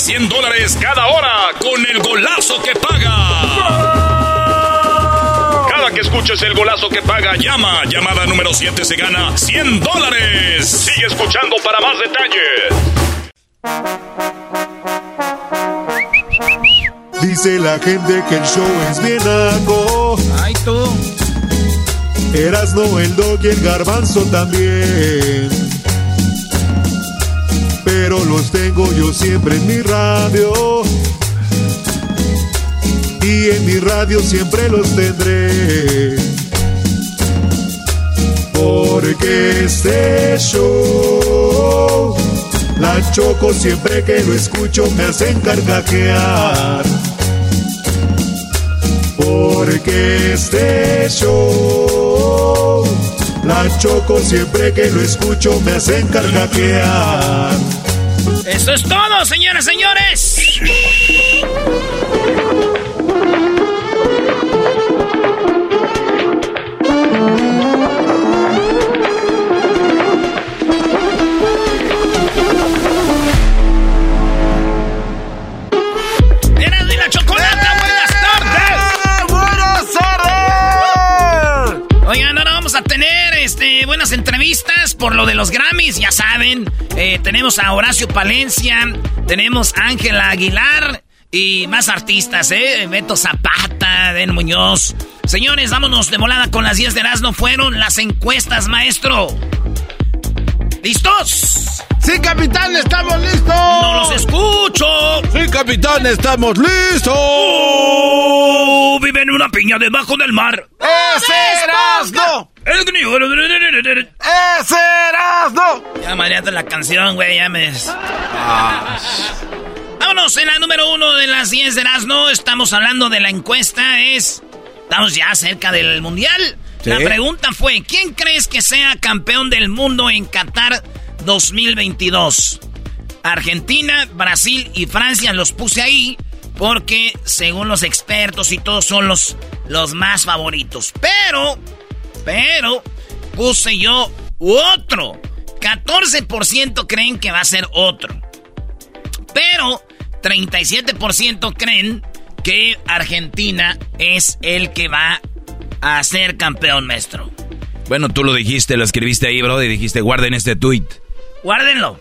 Te regala 100 dólares cada hora con el golazo que paga. Cada que escuches el golazo que paga, llama. Llamada número 7 se gana 100 dólares. Sigue escuchando para más detalles. Dice la gente que el show es bien algo. Ay, tú. Erasno, el dog y el garbanzo también. Pero los tengo yo siempre en mi radio. Y en mi radio siempre los tendré. Porque este show, la choco siempre que lo escucho me hacen carcajear. Porque este show, la choco siempre que lo escucho me hacen carcajear. Eso es todo, señoras, señores. Tener este, buenas entrevistas por lo de los Grammys, ya saben. Eh, tenemos a Horacio Palencia, tenemos a Ángela Aguilar y más artistas, ¿eh? Beto Zapata, Den Muñoz. Señores, vámonos de volada con las 10 de Erasmo. Fueron las encuestas, maestro. ¿Listos? Sí, capitán, estamos listos. ¡No los escucho! Sí, capitán, estamos listos. ¡Oh! Vive en una piña debajo del mar. ¡Ese Erasmo! ¡Ese Erasmo! Ya mareaste la canción, güey, ya me... Vámonos, en la número uno de las 10 de Erasmo, estamos hablando de la encuesta, es... Estamos ya cerca del Mundial. La pregunta fue, ¿quién crees que sea campeón del mundo en Qatar 2022? Argentina, Brasil y Francia los puse ahí porque según los expertos y todos son los, los más favoritos. Pero, pero, puse yo otro. 14% creen que va a ser otro. Pero 37% creen que Argentina es el que va a ser campeón, maestro. Bueno, tú lo dijiste, lo escribiste ahí, bro, y dijiste, guarden este tweet. Guárdenlo.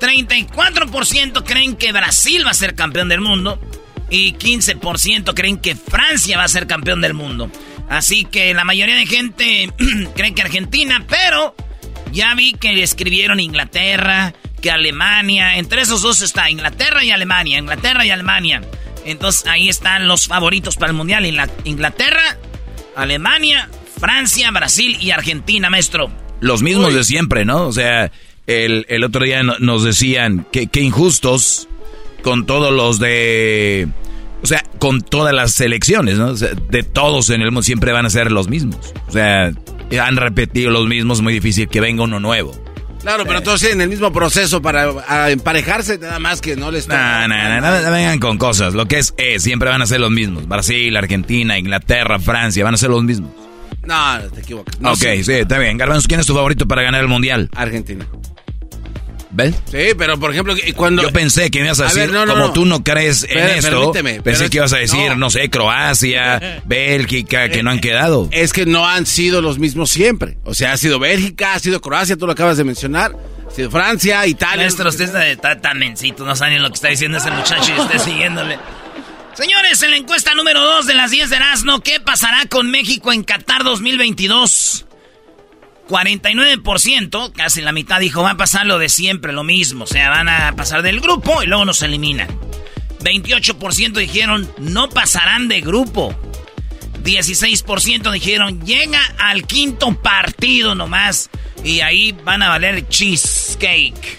34% creen que Brasil va a ser campeón del mundo y 15% creen que Francia va a ser campeón del mundo. Así que la mayoría de gente cree que Argentina, pero ya vi que escribieron Inglaterra, que Alemania. Entre esos dos está Inglaterra y Alemania, Inglaterra y Alemania. Entonces ahí están los favoritos para el Mundial. Inglaterra, Alemania, Francia, Brasil y Argentina, maestro. Los mismos de siempre, ¿no? O sea, el, el otro día no- nos decían que, que injustos con todos los de... O sea, con todas las selecciones, ¿no? O sea, de todos en el mundo siempre van a ser los mismos. O sea, han repetido los mismos, muy difícil que venga uno nuevo. Claro, pero todos tienen el mismo proceso para emparejarse, nada más que no les No, no, no, no, no vengan con cosas. Lo que es, es, siempre van a ser los mismos. Brasil, Argentina, Inglaterra, Francia, van a ser los mismos. No, te equivocas. No, ok, sí. sí, está bien. Garbanzo, ¿quién es tu favorito para ganar el Mundial? Argentina. ¿Ves? Sí, pero por ejemplo, cuando... Yo pensé que me ibas a A decir, ver, no, no, como no. tú no crees en esto, pensé pero que ibas a decir, no. no, sé, Croacia, Bélgica, que no han quedado. Es que no han sido los mismos siempre. O sea, ha sido Bélgica, ha sido Croacia, tú lo acabas de mencionar. Sí, Francia, Italia. Maestro, usted está tan mencito, no saben lo que está diciendo ese muchacho y usted siguiéndole. Señores, en la encuesta número 2 de las 10 de Erasmo, ¿qué pasará con México en Qatar 2022? 49%, casi la mitad dijo, va a pasar lo de siempre, lo mismo. O sea, van a pasar del grupo y luego nos eliminan. 28% dijeron, no pasarán de grupo. 16% dijeron, llega al quinto partido nomás. Y ahí van a valer cheesecake.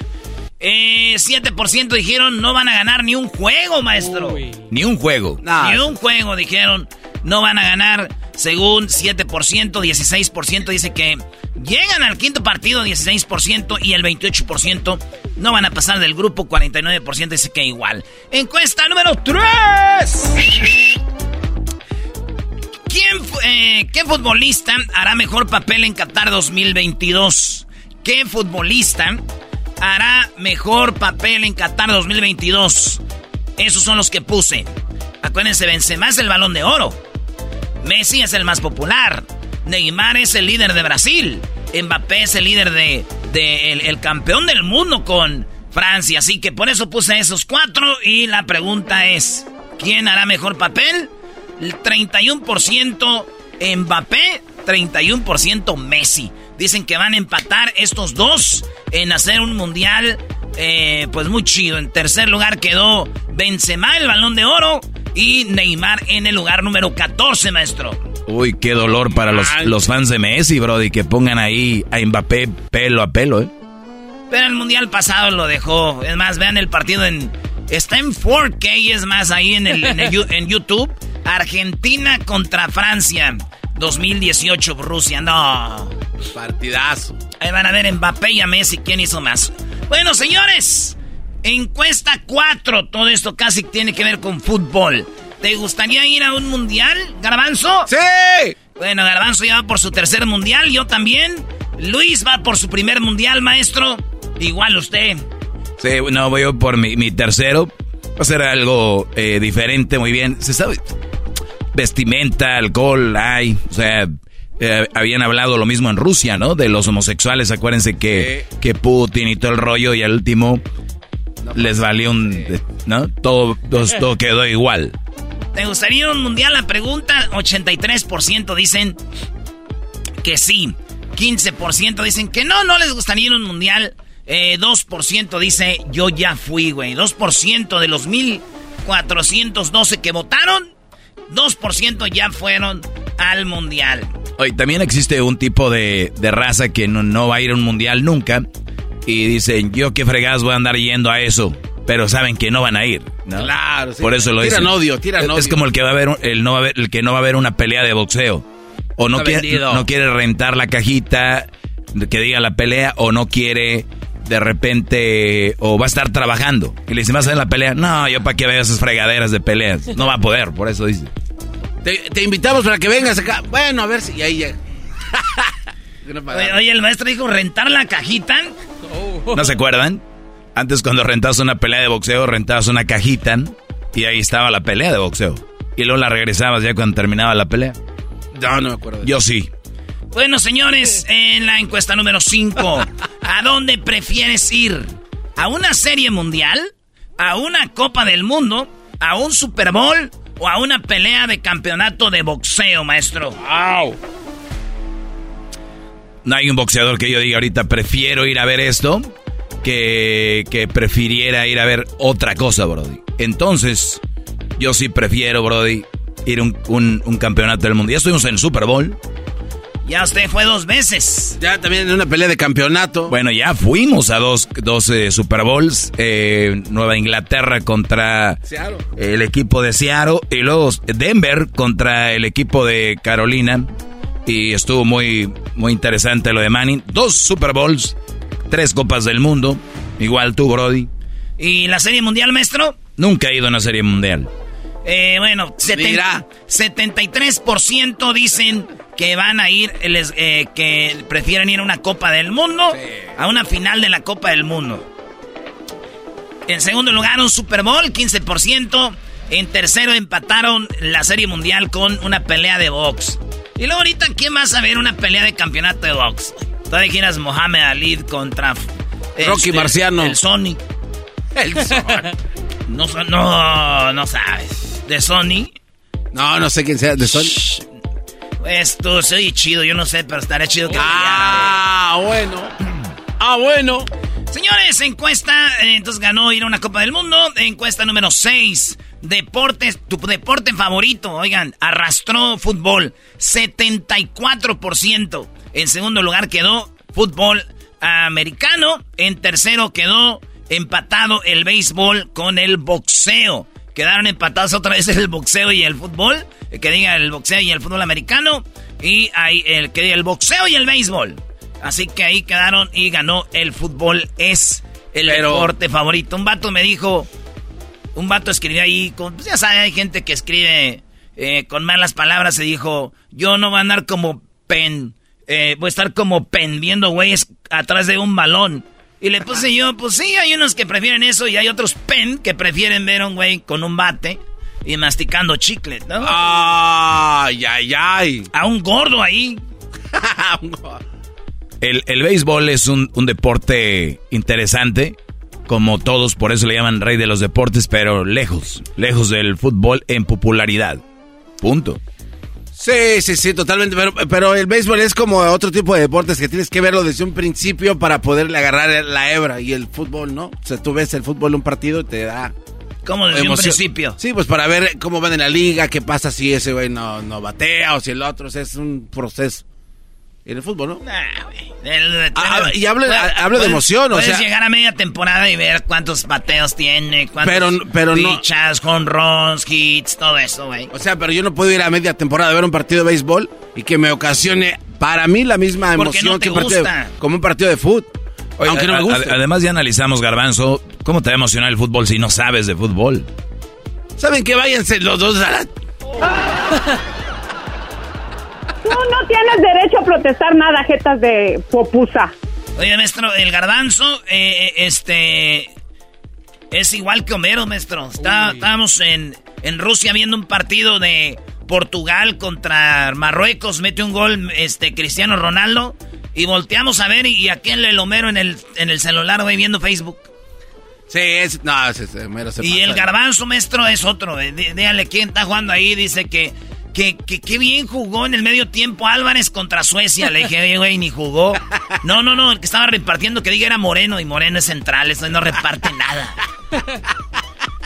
Eh, 7% dijeron no van a ganar ni un juego, maestro. Ni un juego. Ni un juego, dijeron. No van a ganar, según 7%, 16% dice que llegan al quinto partido, 16%, y el 28% no van a pasar del grupo, 49% dice que igual. Encuesta número 3. ¿Quién, eh, ¿Qué futbolista hará mejor papel en Qatar 2022? ¿Qué futbolista hará mejor papel en Qatar 2022? Esos son los que puse. Acuérdense, Benzema es el balón de oro. Messi es el más popular. Neymar es el líder de Brasil. Mbappé es el líder de, el, campeón del mundo con Francia. Así que por eso puse esos cuatro. Y la pregunta es: ¿quién hará mejor papel? El 31% Mbappé, 31% Messi. Dicen que van a empatar estos dos en hacer un mundial, eh, pues muy chido. En tercer lugar quedó Benzema, el balón de oro, y Neymar en el lugar número 14, maestro. Uy, qué dolor para los, los fans de Messi, Brody, que pongan ahí a Mbappé pelo a pelo, ¿eh? Pero el mundial pasado lo dejó. Es más, vean el partido en. Está en 4K, es más, ahí en, el, en YouTube. Argentina contra Francia. 2018, Rusia. No. Partidazo. Ahí van a ver Mbappé y a Messi quién hizo más. Bueno, señores. Encuesta 4. Todo esto casi tiene que ver con fútbol. ¿Te gustaría ir a un mundial, Garbanzo? ¡Sí! Bueno, Garbanzo ya va por su tercer mundial, yo también. Luis va por su primer mundial, maestro. Igual usted. Sí, no, voy por mi, tercero. Va a ser algo eh, diferente, muy bien. Se sabe, vestimenta, alcohol, hay, o sea, eh, habían hablado lo mismo en Rusia, ¿no? De los homosexuales, acuérdense que, que Putin y todo el rollo y al último les valió un, ¿no? Todo, todo, quedó igual. ¿Te gustaría un mundial? La pregunta, 83% dicen que sí. 15% dicen que no, no les gustaría un mundial. 2% eh, dice yo ya fui, güey. 2% de los 1412 que votaron 2% ya fueron al mundial. Oye, también existe un tipo de, raza que no, va a ir a un mundial nunca. Y dicen, yo qué fregadas voy a andar yendo a eso. Pero saben que no van a ir. Claro, Por eso lo tiran odio, tiran odio. Es como el que va a ver, el, no va a ver, el que no va a ver una pelea de boxeo. O no quiere, no quiere rentar la cajita que diga la pelea, o no quiere de repente o va a estar trabajando. Y le dice, ¿vas a ver la pelea? No, yo para que vea esas fregaderas de peleas. No va a poder, por eso dice. Te, invitamos para que vengas acá. Bueno, a ver si ahí ya. oye, el maestro dijo rentar la cajita. ¿No se acuerdan? Antes cuando rentabas una pelea de boxeo, rentabas una cajita y ahí estaba la pelea de boxeo. Y luego la regresabas ya cuando terminaba la pelea. No, no me acuerdo. Yo sí. Bueno, señores, en la encuesta número 5, ¿a dónde prefieres ir? ¿A una serie mundial? ¿A una Copa del Mundo? ¿A un Super Bowl? ¿O a una pelea de campeonato de boxeo, maestro? ¡Wow! No hay un boxeador que yo diga ahorita prefiero ir a ver esto que, que prefiriera ir a ver otra cosa, Brody. Entonces, yo sí prefiero, Brody, ir a un, un campeonato del mundo. Ya estuvimos en el Super Bowl. Ya usted fue dos veces. Ya también en una pelea de campeonato. Bueno, ya fuimos a dos, dos eh, Super Bowls. Eh, Nueva Inglaterra contra el equipo de Seattle. Y luego Denver contra el equipo de Carolina. Y estuvo muy, muy interesante lo de Manning. Dos Super Bowls, tres Copas del Mundo. Igual tú, Brody. ¿Y la Serie Mundial, maestro? Nunca he ido a una Serie Mundial. Eh, bueno, 73% dicen que van a ir, les, eh, que prefieren ir a una Copa del Mundo, a una final de la Copa del Mundo. En segundo lugar, un Super Bowl, 15%. En tercero, empataron la Serie Mundial con una pelea de box. Y luego ahorita, ¿quién va a ver una pelea de campeonato de box? Todavía quieras Mohamed Ali contra Rocky Este, Marciano. El Sony. El Sony. No, no, no sabes. De Sony. No, no sé quién sea de Sony. Esto soy chido, yo no sé, pero estaría chido que Ah, bueno. Ah, bueno. Señores, encuesta, eh, entonces ganó ir a una Copa del Mundo. Encuesta número 6. Deportes, tu deporte favorito, oigan, arrastró fútbol, 74%. En segundo lugar quedó fútbol americano. En tercero quedó empatado el béisbol con el boxeo. Quedaron empatados otra vez el boxeo y el fútbol. Que diga el boxeo y el fútbol americano. Y ahí el que diga el boxeo y el béisbol. Así que ahí quedaron y ganó el fútbol. Es el Pero- deporte favorito. Un vato me dijo, un vato escribió ahí, con, pues ya sabes, hay gente que escribe eh, con malas palabras. Se dijo, yo no voy a andar como pen, eh, voy a estar como pen viendo güeyes atrás de un balón. Y le puse yo, pues sí, hay unos que prefieren eso y hay otros pen que prefieren ver a un güey con un bate y masticando chicle, ¿no? Ay, ay, ay. A un gordo ahí. El, el béisbol es un, un deporte interesante, como todos, por eso le llaman rey de los deportes, pero lejos, lejos del fútbol en popularidad. Punto. Sí, sí, sí, totalmente. Pero, pero el béisbol es como otro tipo de deportes que tienes que verlo desde un principio para poderle agarrar la hebra. Y el fútbol, ¿no? O sea, tú ves el fútbol un partido y te da. Como desde un principio. Sí, pues para ver cómo van en la liga, qué pasa si ese güey no, no batea o si el otro. O sea, es un proceso. Y en el fútbol, ¿no? Nah, güey. El- Ah, y hablo- puedes- hablo de puedes- emoción, o Puedes sea- llegar a media temporada y ver cuántos bateos tiene, cuántos Pero- pero no- pichas, home runs, hits, todo eso, güey. O sea, pero yo no puedo ir a media temporada a ver un partido de béisbol y que me ocasione para mí la misma Porque emoción no te que un partido gusta. como un partido de fútbol. Aunque no a- me guste. a- además ya analizamos, Garbanzo, ¿cómo te va a emocionar el fútbol si no sabes de fútbol? ¿Saben que váyanse los dos a la... Tú no tienes derecho a protestar nada, jetas de popusa. Oye, maestro, el garbanzo, eh, este, es igual que Homero, maestro. Está- estábamos en, en Rusia viendo un partido de Portugal contra Marruecos, mete un gol, este, Cristiano Ronaldo, y volteamos a ver y, y aquí el Homero en el, en el celular, güey, viendo Facebook. Sí, es... No, ese, ese mero se Y pasa. el garbanzo, maestro, es otro. eh. Dí- Dígale quién está jugando ahí. Dice que, que, que, qué bien jugó en el medio tiempo Álvarez contra Suecia. Le dije, oye, güey, ni jugó. No, no, no, el que estaba repartiendo, que diga era Moreno. Y Moreno es central, eso no reparte nada.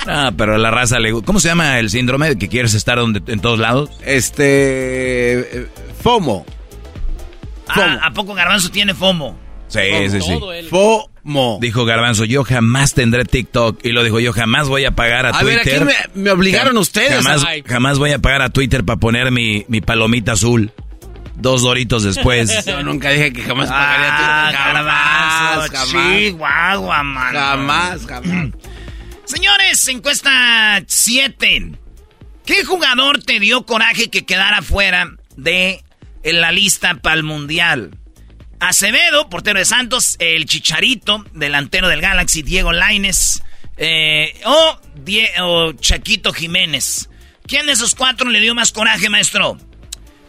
Ah, pero la raza le... ¿Cómo se llama el síndrome de que quieres estar donde, en todos lados? Este... eh, FOMO. Ah, ¿A poco Garbanzo tiene FOMO? Sí, sí, sí. FOMO. Dijo Garbanzo, yo jamás tendré TikTok. Y lo dijo, yo jamás voy a pagar a, A ver, Twitter. aquí me, me obligaron ustedes. Jamás, Ay, jamás voy a pagar a Twitter para poner mi, mi palomita azul. Dos doritos después. Yo nunca dije que jamás Ah, pagaría Twitter. Garbanzo, Jamás, jamás. Chihuahua, mano. Jamás, jamás. Señores, encuesta 7. ¿Qué jugador te dio coraje que quedara fuera de en la lista para el Mundial? Acevedo, portero de Santos, el Chicharito, delantero del Galaxy, Diego Laines, eh, o, Die- o Chaquito Jiménez. ¿Quién de esos cuatro le dio más coraje, maestro?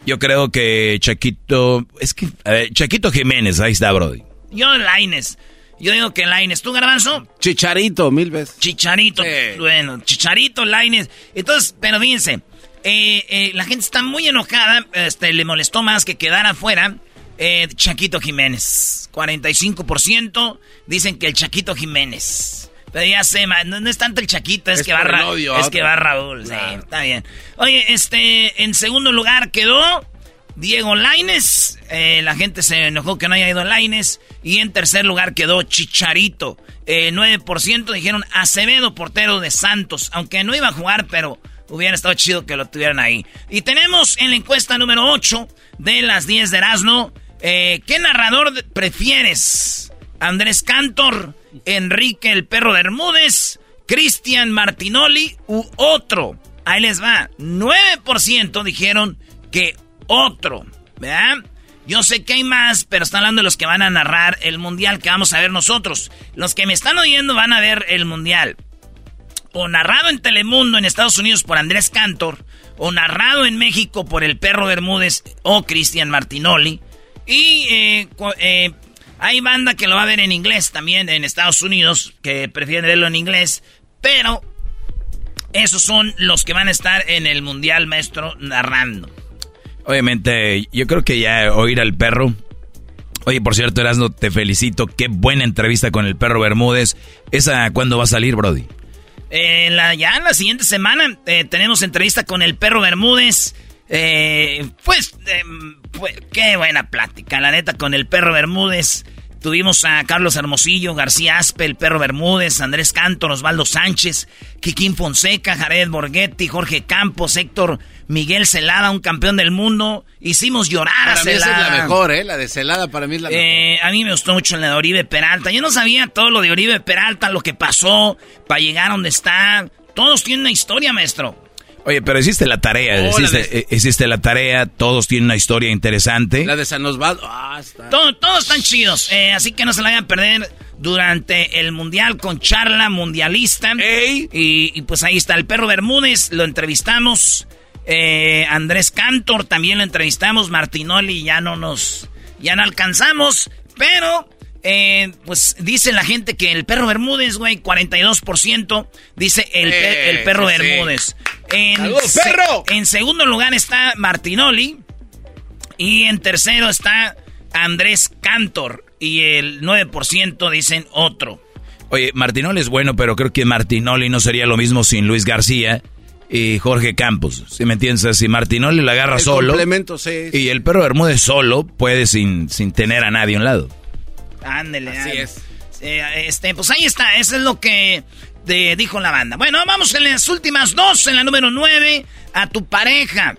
Yo creo que Chaquito... Es que... a ver, Chaquito Jiménez, ahí está, Brody. Yo, Laines. Yo digo que Laines. ¿Tú, Garbanzo? Chicharito, mil veces. Chicharito, Sí. bueno, Chicharito, Laines. Entonces, pero fíjense, eh, eh, la gente está muy enojada, este, le molestó más que quedara fuera eh, Chaquito Jiménez. 45% dicen que el Chaquito Jiménez. Pero ya sé, no, no es tanto el Chaquito, es, Es que va Ra- odio es que va Raúl. Sí, está bien. Oye, este, en segundo lugar quedó Diego Laines. Eh, la gente se enojó que no haya ido Laines. Y en tercer lugar quedó Chicharito. Eh, 9% dijeron Acevedo, portero de Santos. Aunque no iba a jugar, pero hubiera estado chido que lo tuvieran ahí. Y tenemos en la encuesta número 8 de las 10 de Erasmo. Eh, ¿Qué narrador prefieres? ¿Andrés Cantor? ¿Enrique el perro de Bermúdez? ¿Cristian Martinoli u otro? Ahí les va. 9% dijeron que otro. ¿Verdad? Yo sé que hay más, pero están hablando de los que van a narrar el mundial que vamos a ver nosotros. Los que me están oyendo van a ver el mundial. O narrado en Telemundo en Estados Unidos por Andrés Cantor. O narrado en México por el perro Bermúdez o Cristian Martinoli. Y eh, eh, Hay banda que lo va a ver en inglés también en Estados Unidos, que prefieren verlo en inglés, pero esos son los que van a estar en el Mundial, maestro, narrando. Obviamente, yo creo que ya oír al perro. Oye, por cierto, Erasno, te felicito. Qué buena entrevista con el perro Bermúdez. ¿Esa cuándo va a salir, Brody? Eh, la, ya en la siguiente semana eh, tenemos entrevista con el perro Bermúdez. Eh, pues, pues, qué buena plática, la neta, con el perro Bermúdez. Tuvimos a Carlos Hermosillo, García Aspe, el Perro Bermúdez, Andrés Cantor, Osvaldo Sánchez, Kikín Fonseca, Jared Borghetti, Jorge Campos, Héctor Miguel Celada, un campeón del mundo. Hicimos llorar a Celada. Mí es la mejor, ¿eh? La de Celada para mí es la eh, mejor. A mí me gustó mucho la de Oribe Peralta. Yo no sabía todo lo de Oribe Peralta, lo que pasó para llegar a donde está. Todos tienen una historia, maestro. Oye, pero hiciste la tarea, oh, eh, hiciste, la tarea, todos tienen una historia interesante. La de San Osvaldo, ah, está. todos están chidos, eh, así que no se la vayan a perder durante el Mundial con charla mundialista. Ey. Y, pues ahí está, el perro Bermúdez, lo entrevistamos. Eh, Andrés Cantor también lo entrevistamos. Martinoli ya no nos, ya no alcanzamos, pero eh, pues dice la gente que el perro Bermúdez, güey, 42%. Dice el, el perro Bermúdez. En, perro! en segundo lugar está Martinoli. Y en tercero está Andrés Cantor. Y el 9% dicen otro. Oye, Martinoli es bueno, pero creo que Martinoli no sería lo mismo sin Luis García y Jorge Campos. Si me entiendes, si Martinoli la agarra solo. sí, Y el perro Bermúdez solo puede sin, sin tener a nadie a un lado. Ándele. Así es. este, pues ahí está, eso es lo que dijo la banda. Bueno, vamos en las últimas dos, en la número nueve, a tu pareja.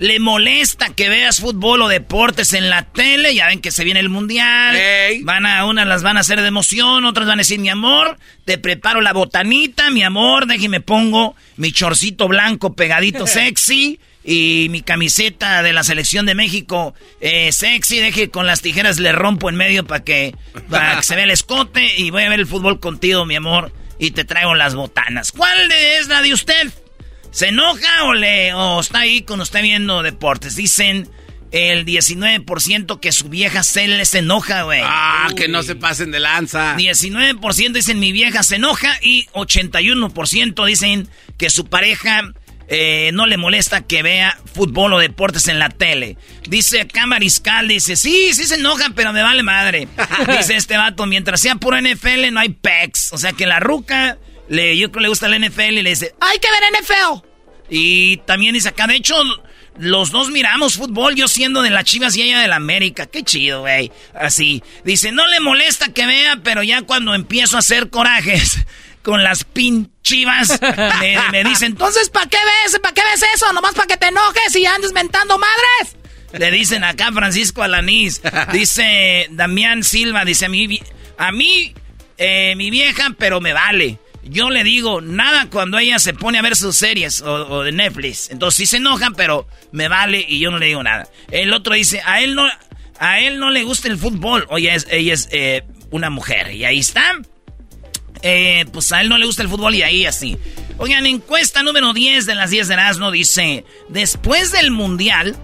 ¿Le molesta que veas fútbol o deportes en la tele? Ya ven que se viene el mundial. Van a, unas las van a hacer de emoción, otras van a decir, mi amor, te preparo la botanita, mi amor, déjeme pongo mi chorcito blanco pegadito sexy y mi camiseta de la selección de México eh, sexy, deje con las tijeras le rompo en medio para que, que se vea el escote y voy a ver el fútbol contigo, mi amor, y te traigo las botanas. ¿Cuál es la de usted? ¿Se enoja o, le, o está ahí con usted viendo deportes? Dicen el 19% que su vieja se les enoja, güey. Ah, que no se pasen de lanza. 19% dicen mi vieja se enoja y 81% dicen que su pareja eh, no le molesta que vea fútbol o deportes en la tele. Dice acá Mariscal, dice, sí, sí se enoja, pero me vale madre. dice este vato, mientras sea puro NFL no hay pecs. O sea que la ruca, le, yo creo que le gusta el NFL y le dice, hay que ver NFL. Y también dice acá, de hecho, los dos miramos fútbol, yo siendo de las Chivas y ella de la América. Qué chido, güey. Así. Dice, no le molesta que vea, pero ya cuando empiezo a hacer corajes con las pinchivas, me, me dice, entonces, ¿para qué ves? ¿Para qué ves eso? Nomás para que te enojes y andes mentando madres. Le dicen acá Francisco Alanís. Dice Damián Silva, dice a mí, a mí, eh, mi vieja, pero me vale. Yo le digo nada cuando ella se pone a ver sus series o, de Netflix. Entonces sí se enojan, pero me vale y yo no le digo nada. El otro dice, a él no, a él no le gusta el fútbol. Oye, es, ella es eh, una mujer. Y ahí está. Eh, pues a él no le gusta el fútbol y ahí así. Oigan, encuesta número 10 de las 10 de Erasmo dice, después del Mundial,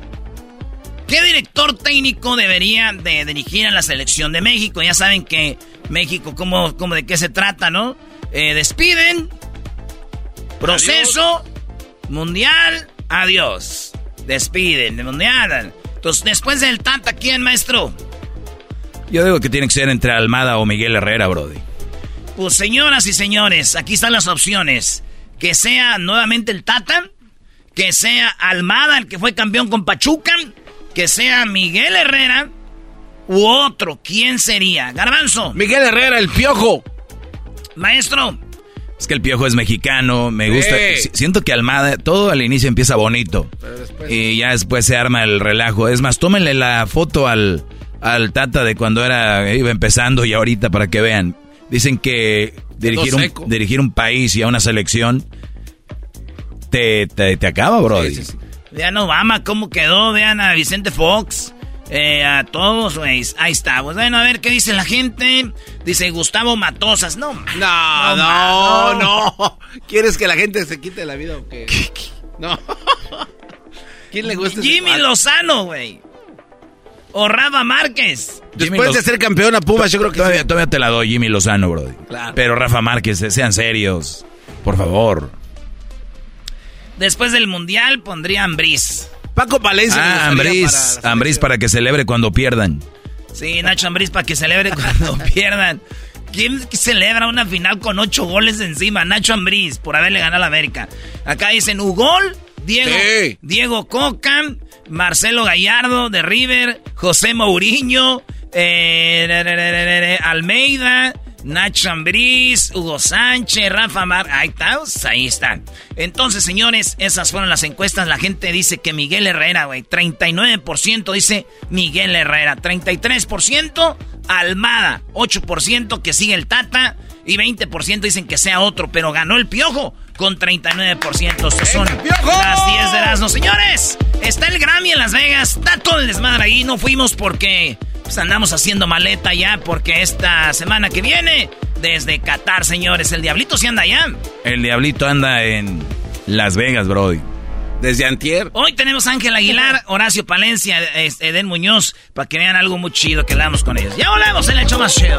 ¿qué director técnico debería de dirigir a la selección de México? Ya saben que México, ¿cómo, cómo de qué se trata, no? Eh, despiden, proceso, Mundial, adiós. Despiden, Mundial. Entonces, después del Tata, ¿quién, maestro? Yo digo que tiene que ser entre Almada o Miguel Herrera, Brody. Pues señoras y señores, aquí están las opciones. Que sea nuevamente el Tata, que sea Almada, el que fue campeón con Pachuca, que sea Miguel Herrera u otro. ¿Quién sería? Garbanzo. Miguel Herrera, el piojo. Maestro. Es que el piojo es mexicano, me gusta. Siento que Almada, todo al inicio empieza bonito. Y ya después se arma el relajo. Es más, tómenle la foto al, al Tata de cuando era iba empezando y ahorita para que vean. Dicen que dirigir un, dirigir un país y a una selección te, te, acaba, bro. Vean Obama cómo quedó, vean a Vicente Fox. Eh, a todos, güey. Ahí está. Pues bueno, a ver qué dice la gente. Dice Gustavo Matosas. No, no, no, no. ¿Quieres que la gente se quite la vida o qué? No. ¿Quién le gusta Jimmy Lozano, güey. O Rafa Márquez. Después de ser campeón a Pumas, yo creo que todavía, todavía te la doy, Jimmy Lozano, bro. Pero Rafa Márquez, eh, sean serios. Por favor. Después del Mundial pondría Ambriz. Paco Palencia. Ah, Ambriz. Para, para que celebre cuando pierdan. Sí, Nacho Ambriz para que celebre cuando pierdan. ¿Quién celebra una final con ocho goles encima? Nacho Ambriz, por haberle ganado a la América. Acá dicen Ugol, Diego, Diego Coca, Marcelo Gallardo de River, José Mourinho, eh, Almeida, Nacho Ambriz, Hugo Sánchez, Rafa Mar. Ahí está, ahí están. Entonces, señores, esas fueron las encuestas. La gente dice que Miguel Herrera, güey. 39% dice Miguel Herrera. 33% Almada. 8% que sigue el Tata. Y 20% dicen que sea otro, pero ganó el Piojo con 39%. Son las 10 de las no, señores. Está el Grammy en Las Vegas. Está todo el desmadre ahí. No fuimos porque pues andamos haciendo maleta ya porque esta semana que viene, desde Qatar, señores, el Diablito sí anda allá. El Diablito anda en Las Vegas, bro. Desde antier. Hoy tenemos a Ángel Aguilar, Horacio Palencia, Eden Muñoz, para que vean algo muy chido que damos con ellos. Ya volvemos en el hecho más chido.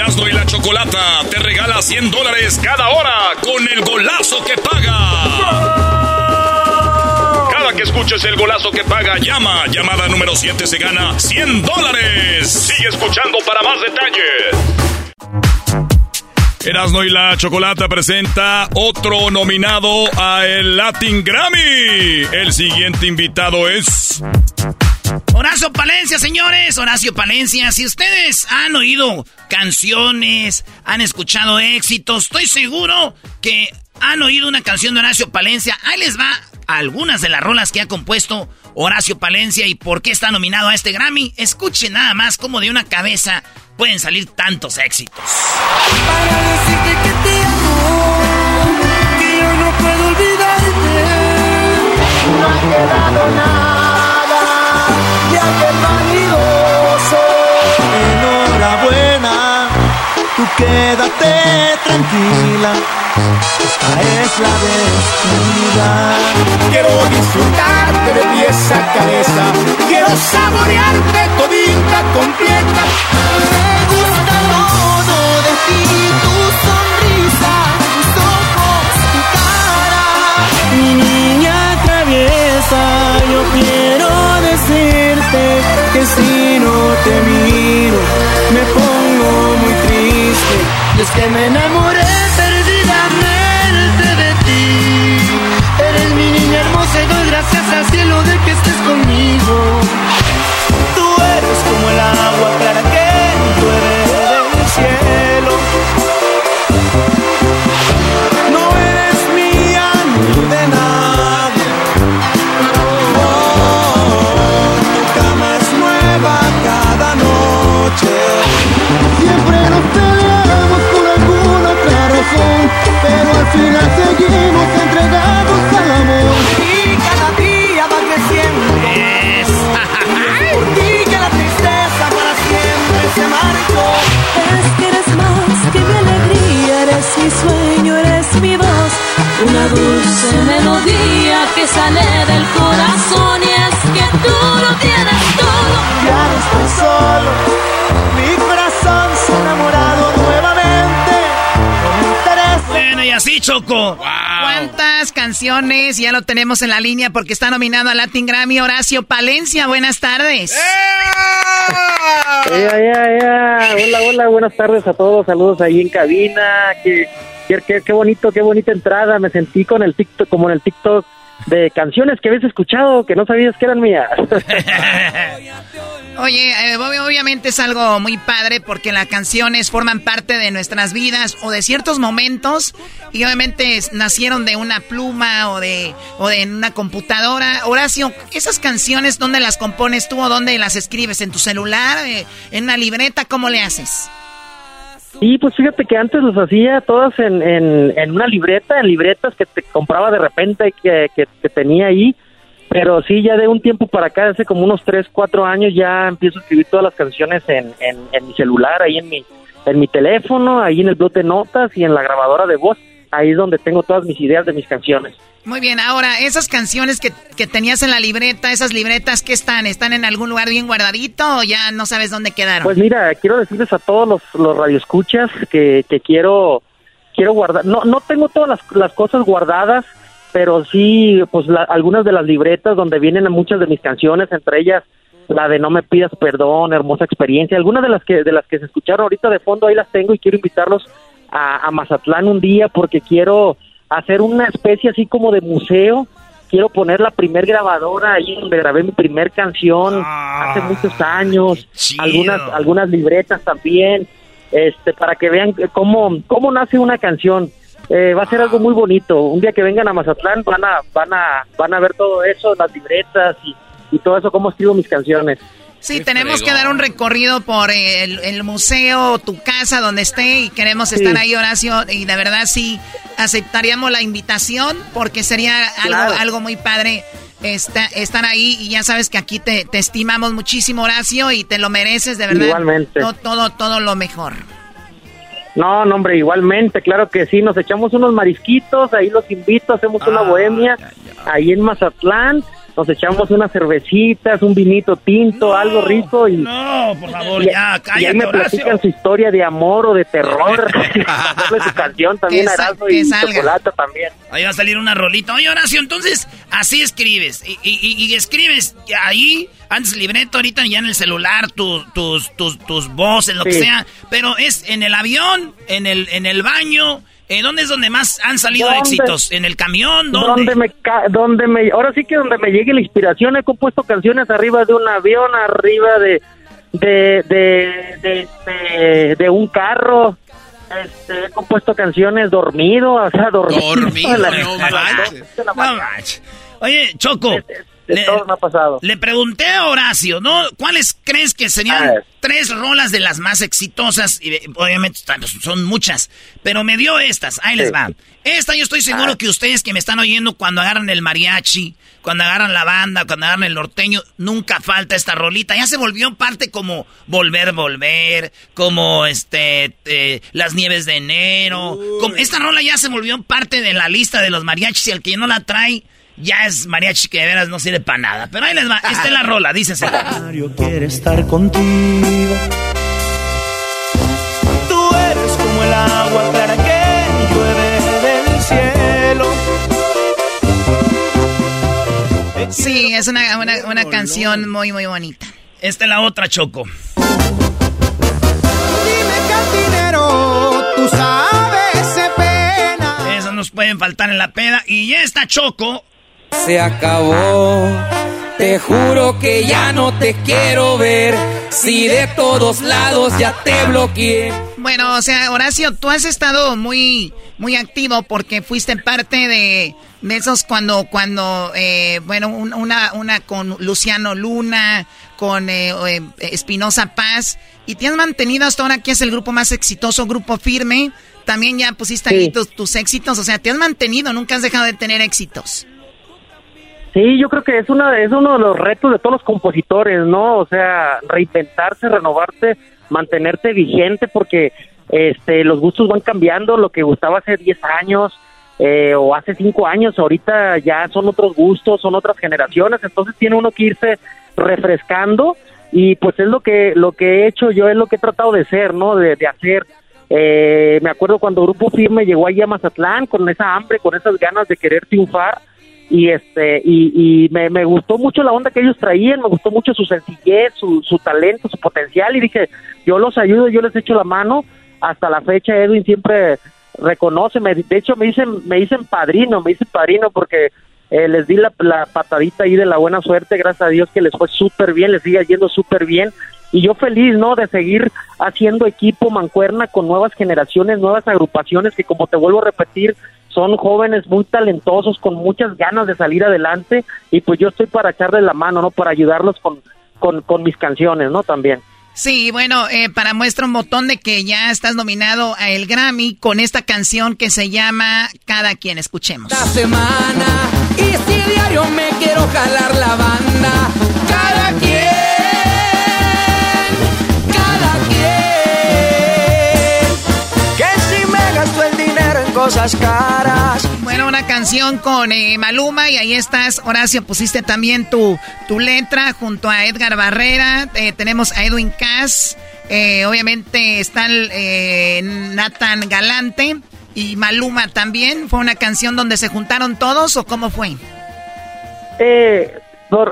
Erasmo y la Chocolata te regala 100 dólares cada hora con el golazo que paga. Cada que escuches el golazo que paga, llama. Llamada número 7 se gana 100 dólares. Sigue escuchando para más detalles. Erasmo y la Chocolata presenta otro nominado a el Latin Grammy. El siguiente invitado es... Horacio Palencia, señores, Horacio Palencia, si ustedes han oído canciones, han escuchado éxitos, estoy seguro que han oído una canción de Horacio Palencia. Ahí les va algunas de las rolas que ha compuesto Horacio Palencia y por qué está nominado a este Grammy. Escuchen nada más cómo de una cabeza pueden salir tantos éxitos. Para decirte que te amo, que yo no puedo olvidarte. No ha quedado nada, vanidoso. Enhorabuena, tú quédate tranquila. Esta es la despedida. Quiero disfrutarte de pies a cabeza. Quiero saborearte todita completa. Que si no te miro, me pongo muy triste. Y es que me enamoré ¿Cuántas canciones ya lo tenemos en la línea porque está nominado a Latin Grammy Horacio Palencia? Buenas tardes. Hola, hola, buenas tardes a todos. Saludos ahí en cabina. Qué, qué, qué bonito, qué bonita entrada. Me sentí con el TikTok, como en el TikTok de canciones que habías escuchado que no sabías que eran mías. Oye, eh, obviamente es algo muy padre porque las canciones forman parte de nuestras vidas o de ciertos momentos y obviamente nacieron de una pluma o de, o de una computadora. Horacio, ¿esas canciones dónde las compones tú o dónde las escribes? ¿En tu celular? Eh, ¿En una libreta? ¿Cómo le haces? Sí, pues fíjate que antes los hacía todas en, en, una libreta, en libretas que te compraba de repente que, que, que tenía ahí pero sí, ya de un tiempo para acá, hace como unos 3, 4 años, ya empiezo a escribir todas las canciones en, en, mi celular, ahí en mi, en mi teléfono, ahí en el blog de notas y en la grabadora de voz. Ahí es donde tengo todas mis ideas de mis canciones. Muy bien, ahora, esas canciones que, que tenías en la libreta, esas libretas, ¿qué están? ¿Están en algún lugar bien guardadito o ya no sabes dónde quedaron? Pues mira, quiero decirles a todos los, los radioescuchas que, que quiero, quiero guardar. No, no tengo todas las, las cosas guardadas, pero sí, pues algunas de las libretas donde vienen muchas de mis canciones, entre ellas la de No me pidas perdón, hermosa experiencia, algunas de las que de las que se escucharon ahorita de fondo ahí las tengo y quiero invitarlos a, Mazatlán un día porque quiero hacer una especie así como de museo, quiero poner la primer grabadora ahí donde grabé mi primer canción hace muchos años, algunas algunas libretas también, este para que vean cómo cómo nace una canción eh, va a ser algo muy bonito. Un día que vengan a Mazatlán van a, van a, van a ver todo eso, las libretas y, y todo eso, cómo escribo mis canciones. Sí, tenemos que dar un recorrido por el, museo, tu casa, donde esté, y queremos estar ahí, Horacio, y de verdad sí aceptaríamos la invitación, porque sería algo, algo muy padre estar ahí, y ya sabes que aquí te, te estimamos muchísimo, Horacio, y te lo mereces, de verdad. Igualmente. Todo, todo, todo lo mejor. No, no, hombre, igualmente, claro que sí, nos echamos unos marisquitos, ahí los invito, hacemos una ah, bohemia, ahí en Mazatlán, nos echamos unas cervecitas, un vinito tinto, algo rico y... No, por favor, ya, cállate, Y ahí me platican su historia de amor o de terror, su canción también, Erasmo, y también. Ahí va a salir una rolita. Oye, Horacio, entonces, así escribes, y, y, y escribes ahí antes libreto, ahorita ya en el celular, tus, tus, tus, tus voces, lo que sea. Pero es en el avión, en el, en el baño. ¿Eh, ¿Dónde es donde más han salido éxitos? ¿En el camión? ¿Dónde? me, donde me, ahora sí que donde me llegue la inspiración. He compuesto canciones arriba de un avión, arriba de, de, de, de, de, un carro. Este, he compuesto canciones dormido, o sea, dormido. Dormido, no, Oye, Choco, le, todo me ha pasado. Le pregunté a Horacio, ¿no? ¿Cuáles crees que serían tres rolas de las más exitosas? Y obviamente son muchas, pero me dio estas. Ahí les va. Esta yo estoy seguro ah. que ustedes que me están oyendo cuando agarran el mariachi, cuando agarran la banda, cuando agarran el norteño, nunca falta esta rolita. Ya se volvió parte como Volver, Volver, como este eh, Las Nieves de Enero. Como, esta rola ya se volvió parte de la lista de los mariachis y el que no la trae ya es mariachi que de veras no sirve para nada. Pero ahí les va, esta es la rola, dícese. Mario quiere estar contigo. Tú eres como el agua clara que llueve del cielo. Sí, es una, una, canción muy, muy bonita. Esta es la otra, Choco. Dime cantinero, tú sabes nos pueden faltar en la peda. Y ya está Choco se acabó. Te juro que ya no te quiero ver. Si de todos lados ya te bloqueé. Bueno, o sea, Horacio, tú has estado muy, muy activo porque fuiste parte de, de esos cuando, cuando, eh, bueno, una, una con Luciano Luna, con eh, eh, Espinosa Paz, y te has mantenido hasta ahora que es el grupo más exitoso, grupo firme. También ya pusiste ahí tus, tus éxitos, o sea, te has mantenido, nunca has dejado de tener éxitos. Sí, yo creo que es una es uno de los retos de todos los compositores, ¿no? O sea, reinventarse, renovarte, mantenerte vigente porque este los gustos van cambiando, lo que gustaba hace 10 años eh, o hace cinco años, ahorita ya son otros gustos, son otras generaciones, entonces tiene uno que irse refrescando y pues es lo que lo que he hecho yo, es lo que he tratado de ser, ¿no? De, hacer. Eh, me acuerdo cuando Grupo Firme llegó ahí a Mazatlán con esa hambre, con esas ganas de querer triunfar y este y, y me, me gustó mucho la onda que ellos traían, me gustó mucho su sencillez, su, su talento, su potencial y dije, yo los ayudo, yo les echo la mano. Hasta la fecha Edwin siempre reconoce, me, de hecho me dicen me dicen padrino, me dicen padrino porque eh, les di la, la, patadita ahí de la buena suerte, gracias a Dios que les fue súper bien, les sigue yendo súper bien. Y yo feliz, ¿no? De seguir haciendo equipo mancuerna con nuevas generaciones, nuevas agrupaciones que, como te vuelvo a repetir, son jóvenes muy talentosos, con muchas ganas de salir adelante. Y pues yo estoy para echarles la mano, ¿no? Para ayudarlos con, con, con mis canciones, ¿no? También. Sí, bueno, eh, para muestra un botón de que ya estás nominado a el Grammy con esta canción que se llama Cada quien. Escuchemos. La semana y si diario me quiero jalar la banda. Cada quien, cosas caras. Bueno, una canción con eh, Maluma y ahí estás, Horacio, pusiste también tu, tu letra junto a Edgar Barrera, eh, tenemos a Edwin Cass, eh, obviamente está eh, Nathan Galante y Maluma también. ¿Fue una canción donde se juntaron todos o cómo fue? Eh,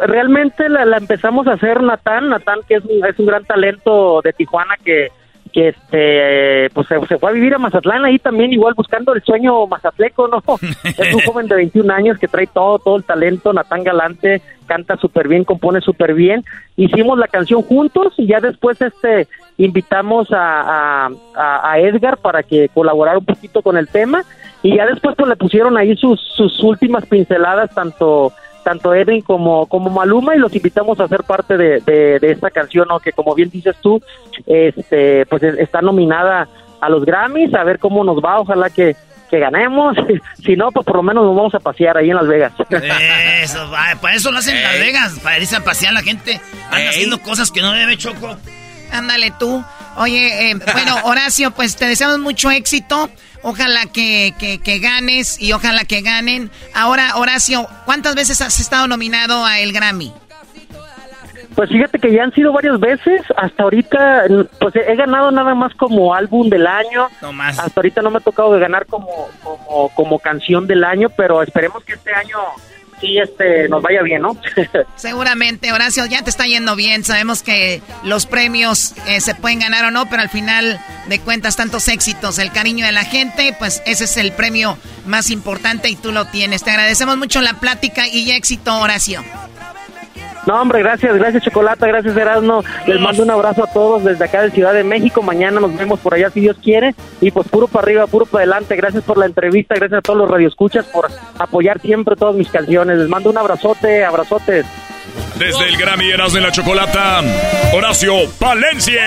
realmente la, la, empezamos a hacer Natán, Natán que es un, es un gran talento de Tijuana que que este pues se, fue a vivir a Mazatlán ahí también igual buscando el sueño mazatleco no es un joven de 21 años que trae todo todo el talento Natán Galante canta súper bien compone súper bien hicimos la canción juntos y ya después este invitamos a, a, a, Edgar para que colaborara un poquito con el tema. Y ya después pues le pusieron ahí sus sus últimas pinceladas tanto tanto Edwin como, como Maluma y los invitamos a ser parte de, de, de esta canción, ¿no? que como bien dices tú, este, pues está nominada a los Grammys, a ver cómo nos va, ojalá que, que ganemos, si no, pues por lo menos nos vamos a pasear ahí en Las Vegas. Eso, para eso lo hacen en Las Vegas, para irse a pasear la gente, anda haciendo cosas que no debe, Choco. Ándale tú. Oye, eh, bueno, Horacio, pues te deseamos mucho éxito. Ojalá que, que, que, ganes y ojalá que ganen. Ahora, Horacio, ¿cuántas veces has estado nominado a el Grammy? Pues fíjate que ya han sido varias veces. Hasta ahorita, pues he ganado nada más como álbum del año. No más. Hasta ahorita no me ha tocado de ganar como, como, como canción del año, pero esperemos que este año sí este nos vaya bien, ¿no? Seguramente, Horacio, ya te está yendo bien. Sabemos que los premios eh, se pueden ganar o no, pero al final de cuentas tantos éxitos, el cariño de la gente, pues ese es el premio más importante y tú lo tienes. Te agradecemos mucho la plática y éxito, Horacio. No, hombre, gracias, gracias Chocolata, gracias Erasmo. Les mando un abrazo a todos desde acá de Ciudad de México. Mañana nos vemos por allá si Dios quiere. Y pues puro para arriba, puro para adelante. Gracias por la entrevista, gracias a todos los radioescuchas por apoyar siempre todas mis canciones. Les mando un abrazote, abrazotes. Desde el Grammy Erasmo en la Chocolata, Horacio Palencia.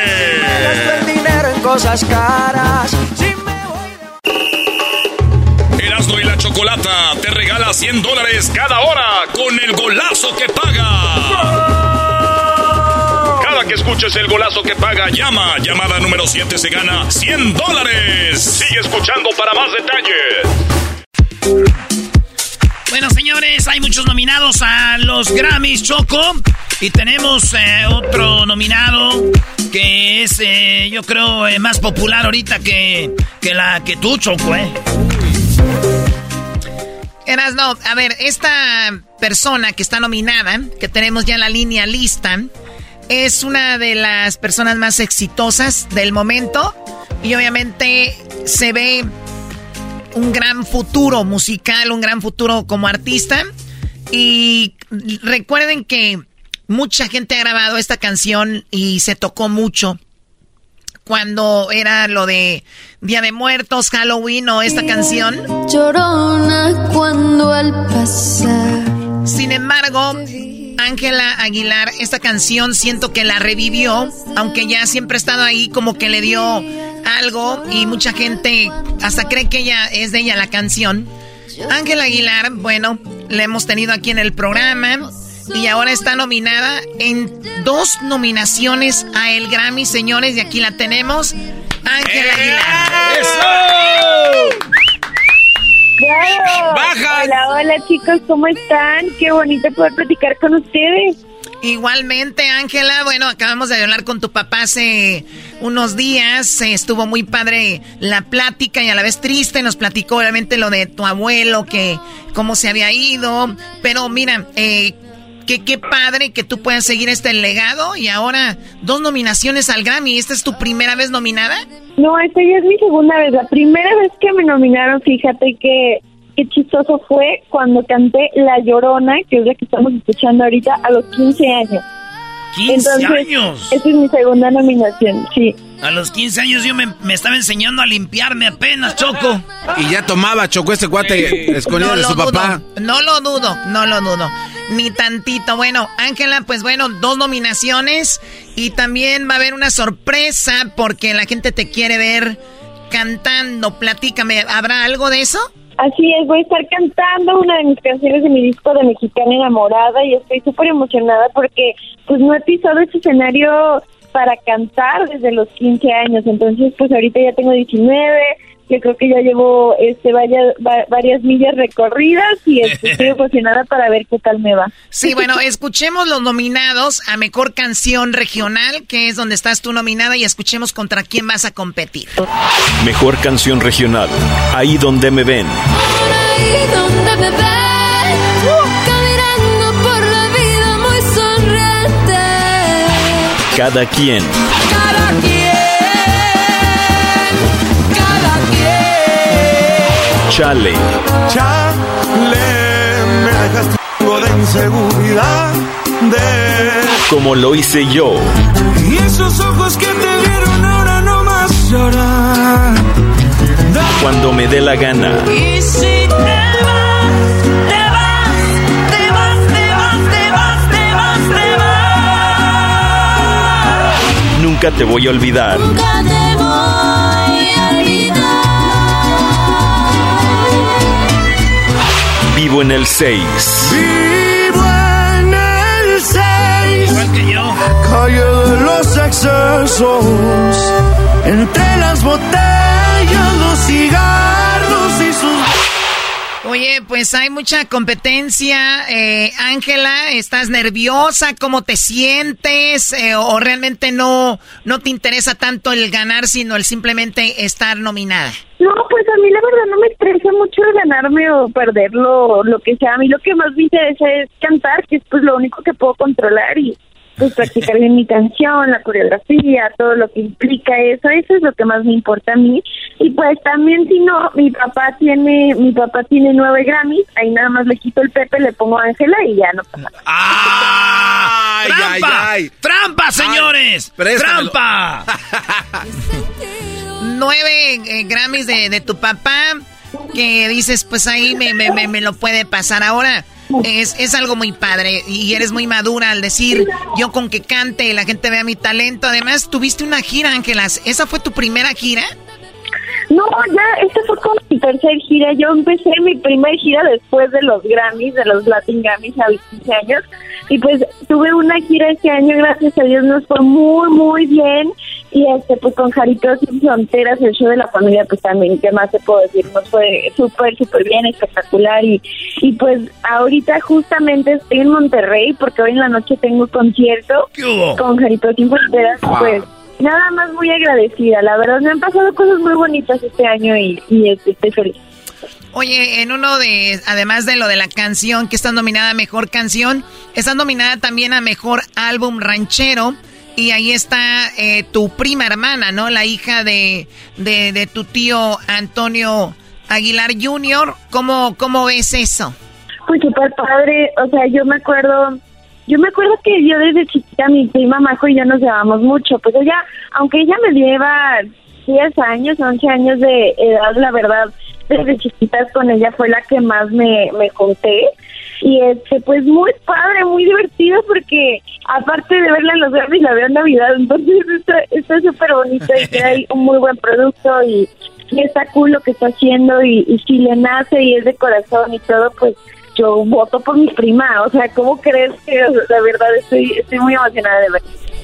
el dinero en cosas caras. Chocolata te regala 100 dólares cada hora con el golazo que paga. Cada que escuches el golazo que paga, llama. Llamada número 7 se gana 100 dólares. Sigue escuchando para más detalles. Bueno, señores, hay muchos nominados a los Grammys, Choco. Y tenemos eh, otro nominado que es, eh, yo creo, eh, más popular ahorita que, que la que tú, Choco, ¿eh? Eras, no, a ver, esta persona que está nominada, que tenemos ya en la línea lista, es una de las personas más exitosas del momento y obviamente se ve un gran futuro musical, un gran futuro como artista. Y recuerden que mucha gente ha grabado esta canción y se tocó mucho cuando era lo de Día de Muertos, Halloween o esta canción. Llorona cuando al pasar. Sin embargo, Ángela Aguilar, esta canción siento que la revivió, aunque ya siempre ha estado ahí, como que le dio algo y mucha gente hasta cree que ella es de ella la canción. Ángela Aguilar, bueno, la hemos tenido aquí en el programa y ahora está nominada en dos nominaciones a el Grammy, señores, y aquí la tenemos. Ángela Aguilar. ¡Eso! Baja. Hola, hola chicos, ¿cómo están? Qué bonito poder platicar con ustedes. Igualmente, Ángela, bueno, acabamos de hablar con tu papá hace unos días, estuvo muy padre la plática y a la vez triste, nos platicó obviamente lo de tu abuelo, que cómo se había ido, pero mira, eh, que qué padre que tú puedas seguir este legado y ahora dos nominaciones al Grammy, ¿esta es tu primera vez nominada? No, esta ya es mi segunda vez, la primera vez que me nominaron, fíjate que qué chistoso fue cuando canté La Llorona, que es la que estamos escuchando ahorita, a los 15 años. 15 años. Esa es mi segunda nominación, sí. A los 15 años yo me, estaba enseñando a limpiarme apenas, Choco. Y ya tomaba, Choco, este cuate escondido de su papá. No lo dudo, no lo dudo. Ni tantito. Bueno, Ángela, pues bueno, dos nominaciones. Y también va a haber una sorpresa porque la gente te quiere ver cantando. Platícame, ¿habrá algo de eso? Así es, voy a estar cantando una de mis canciones de mi disco de Mexicana Enamorada y estoy súper emocionada porque pues no he pisado ese escenario para cantar desde los 15 años, entonces pues ahorita ya tengo 19, yo creo que ya llevo este varias, varias millas recorridas y estoy emocionada para ver qué tal me va. Sí, bueno, escuchemos los nominados a Mejor Canción Regional, que es donde estás tú nominada, y escuchemos contra quién vas a competir. Mejor Canción Regional, Ahí donde me ven. Ahí donde me ven, Cada quien. Cada quien. Chale. Chale, me dejaste de inseguridad. De... Como lo hice yo. Y esos ojos que te vieron ahora no más llorar. Cuando me dé la gana. Y si te Nunca te voy a olvidar. Nunca te voy a olvidar. Vivo en el 6. Vivo en el 6. Igual que yo. Calle de los excesos. Entre las botellas, los cigarros. Oye, pues hay mucha competencia. Eh, Ángela, ¿estás nerviosa? ¿Cómo te sientes? Eh, ¿O realmente no, no te interesa tanto el ganar, sino el simplemente estar nominada? No, pues a mí la verdad no me estresa mucho el ganarme o perderlo, lo que sea. A mí lo que más me interesa es cantar, que es pues lo único que puedo controlar y pues practicar bien mi canción, la coreografía, todo lo que implica eso, eso es lo que más me importa a mí. Y pues también si no, mi papá tiene, mi papá tiene nueve Grammys, ahí nada más le quito el Pepe, le pongo a Ángela y ya no pasa nada. Ay, ¡Trampa! ay, ay. ¡Trampa, señores! ¡Trampa! Nueve eh, Grammys de, de tu papá que dices, pues ahí me, me, me, me lo puede pasar. Ahora, es, es algo muy padre y eres muy madura al decir, yo con que cante y la gente vea mi talento. Además, tuviste una gira, Ángelas. ¿Esa fue tu primera gira? No, ya, esta fue como mi tercer gira. Yo empecé mi primer gira después de los Grammys, de los Latin Grammys a los 15 años. Y pues tuve una gira este año, gracias a Dios, nos fue muy, muy bien. Y este, pues con Jaritos Sin Fronteras, el show de la familia, pues también, ¿qué más te puedo decir? Nos fue súper, súper bien, espectacular. Y, y pues ahorita justamente estoy en Monterrey, porque hoy en la noche tengo un concierto con Jaritos Sin Fronteras. Pues nada más muy agradecida, la verdad, me han pasado cosas muy bonitas este año y, y este, estoy feliz. Oye, en uno de, además de lo de la canción, que está nominada a Mejor Canción, está nominada también a Mejor Álbum Ranchero. Y ahí está eh, tu prima hermana, ¿no? La hija de, de, tu tío Antonio Aguilar Jr. ¿Cómo, ¿Cómo ves eso? Pues súper padre, o sea, yo me acuerdo, yo me acuerdo que yo desde chiquita, mi prima Majo y yo nos llevamos mucho, pues ella, aunque ella me lleva 10 años, 11 años de edad, la verdad, desde chiquitas con ella fue la que más me, me junté. Y este, pues muy padre, muy divertido porque aparte de verla en los Grammys, la veo en Navidad, entonces está está súper bonito y que hay un muy buen producto y, y está cool lo que está haciendo y, y si le nace y es de corazón y todo, pues yo voto por mi prima, o sea, ¿cómo crees que la verdad estoy, estoy muy emocionada de ver?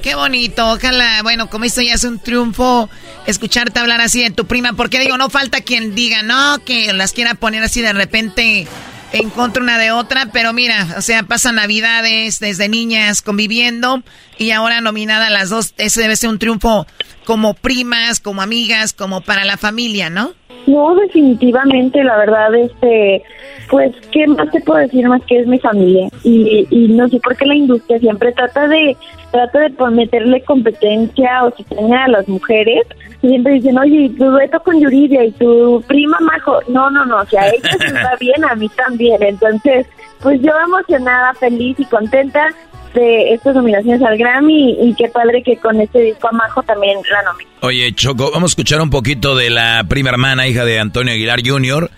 qué bonito. Ojalá, bueno, como esto ya es un triunfo, escucharte hablar así de tu prima. Porque digo, no falta quien diga, no, que las quiera poner así de repente en contra una de otra. Pero mira, o sea, pasan navidades desde niñas conviviendo y ahora nominada a las dos. Ese debe ser un triunfo como primas, como amigas, como para la familia, ¿no? No, definitivamente, la verdad, este, pues, ¿qué más te puedo decir más que es mi familia? Y, y no sé por qué la industria siempre trata de, trata de meterle competencia o tenga a las mujeres. Siempre dicen, oye, tu dueto con Yuridia y tu prima Majo. No, no, no, o sea, a ella se va bien, a mí también. Entonces, pues yo emocionada, feliz y contenta de estas nominaciones al Grammy y, qué padre que con este disco a Majo también la nomina. Oye, Choco, vamos a escuchar un poquito de la prima hermana, hija de Antonio Aguilar Jr.,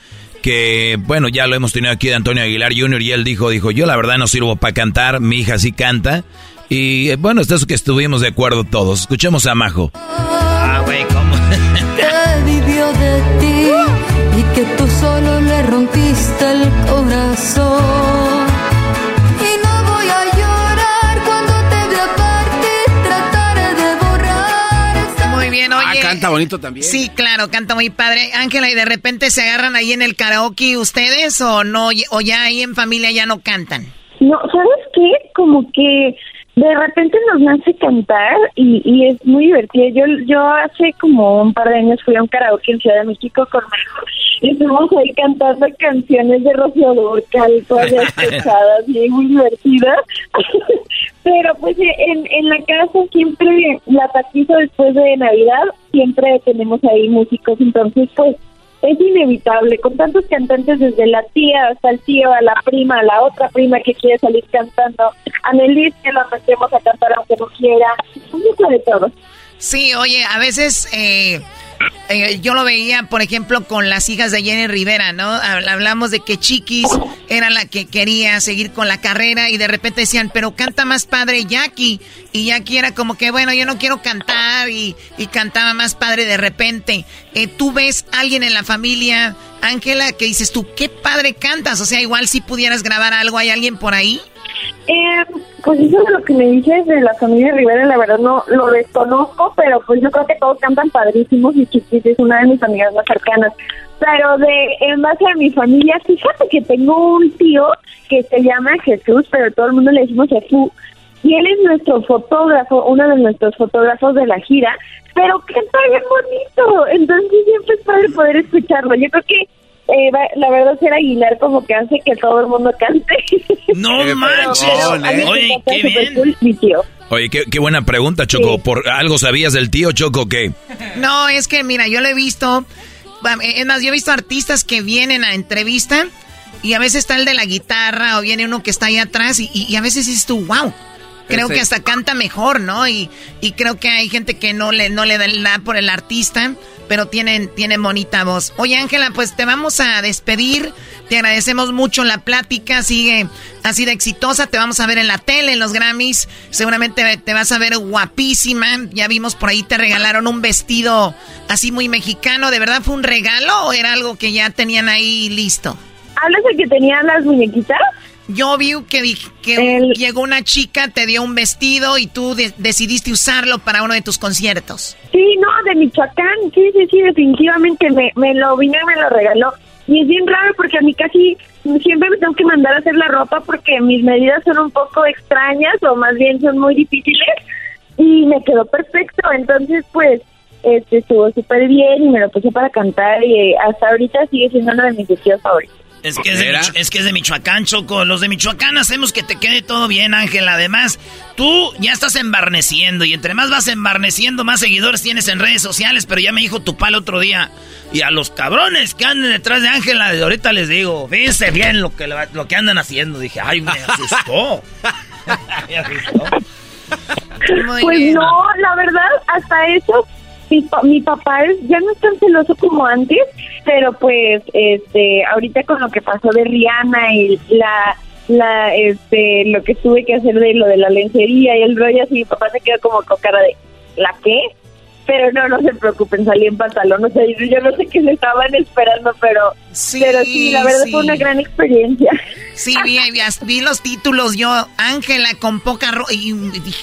que, bueno, ya lo hemos tenido aquí de Antonio Aguilar Jr. y él dijo, dijo, yo la verdad no sirvo para cantar, mi hija sí canta. Y bueno, esto es que estuvimos de acuerdo todos. Escuchemos a Majo. Ah, güey, ¿cómo? Canta bonito también. Sí, claro, canta muy padre. Ángela, ¿y de repente se agarran ahí en el karaoke ustedes o no? O ya ahí en familia ya no cantan. No, ¿sabes qué? Como que de repente nos nace cantar y, y es muy divertido. Yo yo hace como un par de años fui a un karaoke en Ciudad de México con y estuvimos ahí cantando canciones de Rocío Durcal, todas pesadas y muy divertidas. Pero pues en, en la casa siempre, la taquiza después de Navidad, siempre tenemos ahí músicos, entonces pues es inevitable, con tantos cantantes desde la tía hasta el tío, a la prima, a la otra prima que quiere salir cantando, a Nelis que la metemos a cantar aunque no quiera, un de todo. Sí, oye, a veces eh, eh, yo lo veía, por ejemplo, con las hijas de Jenny Rivera, ¿no? Hablamos de que Chiquis era la que quería seguir con la carrera y de repente decían, pero canta más padre Jackie. Y Jackie era como que, bueno, yo no quiero cantar y, cantaba más padre de repente. Eh, ¿Tú ves a alguien en la familia, Ángela, que dices tú, qué padre cantas? O sea, igual si pudieras grabar algo, ¿hay alguien por ahí? Eh, pues eso de lo que me dices de la familia Rivera, la verdad no lo desconozco, pero pues yo creo que todos cantan padrísimos y Chiquis es una de mis amigas más cercanas. Pero de en base a mi familia, fíjate que tengo un tío que se llama Jesús, pero todo el mundo le decimos Jesús. Y él es nuestro fotógrafo, uno de nuestros fotógrafos de la gira, pero canta bien bonito. Entonces siempre es padre poder escucharlo. Yo creo que eh, la verdad ser Aguilar como que hace que todo el mundo cante. No manches. Oye, qué bien. Oye, qué, buena pregunta, Choco. ¿Por algo sabías del tío Choco qué? No, es que mira, yo lo he visto. Es más, yo he visto artistas que vienen a entrevista y a veces está el de la guitarra o viene uno que está ahí atrás y, a veces dices tú, wow. Creo que hasta canta mejor, ¿no? Y, y creo que hay gente que no le, no le da nada por el artista pero tienen, tienen bonita voz. Oye, Ángela, pues te vamos a despedir. Te agradecemos mucho la plática. Sigue así de exitosa. Te vamos a ver en la tele, en los Grammys. Seguramente te vas a ver guapísima. Ya vimos por ahí te regalaron un vestido así muy mexicano. ¿De verdad fue un regalo o era algo que ya tenían ahí listo? ¿Hablas de que tenían las muñequitas? Yo vi que, que llegó una chica, te dio un vestido y tú decidiste usarlo para uno de tus conciertos. Sí, no, de Michoacán, sí, sí, sí, definitivamente me, me lo vino y me lo regaló. Y es bien raro porque a mí casi siempre me tengo que mandar a hacer la ropa porque mis medidas son un poco extrañas o más bien son muy difíciles y me quedó perfecto. Entonces, pues, este estuvo súper bien y me lo puse para cantar y hasta ahorita sigue siendo uno de mis vestidos favoritos. Es que es, de es que es de Michoacán, Choco. Los de Michoacán hacemos que te quede todo bien, Ángel. Además, tú ya estás embarneciendo y entre más vas embarneciendo, más seguidores tienes en redes sociales. Pero ya me dijo tu pal otro día. Y a los cabrones que andan detrás de Ángela, de ahorita les digo, fíjense bien lo que, lo que andan haciendo. Dije, ay, me asustó. pues no, la verdad, hasta eso mi, papá es, ya no es tan celoso como antes, pero pues este ahorita con lo que pasó de Rihanna y la la este lo que tuve que hacer de lo de la lencería y el rollo así mi papá se quedó como con cara de ¿la qué? pero no, no se preocupen, salí en pantalón, o sea, yo no sé qué se estaban esperando, pero sí, pero sí la verdad fue una gran experiencia. Sí, vi, vi, los títulos, yo, Ángela con poca ropa, y,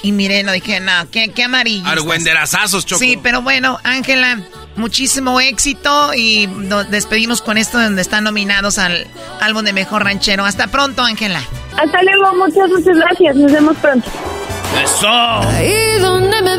y, miré, no dije, no, qué, qué amarillo. Argüenderazazos, Choco. Sí, pero bueno, Ángela, muchísimo éxito y nos despedimos con esto donde están nominados al álbum de Mejor Ranchero. Hasta pronto, Ángela. Hasta luego, muchas, muchas gracias, nos vemos pronto. ¡Eso! Ahí donde me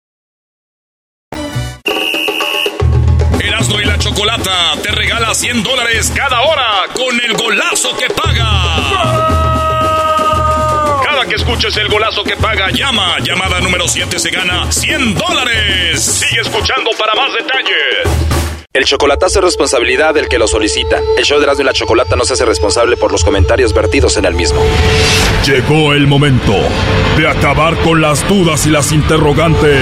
Chocolata te regala 100 dólares cada hora con el golazo que paga. Cada que escuches el golazo que paga, llama. Llamada número 7 se gana 100 dólares. Sigue escuchando para más detalles. El chocolatazo es responsabilidad del que lo solicita. El show de Erasmo y la Chocolata no se hace responsable por los comentarios vertidos en el mismo. Llegó el momento de acabar con las dudas y las interrogantes.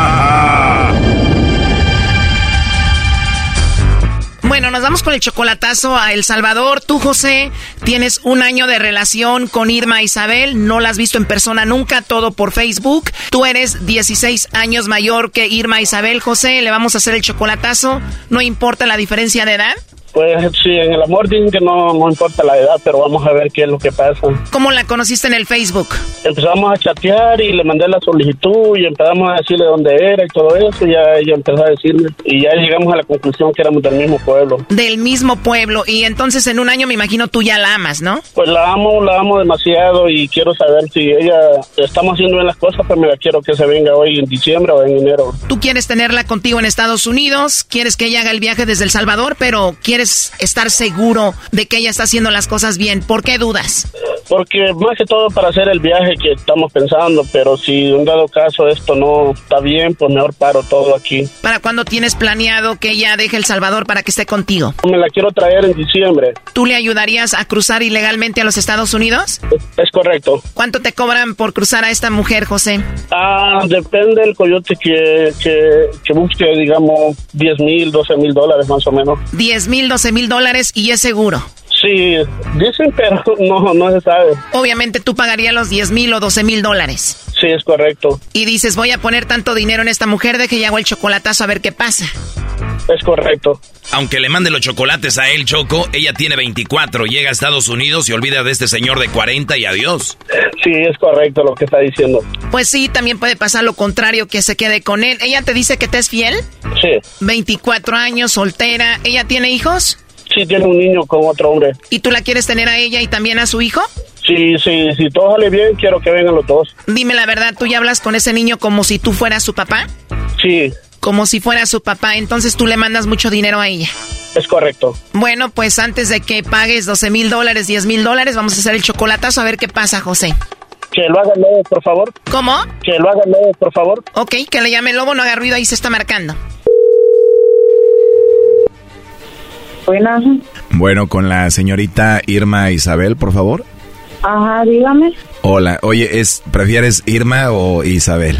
Vamos con el chocolatazo a El Salvador. Tú, José, tienes un año de relación con Irma Isabel. No la has visto en persona nunca, todo por Facebook. Tú eres 16 años mayor que Irma Isabel. José, le vamos a hacer el chocolatazo. No importa la diferencia de edad. Pues sí, en el amor dicen que no, no importa la edad, pero vamos a ver qué es lo que pasa. ¿Cómo la conociste en el Facebook? Empezamos a chatear y le mandé la solicitud y empezamos a decirle dónde era y todo eso. Y ya ella empezó a decirle y ya llegamos a la conclusión que éramos del mismo pueblo. Del mismo pueblo. Y entonces en un año me imagino tú ya la amas, ¿no? Pues la amo, la amo demasiado y quiero saber si ella estamos haciendo bien las cosas, pues me la quiero que se venga hoy en diciembre o en enero. Tú quieres tenerla contigo en Estados Unidos, quieres que ella haga el viaje desde El Salvador, pero quieres estar seguro de que ella está haciendo las cosas bien. ¿Por qué dudas? Porque más que todo para hacer el viaje que estamos pensando, pero si en dado caso esto no está bien, pues mejor paro todo aquí. ¿Para cuándo tienes planeado que ella deje El Salvador para que esté contigo? Me la quiero traer en diciembre. ¿Tú le ayudarías a cruzar ilegalmente a los Estados Unidos? Es, correcto. ¿Cuánto te cobran por cruzar a esta mujer, José? Ah, depende del coyote que, que, que busque, digamos, 10 mil, 12 mil dólares más o menos. 10 mil, 12 mil dólares y es seguro. Sí, dicen, pero no, no se sabe. Obviamente tú pagarías los 10 mil o 12 mil dólares. Sí, es correcto. Y dices, voy a poner tanto dinero en esta mujer de que ya hago el chocolatazo a ver qué pasa. Es correcto. Aunque le mande los chocolates a él, Choco, ella tiene 24, llega a Estados Unidos y olvida de este señor de 40 y adiós. Sí, es correcto lo que está diciendo. Pues sí, también puede pasar lo contrario, que se quede con él. ¿Ella te dice que te es fiel? Sí. 24 años, soltera. ¿Ella tiene hijos? Sí, tiene un niño con otro hombre. ¿Y tú la quieres tener a ella y también a su hijo? Sí, sí, si todo sale bien, quiero que vengan los dos. Dime la verdad, ¿tú ya hablas con ese niño como si tú fueras su papá? Sí. Como si fuera su papá, entonces tú le mandas mucho dinero a ella. Es correcto. Bueno, pues antes de que pagues 12 mil dólares, 10 mil dólares, vamos a hacer el chocolatazo a ver qué pasa, José. Que lo haga Lobo, por favor. ¿Cómo? Que lo haga Lobo, por favor. Ok, que le llame Lobo, no haga ruido, ahí se está marcando. Buenas. Bueno, con la señorita Irma Isabel, por favor. Ajá, dígame. Hola, oye, ¿es, ¿prefieres Irma o Isabel?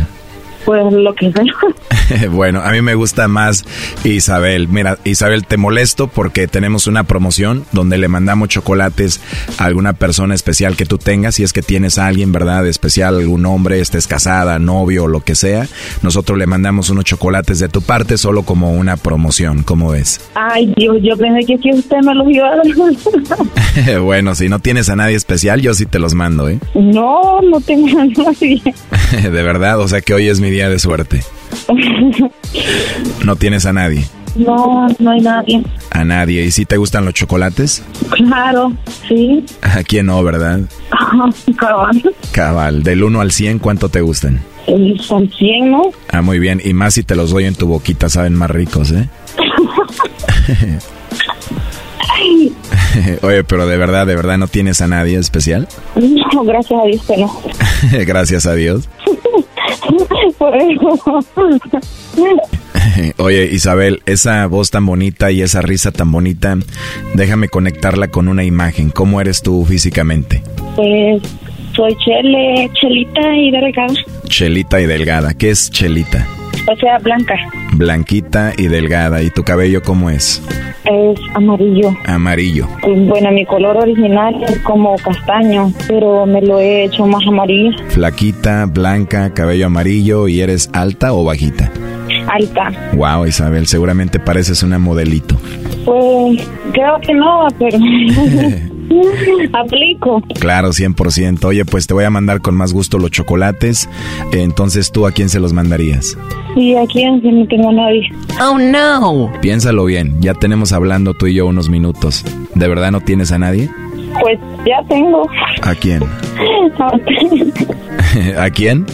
Pues lo que sea. bueno, a mí me gusta más Isabel. Mira, Isabel, te molesto porque tenemos una promoción donde le mandamos chocolates a alguna persona especial que tú tengas. Si es que tienes a alguien, ¿verdad? Especial, algún hombre, estés casada, novio, lo que sea. Nosotros le mandamos unos chocolates de tu parte solo como una promoción. ¿Cómo ves? Ay, Dios, yo pensé que si usted me los iba a dar. bueno, si no tienes a nadie especial, yo sí te los mando, ¿eh? No, no tengo a nadie. de verdad, o sea que hoy es mi día de suerte. ¿No tienes a nadie? No, no hay nadie. ¿A nadie? ¿Y si te gustan los chocolates? Claro, sí. ¿A quién no, verdad? Cabal. Cabal. Del 1 al 100, ¿cuánto te gustan? Son 100, ¿no? Ah, muy bien. Y más si te los doy en tu boquita, saben más ricos, ¿eh? Oye, pero de verdad, de verdad, ¿no tienes a nadie especial? No, gracias a Dios que no. gracias a Dios. Oye, Isabel, esa voz tan bonita y esa risa tan bonita, déjame conectarla con una imagen. ¿Cómo eres tú físicamente? Pues soy Chele, Chelita y delgada. Chelita y delgada. ¿Qué es Chelita? O sea, blanca. Blanquita y delgada. ¿Y tu cabello cómo es? Es amarillo. Amarillo. Bueno, mi color original es como castaño, pero me lo he hecho más amarillo. Flaquita, blanca, cabello amarillo. ¿Y eres alta o bajita? Alta. Wow, Isabel, seguramente pareces una modelito. Pues creo que no, pero aplico. Claro, 100%. Oye, pues te voy a mandar con más gusto los chocolates. Entonces, ¿tú a quién se los mandarías? ¿Y a quién? Que no tengo a nadie. Oh, no. Piénsalo bien. Ya tenemos hablando tú y yo unos minutos. ¿De verdad no tienes a nadie? Pues ya tengo. ¿A quién? A usted. ¿A quién?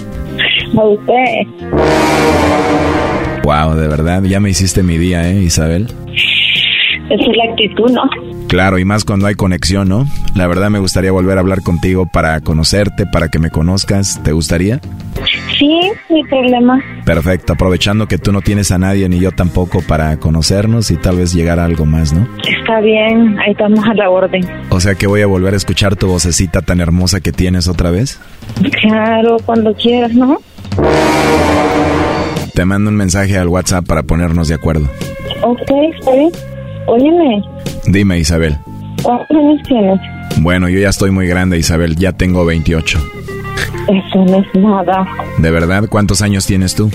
A usted. Wow, de verdad, ya me hiciste mi día, ¿eh, Isabel? Esa es la actitud, ¿no? Claro, y más cuando hay conexión, ¿no? La verdad me gustaría volver a hablar contigo para conocerte, para que me conozcas. ¿Te gustaría? Sí, mi problema. Perfecto, aprovechando que tú no tienes a nadie ni yo tampoco para conocernos y tal vez llegar a algo más, ¿no? Está bien, ahí estamos a la orden. O sea que voy a volver a escuchar tu vocecita tan hermosa que tienes otra vez. Claro, cuando quieras, ¿no? Te mando un mensaje al WhatsApp para ponernos de acuerdo. Ok, está bien. Óyeme, Dime, Isabel. ¿cuántos años tienes? Bueno, yo ya estoy muy grande, Isabel. Ya tengo 28. Eso no es nada. ¿De verdad? ¿Cuántos años tienes tú?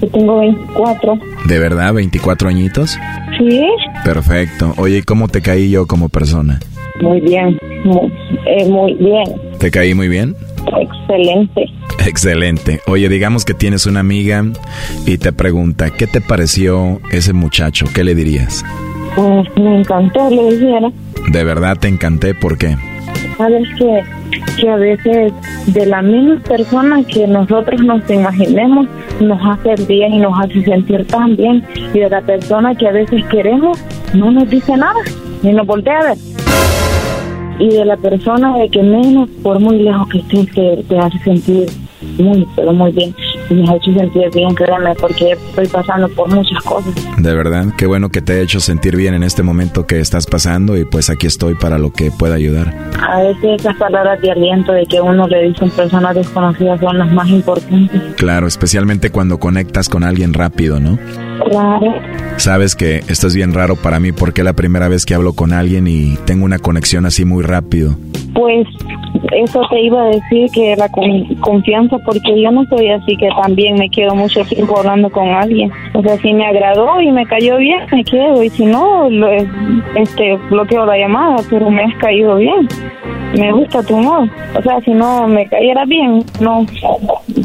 Yo tengo 24. ¿De verdad? ¿24 añitos? ¿Sí? Perfecto. Oye, ¿y ¿cómo te caí yo como persona? Muy bien. Muy, eh, muy bien. ¿Te caí muy bien? Excelente. Excelente. Oye, digamos que tienes una amiga y te pregunta, ¿qué te pareció ese muchacho? ¿Qué le dirías? Pues me encantó, le dijera. De verdad te encanté, ¿por qué? Sabes que, que a veces de la misma persona que nosotros nos imaginemos nos hace bien y nos hace sentir tan bien. Y de la persona que a veces queremos no nos dice nada, ni nos voltea a ver. Y de la persona de que menos, por muy lejos que estés, que te hace sentir muy, pero muy bien. Me ha hecho sentir bien, créeme, porque estoy pasando por muchas cosas. De verdad, qué bueno que te he hecho sentir bien en este momento que estás pasando y pues aquí estoy para lo que pueda ayudar. A veces esas palabras de aliento de que uno le dicen personas desconocidas son las más importantes. Claro, especialmente cuando conectas con alguien rápido, ¿no? Claro. Sabes que esto es bien raro para mí porque es la primera vez que hablo con alguien y tengo una conexión así muy rápido. Pues eso te iba a decir que la con- confianza, porque yo no soy así que también me quedo mucho tiempo hablando con alguien. O sea, si me agradó y me cayó bien, me quedo, y si no, lo- este bloqueo la llamada, pero me has caído bien. Me gusta tu humor. O sea, si no me cayera bien, no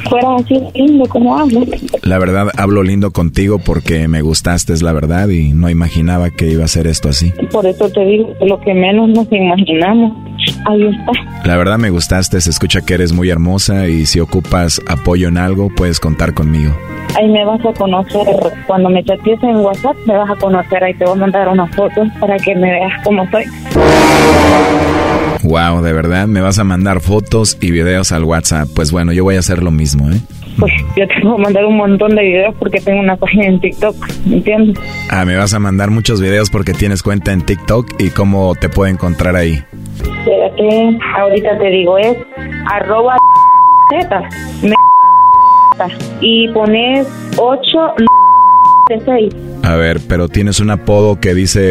fuera así lindo como hablas. La verdad, hablo lindo contigo porque me gustaste, es la verdad, y no imaginaba que iba a ser esto así. Por eso te digo lo que menos nos imaginamos, ahí está. La verdad me gustaste, se escucha que eres muy hermosa y si ocupas apoyo en algo, puedes contar conmigo. Ahí me vas a conocer, cuando me chatees en WhatsApp, me vas a conocer, ahí te voy a mandar una foto para que me veas cómo soy. Wow, de verdad, me vas a mandar fotos y videos al WhatsApp. Pues bueno, yo voy a hacer lo mismo, ¿eh? Pues yo te voy a mandar un montón de videos porque tengo una página en TikTok, ¿me entiendes? Ah, me vas a mandar muchos videos porque tienes cuenta en TikTok y cómo te puedo encontrar ahí. Espérate, ahorita te digo, es arroba z, me- y pones 8 6. A ver, pero tienes un apodo que dice...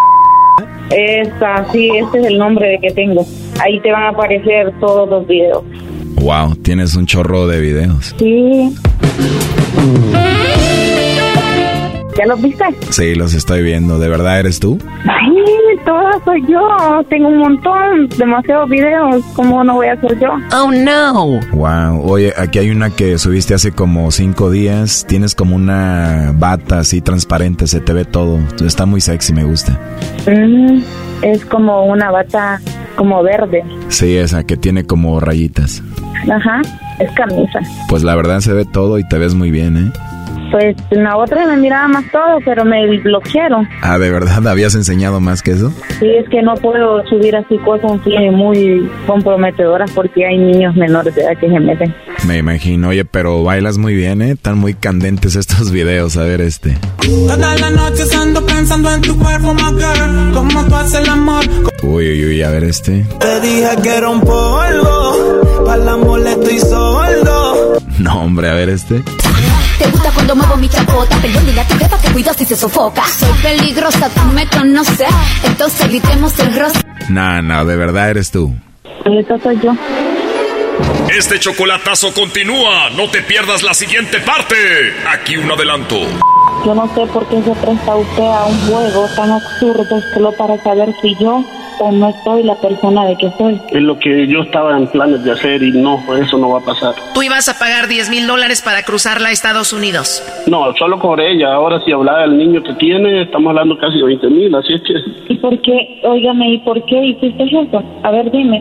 Esta, sí, este es el nombre que tengo. Ahí te van a aparecer todos los videos. Wow, tienes un chorro de videos. Sí. ¿Ya los viste? Sí, los estoy viendo. ¿De verdad eres tú? Sí, toda soy yo. Tengo un montón, demasiados videos. ¿Cómo no voy a ser yo? Oh no. Wow. Oye, aquí hay una que subiste hace como cinco días. Tienes como una bata así transparente, se te ve todo. Está muy sexy, me gusta. Mm, es como una bata como verde. Sí, esa que tiene como rayitas. Ajá, es camisa. Pues la verdad se ve todo y te ves muy bien, ¿eh? Pues en la otra me miraba más todo, pero me bloquearon. Ah, ¿de verdad habías enseñado más que eso? Sí, es que no puedo subir así cosas muy comprometedoras porque hay niños menores de edad que se meten. Me imagino, oye, pero bailas muy bien, ¿eh? Están muy candentes estos videos, a ver este. Toda la noche ando pensando en tu cuerpo, my girl. Cómo tú haces el amor. Uy, uy, uy, a ver este. Te dije que era un polvo. Para la molesto y sordo. No, hombre, a ver este. Te gusta cuando muevo mi chapota, perdón, dile a tu jefa que cuido si se sofoca. Soy peligrosa, tú me conoces, entonces gritemos el rostro. No, no, de verdad eres tú. Esta soy yo. Este chocolatazo continúa. No te pierdas la siguiente parte. Aquí un adelanto. Yo no sé por qué se presta usted a un juego tan absurdo solo para saber si yo o no soy la persona de que soy. Es lo que yo estaba en planes de hacer y no, eso no va a pasar. Tú ibas a pagar 10 mil dólares para cruzarla a Estados Unidos. No, solo por ella. Ahora si hablaba del niño que tiene, estamos hablando casi de 20 mil, así es que... ¿Y por qué? Óigame, ¿y por qué hiciste eso? A ver, dime.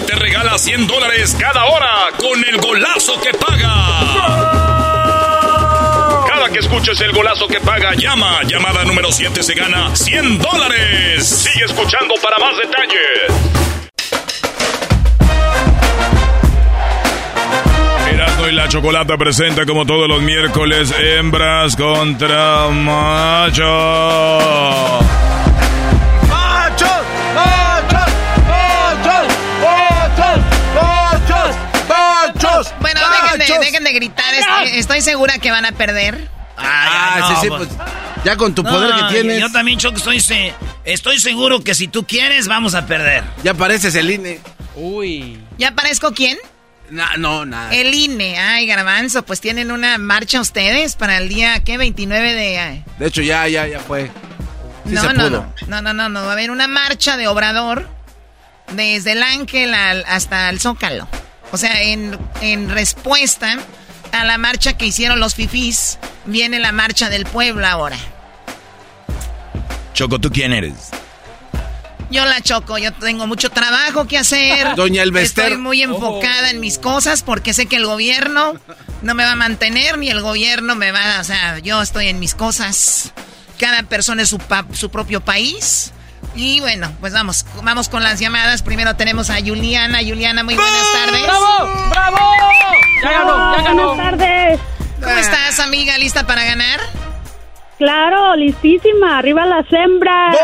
Te regala 100 dólares cada hora con el golazo que paga. Cada que escuches el golazo que paga, llama. Llamada número 7 se gana 100 dólares. Sigue escuchando para más detalles. Y la Chocolata presenta como todos los miércoles hembras contra machos. Dejen de, dejen de gritar. Estoy, estoy segura que van a perder. Ah, sí, sí, pues. Ya con tu poder que tienes. Yo también, Choco, estoy, estoy seguro que si tú quieres, vamos a perder. Ya pareces el INE. Uy. ¿Ya parezco quién? No, no, nada. El INE. Ay, garbanzo, pues tienen una marcha ustedes para el día, ¿qué? 29 de... ay, De hecho, ya, ya, ya fue. Sí no, se no, pudo. no, no, no, no, no. Va a haber una marcha de Obrador desde el Ángel al- hasta el Zócalo. O sea, en, en respuesta a la marcha que hicieron los fifís, viene la marcha del pueblo ahora. Choco, ¿tú quién eres? Yo la choco, yo tengo mucho trabajo que hacer. Doña Elvester. Estoy muy enfocada en mis cosas porque sé que el gobierno no me va a mantener ni el gobierno me va a... O sea, yo estoy en mis cosas. Cada persona es su, pa- su propio país. Y bueno, pues vamos, vamos con las llamadas. Primero tenemos a Juliana. Juliana, muy buenas tardes. ¡Bravo! ¡Bravo! Ya ganó, ya ganó. Buenas tardes. ¿Cómo estás, amiga? ¿Lista para ganar? Claro, listísima. Arriba las hembras.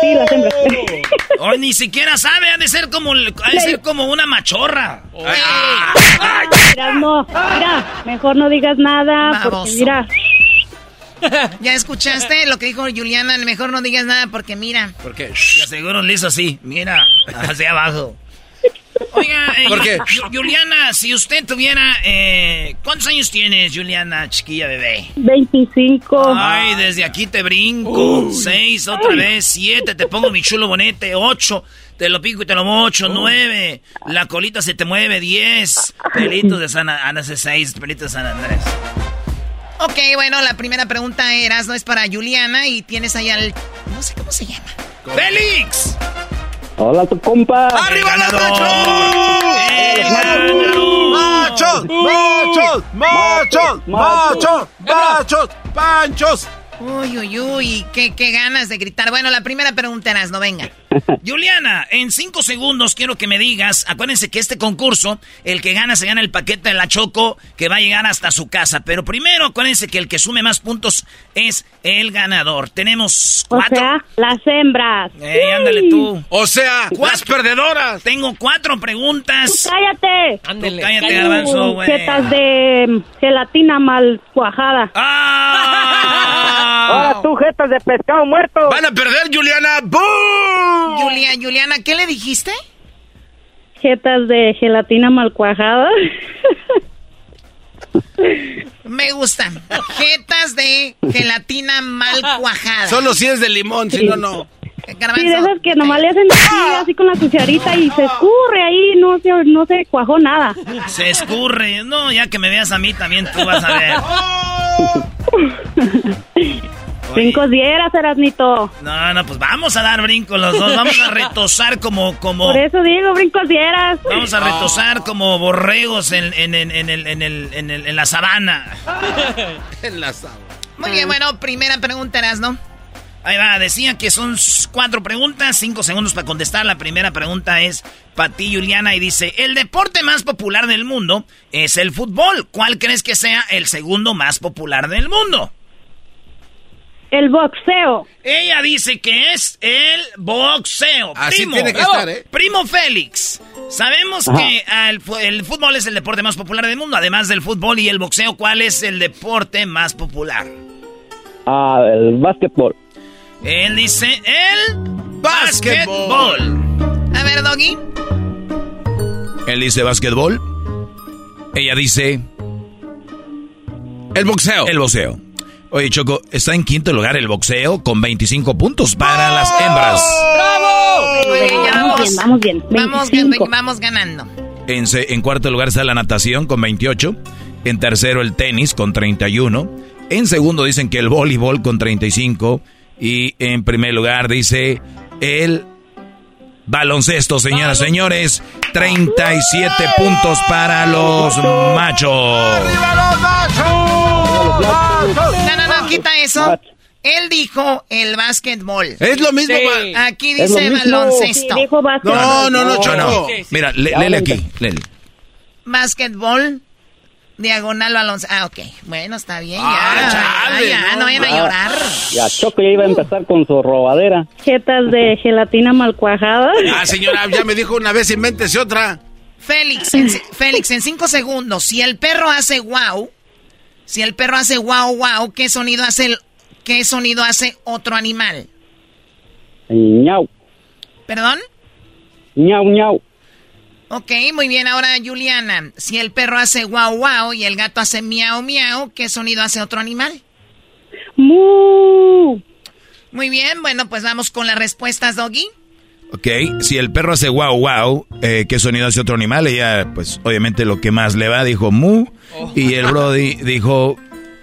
Sí, las hembras. Hoy ni siquiera sabe, ha de ser como, ha de ser como una machorra. Mira, no, mira, mejor no digas nada, porque Baboso. mira, ¿Ya escuchaste lo que dijo Juliana? Mejor no digas nada porque mira. ¿Por qué? Ya seguro le hizo así. Mira, hacia abajo. Oiga, eh, ¿Por qué? Yu- Juliana, si usted tuviera... eh, ¿Cuántos años tienes, Juliana, chiquilla bebé? 25. Ay, desde aquí te brinco. Seis, otra vez. Siete, te pongo mi chulo bonete. Ocho, te lo pico y te lo mocho. Nueve, la colita se te mueve. Diez, pelitos de San Andrés. Seis, pelitos de San Andrés. Ok, bueno, la primera pregunta eras, no es para Juliana y tienes ahí al... No sé cómo se llama. ¡Félix! Hola, tu compa. ¡Arriba los ¡Machos! ¡Machos! ¡Machos! ¡Machos! ¡Machos! ¡Panchos! Uy, uy, uy, qué, qué ganas de gritar. Bueno, la primera pregunta eras, no venga. Juliana, en cinco segundos quiero que me digas, acuérdense que este concurso, el que gana se gana el paquete de la Choco que va a llegar hasta su casa. Pero primero acuérdense que el que sume más puntos es el ganador. Tenemos O cuatro. sea, las hembras. Ey, ándale tú. O sea, las perdedoras. Tengo cuatro preguntas. ¡Cállate! Ándale. Cállate, garbanzo, güey. De gelatina mal cuajada. Ahora tú, jetas de pescado muerto. ¡Van a perder, Juliana! ¡Boom! Julia, Juliana, ¿qué le dijiste? Jetas de gelatina mal cuajada. Me gustan. Jetas de gelatina mal cuajada. Solo si es de limón, si no, no. Sí, de esas que nomás le hacen así, así con la cucharita y se escurre ahí, no se, no se cuajó nada. Se escurre. No, ya que me veas a mí también tú vas a ver. Cinco dieras, Erasnito. No, no, pues vamos a dar brinco los dos. Vamos a retosar como, como. Por eso digo, brincos dieras. Vamos a retosar como borregos en, en, en, en el, en, el, en, el- en la sabana. En la sábana. Muy bien, bueno, primera pregunta eras, ¿no? Ahí va, decía que son cuatro preguntas, cinco segundos para contestar. La primera pregunta es para ti, Juliana, y dice, el deporte más popular del mundo es el fútbol. ¿Cuál crees que sea el segundo más popular del mundo? El boxeo. Ella dice que es el boxeo. Así Primo, tiene que estar, ¿eh? Primo Félix. Sabemos Ajá. que el, el fútbol es el deporte más popular del mundo. Además del fútbol y el boxeo, ¿cuál es el deporte más popular? Ah, el básquetbol. Él dice el básquetbol. A ver, Doggy. Él dice básquetbol. Ella dice El boxeo. el boxeo. Oye, Choco, está en quinto lugar el boxeo con 25 puntos para las hembras. Muy bien, ya Vamos bien, vamos bien. Vamos, 25. vamos ganando. En, en cuarto lugar está la natación con 28. En tercero el tenis con 31. En segundo dicen que el voleibol con 35. Y en primer lugar dice el baloncesto, señoras y señores. 37 puntos para los machos. No, no, no, quita eso. Él dijo el básquetbol. Es lo mismo. Sí. Aquí dice mismo. baloncesto. Sí. No, no, no, No. Mira, le- léele aquí. léele. Básquetbol, diagonal baloncesto. Ah, ok. Bueno, está bien. Ah, ya, chale, ya, ya, no, no vayan a llorar. Ya Choco ya iba a empezar con su robadera. Jetas de gelatina mal cuajada. Ah, señora, ya me dijo una vez, invéntese otra. Félix, en, Félix, en cinco segundos, si el perro hace wow, si el perro hace wow, wow, ¿qué sonido hace el, qué sonido hace otro animal? Ñau, ¿Perdón? ñau, ñau. Ok, muy bien. Ahora, Juliana, si el perro hace wow, wow y el gato hace miau, miau, ¿qué sonido hace otro animal? Mu. Muy bien, bueno, pues vamos con las respuestas, Doggy. Ok, si el perro hace wow, wow, eh, ¿qué sonido hace otro animal? Ella, pues obviamente lo que más le va, dijo mu. Y el Brody dijo,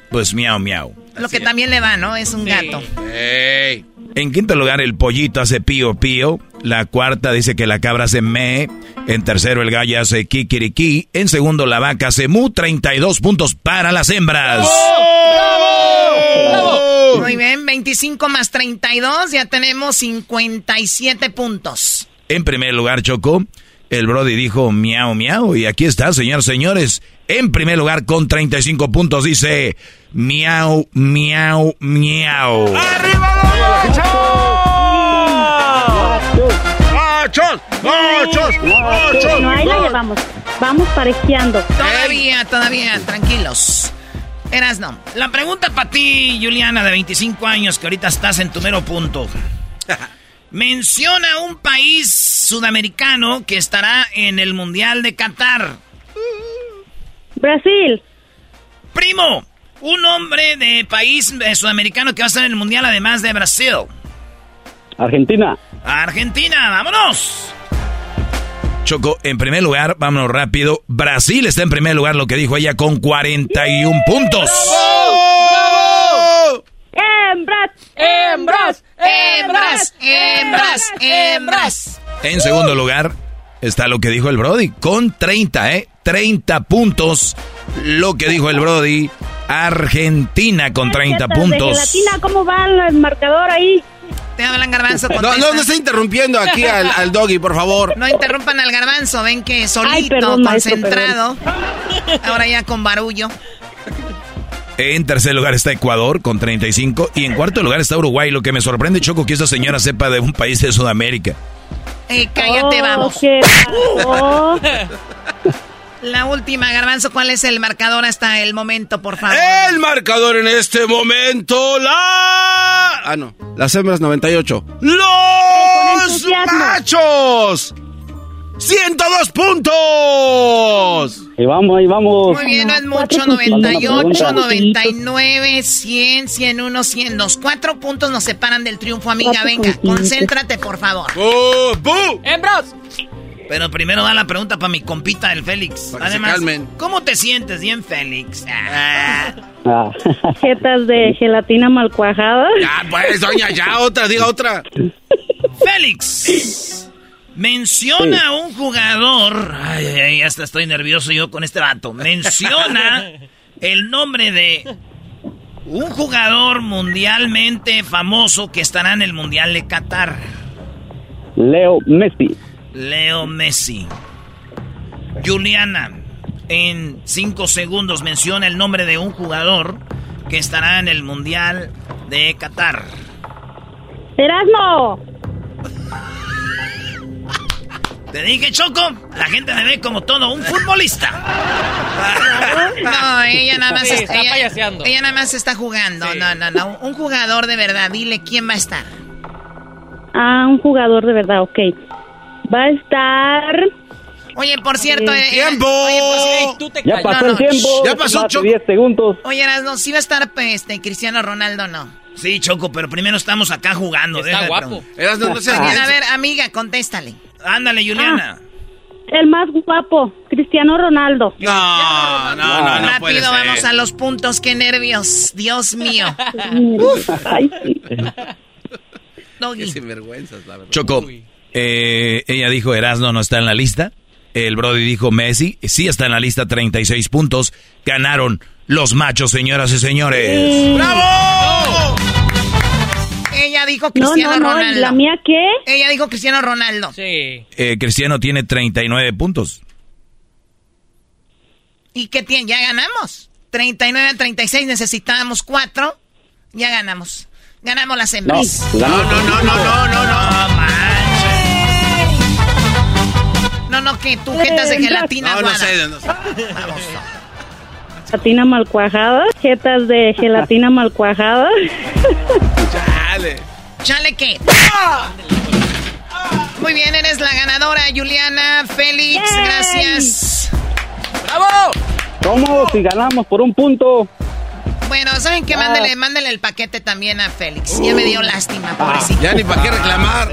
pues miau, miau. Lo que también le va, ¿no? Es un gato. Ey. En quinto lugar, el pollito hace pío, pío. La cuarta dice que la cabra hace me. En tercero, el gallo hace kikiriki. En segundo, la vaca hace mu. 32 puntos para las hembras. Muy bien, 25 más 32, ya tenemos 57 puntos. En primer lugar, Choco, el Brody dijo miau, miau. Y aquí está, señores, señores. En primer lugar, con 35 puntos, dice miau, miau, miau. ¡Machos! ¡Machos! No, ahí la llevamos. Vamos parejeando. Todavía, todavía, tranquilos. Eras no. La pregunta para ti, Juliana, de 25 años, que ahorita estás en tu mero punto. Menciona un país sudamericano que estará en el Mundial de Qatar. Brasil. Primo, un hombre de país eh, sudamericano que va a estar en el Mundial además de Brasil. Argentina. Argentina, vámonos. Choco, en primer lugar, vámonos rápido. Brasil está en primer lugar, lo que dijo ella, con 41 puntos. ¡Hembras! ¡Hembras! ¡Hembras! ¡Hembras! ¡Hembras! En segundo lugar está lo que dijo el Brody, con 30, ¿eh? 30 puntos. Lo que dijo el Brody. Argentina con 30 puntos. Latina, ¿cómo va el marcador ahí? Te hablan garbanzo. No, no, no está interrumpiendo aquí al, al doggy, por favor. No interrumpan al garbanzo, ven que solito, perdón, maestro, concentrado. Ahora ya con barullo. En tercer lugar está Ecuador con 35 y en cuarto lugar está Uruguay. Lo que me sorprende, Choco, que esta señora sepa de un país de Sudamérica. Eh, cállate, Oh, vamos. La última, garbanzo, ¿cuál es el marcador hasta el momento, por favor? El marcador en este momento, la... Ah, no. Las hembras 98. ¡Los machos! ¡102 puntos! Ahí vamos, ahí vamos. Muy bien, no es mucho, Cuatro 98, puntitos. 99, 100, 101, 102. Cuatro puntos nos separan del triunfo, amiga. Venga, concéntrate, por favor. ¡Oh, bu! ¡Hembras! Pero primero da la pregunta para mi compita, el Félix. Para que se Además. ¿cómo te sientes bien, Félix? Ah. Ah. Jetas de gelatina mal cuajada. Ya, pues, doña, ya, otra, diga otra. Félix, menciona un jugador. Ay, ay, ay, hasta estoy nervioso yo con este vato. Menciona el nombre de un jugador mundialmente famoso que estará en el Mundial de Qatar. Leo Messi. Leo Messi. Juliana, en cinco segundos menciona el nombre de un jugador que estará en el Mundial de Qatar. ¡Erasmo! Te dije, Choco, la gente me ve como todo un futbolista. No, ella nada más Sí, está, está ella, payaseando. ella nada más está jugando. No, no, no. Un jugador de verdad. Dile quién va a estar. Ah, un jugador de verdad, ok. Va a estar... Oye, por cierto, eh, ¡Tiempo! oye, por cierto, Ya pasó No, el no, tiempo. ya pasó, Choco. 10 segundos. Oye, no, si va a estar pues, este, Cristiano Ronaldo, no. Sí, Choco, pero primero estamos acá jugando. Está guapo. preguntar. Eras, no, no seas Bien, a ver, amiga, contéstale. Ándale, Juliana. El más guapo, Cristiano Ronaldo. No, no, no, no puede Rápido, ser. vamos a los puntos. Qué nervios. Dios mío. Ay, sí. Doggy. Qué sinvergüenzas, la verdad. Choco, eh, ella dijo Erasno no está en la lista. El Brody dijo Messi, sí está en la lista, 36 puntos. Ganaron los machos, señoras y señores. ¡Bravo! Ella dijo No, Cristiano no, no, ¿y Ronaldo. la mía qué? Ella dijo Cristiano Ronaldo. Sí. Eh, Cristiano tiene 39 puntos. ¿Y qué tiene? Ya ganamos. 39 a 36, necesitábamos 4. Ya ganamos. Ganamos las No, hembras. No, ganamos. no, no, no, no, no, no. No. No, no, que tú jetas de gelatina No, no aguada. sé, no sé. Vamos. Gelatina mal cuajada. Jetas de gelatina mal cuajada. Chale. Chale, ¿qué? Muy bien, eres la ganadora, Juliana. Félix, Yay. gracias. ¿Cómo? Si ganamos por un punto. Bueno, ¿saben qué? Mándele, mándele el paquete también a Félix. Ya me dio lástima, pobrecito. Ya ni para qué reclamar.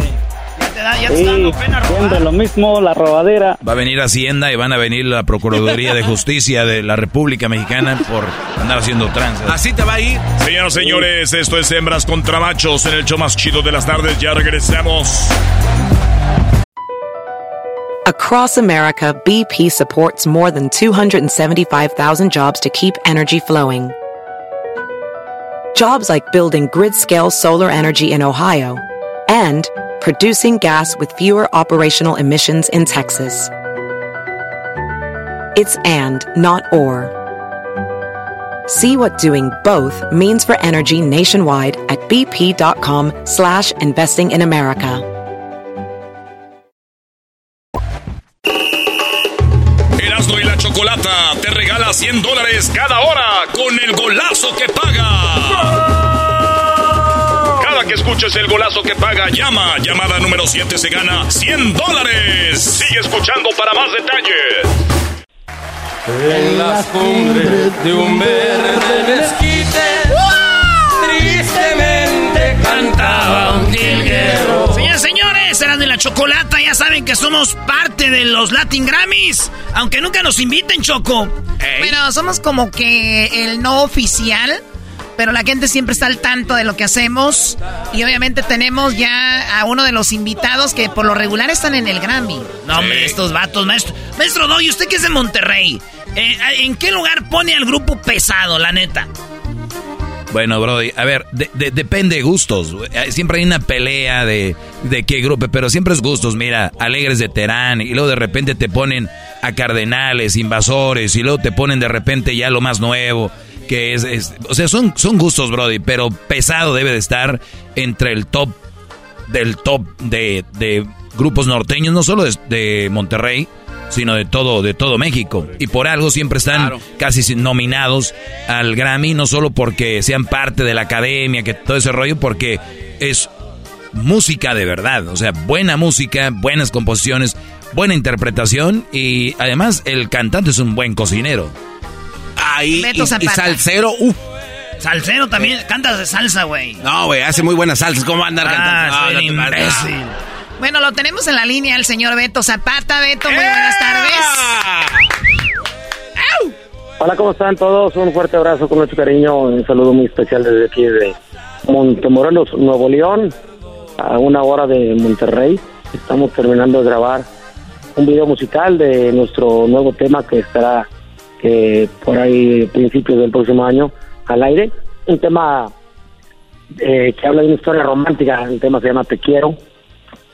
Te da, ya te Sí, está dando pena siempre robar. lo mismo, la robadera. Va a venir Hacienda y van a venir la Procuraduría de Justicia de la República Mexicana por andar haciendo tranzas. Así te va a ir. Señoras y señores, esto es Hembras contra Machos en el show más chido de las tardes. Ya regresamos. Across America, BP supports more than 275,000 jobs to keep energy flowing. Jobs like building grid scale solar energy in Ohio and producing gas with fewer operational emissions in Texas. It's and, not or. See what doing both means for energy nationwide at bp.com slash investing in America. Erasmo y la Chocolata te regala 100 dólares cada hora con el golazo que paga. Para que escuches el golazo que paga. Llama. Llamada número 7 se gana 100 dólares. Sigue escuchando para más detalles. En las cumbres de un verde mezquite, tristemente cantaba un jilguero. Señores, señores, eran de la chocolata. Ya saben que somos parte de los Latin Grammys. Aunque nunca nos inviten, Choco. Pero somos como que el no oficial. Pero la gente siempre está al tanto de lo que hacemos. Y obviamente tenemos ya a uno de los invitados que por lo regular están en el Grammy. No, hombre, estos vatos, maestro. Maestro Doy, usted que es de Monterrey. eh, ¿En qué lugar pone al grupo pesado, la neta? Bueno, Brody, a ver, de- de- depende de gustos. Eh, Siempre hay una pelea de, de qué grupo, pero siempre es gustos. Mira, Alegres de Terán, y luego de repente te ponen a Cardenales, Invasores, y luego te ponen de repente ya lo más nuevo, que es... es- o sea, son, son gustos, Brody, pero pesado debe de estar entre el top del top de, de grupos norteños, no solo de, de Monterrey, sino de todo, de todo México. Y por algo siempre están casi nominados al Grammy, no solo porque sean parte de la academia, que todo ese rollo, porque es música de verdad. O sea, buena música, buenas composiciones, buena interpretación y además el cantante es un buen cocinero. Ahí, Beto y, salsero, uff. Salsero también, cantas de salsa, güey. No, güey, hace muy buenas salsas. ¿Cómo andar Ah, cantando? No, no imbécil. Bueno, lo tenemos en la línea el señor Beto Zapata. Beto, muy buenas tardes. Hola, ¿cómo están todos? Un fuerte abrazo con mucho cariño. Un saludo muy especial desde aquí de Montemorelos, Nuevo León, a una hora de Monterrey. Estamos terminando de grabar un video musical de nuestro nuevo tema que estará eh, por ahí principios del próximo año al aire. Un tema eh, que habla de una historia romántica. El tema se llama Te Quiero.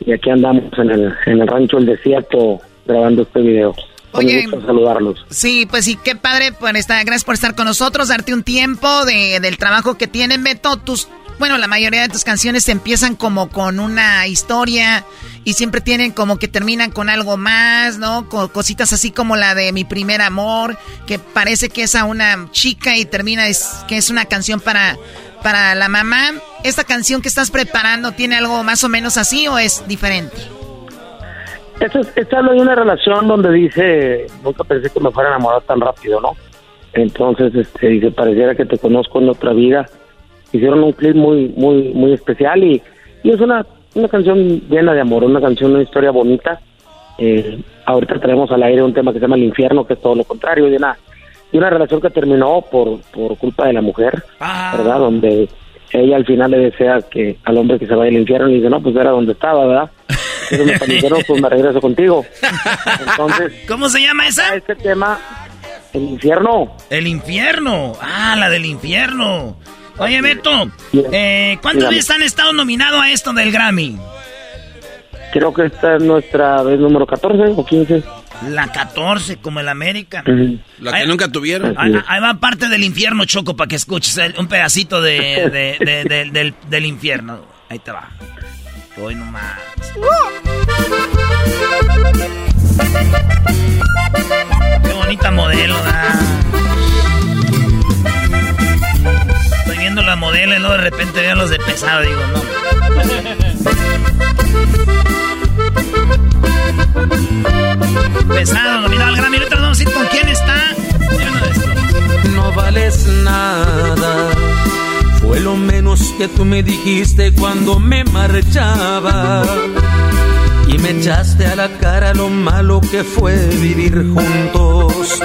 Y aquí andamos en el, en el rancho El Desierto grabando este video. Con Oye, gusto saludarlos. Sí, pues sí, qué padre por estar, gracias por estar con nosotros, darte un tiempo de, del trabajo que tienen, Beto. Tus, bueno, la mayoría de tus canciones empiezan como con una historia y siempre tienen como que terminan con algo más, ¿no? Co- cositas así como la de Mi Primer Amor, que parece que es a una chica y termina es, que es una canción para, para la mamá. ¿Esta canción que estás preparando tiene algo más o menos así o es diferente? Esto, es- esto habla de una relación donde dice, nunca pensé que me fuera a enamorar tan rápido, ¿no? Entonces, este, dice, pareciera que te conozco en otra vida. Hicieron un clip muy, muy, muy especial y, y es una, una canción llena de amor, una canción, una historia bonita. Eh, ahorita traemos al aire un tema que se llama El Infierno, que es todo lo contrario, de una, de una relación que terminó por, por culpa de la mujer, ¿verdad? Donde ella al final le desea que al hombre que se vaya al infierno y dice, no, pues era donde estaba, ¿verdad? Infierno, pues me regreso contigo. Entonces, ¿Cómo se llama esa? Este tema, El Infierno. El infierno. Ah, la del infierno. Oye, Beto, eh, ¿cuántas veces han estado nominados a esto del Grammy? Creo que esta es nuestra vez número 14 o 15. La 14, como el América. La que nunca tuvieron. Ahí, ahí va parte del infierno, Choco, para que escuches un pedacito de, de- de- de- del, del infierno. Ahí te va. Hoy nomás. Qué bonita modelo, da. Estoy viendo la modelo y luego de repente veo los de pesado, digo, no. Pesado, nominado al Grammy. Ahorita nos vamos a ir con quién está. No vales nada. Fue lo menos que tú me dijiste cuando me marchaba. Y me echaste a la cara lo malo que fue vivir juntos.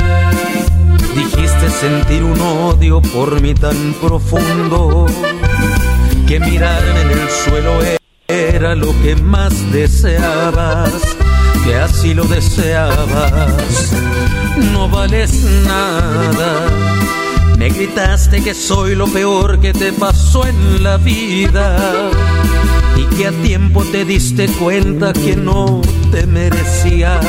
Dijiste sentir un odio por mí tan profundo. Que mirarme en el suelo era lo que más deseabas. Que así lo deseabas. No vales nada. Me gritaste que soy lo peor que te pasó en la vida y que a tiempo te diste cuenta que no te merecía,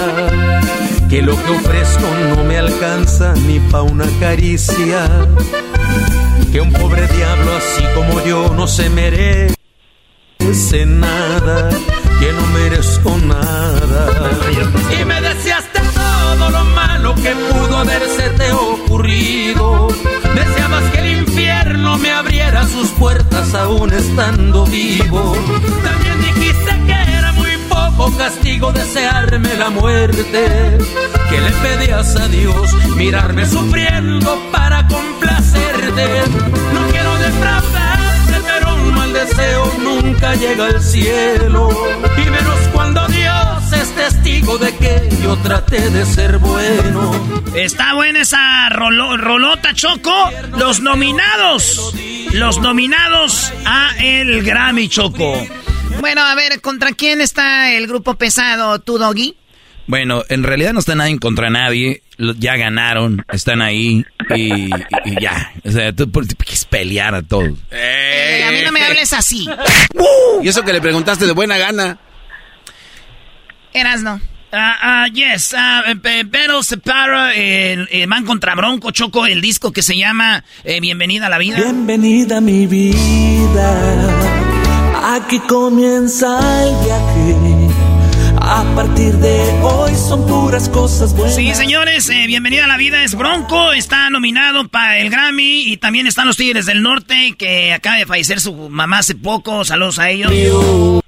que lo que ofrezco no me alcanza ni pa' una caricia, que un pobre diablo así como yo no se merece nada, que no merezco nada. Y me deseaste todo lo malo que pudo habérsete ocurrido. Deseabas que el infierno me abriera sus puertas aún estando vivo. También dijiste que era muy poco castigo desearme la muerte. Que le pedías a Dios mirarme sufriendo para complacerte. No quiero defraudarte, un mal deseo nunca llega al cielo. Y menos cuando Dios es testigo de que yo traté de ser bueno. Está buena esa rolo- rolota, Choco. Los nominados. Los nominados a el Grammy, Choco. Bueno, a ver, ¿contra quién está el grupo pesado, tu doggy? Bueno, en realidad no está nadie contra nadie. Ya ganaron, están ahí y, y- y ya. O sea, tú quieres pelear a todos. Eh, a mí no me hables así. Y eso que le preguntaste de buena gana. Eras no. Ah, ah, yes, ah, eh, pero separa el, el Man contra Bronco Choco, el disco que se llama eh, Bienvenida a la Vida. Bienvenida a mi vida, aquí comienza el viaje. A partir de hoy son puras cosas buenas. Sí, señores, eh, Bienvenida a la Vida es Bronco, está nominado para el Grammy y también están los Tigres del Norte que acaba de fallecer su mamá hace poco, saludos a ellos. Uh,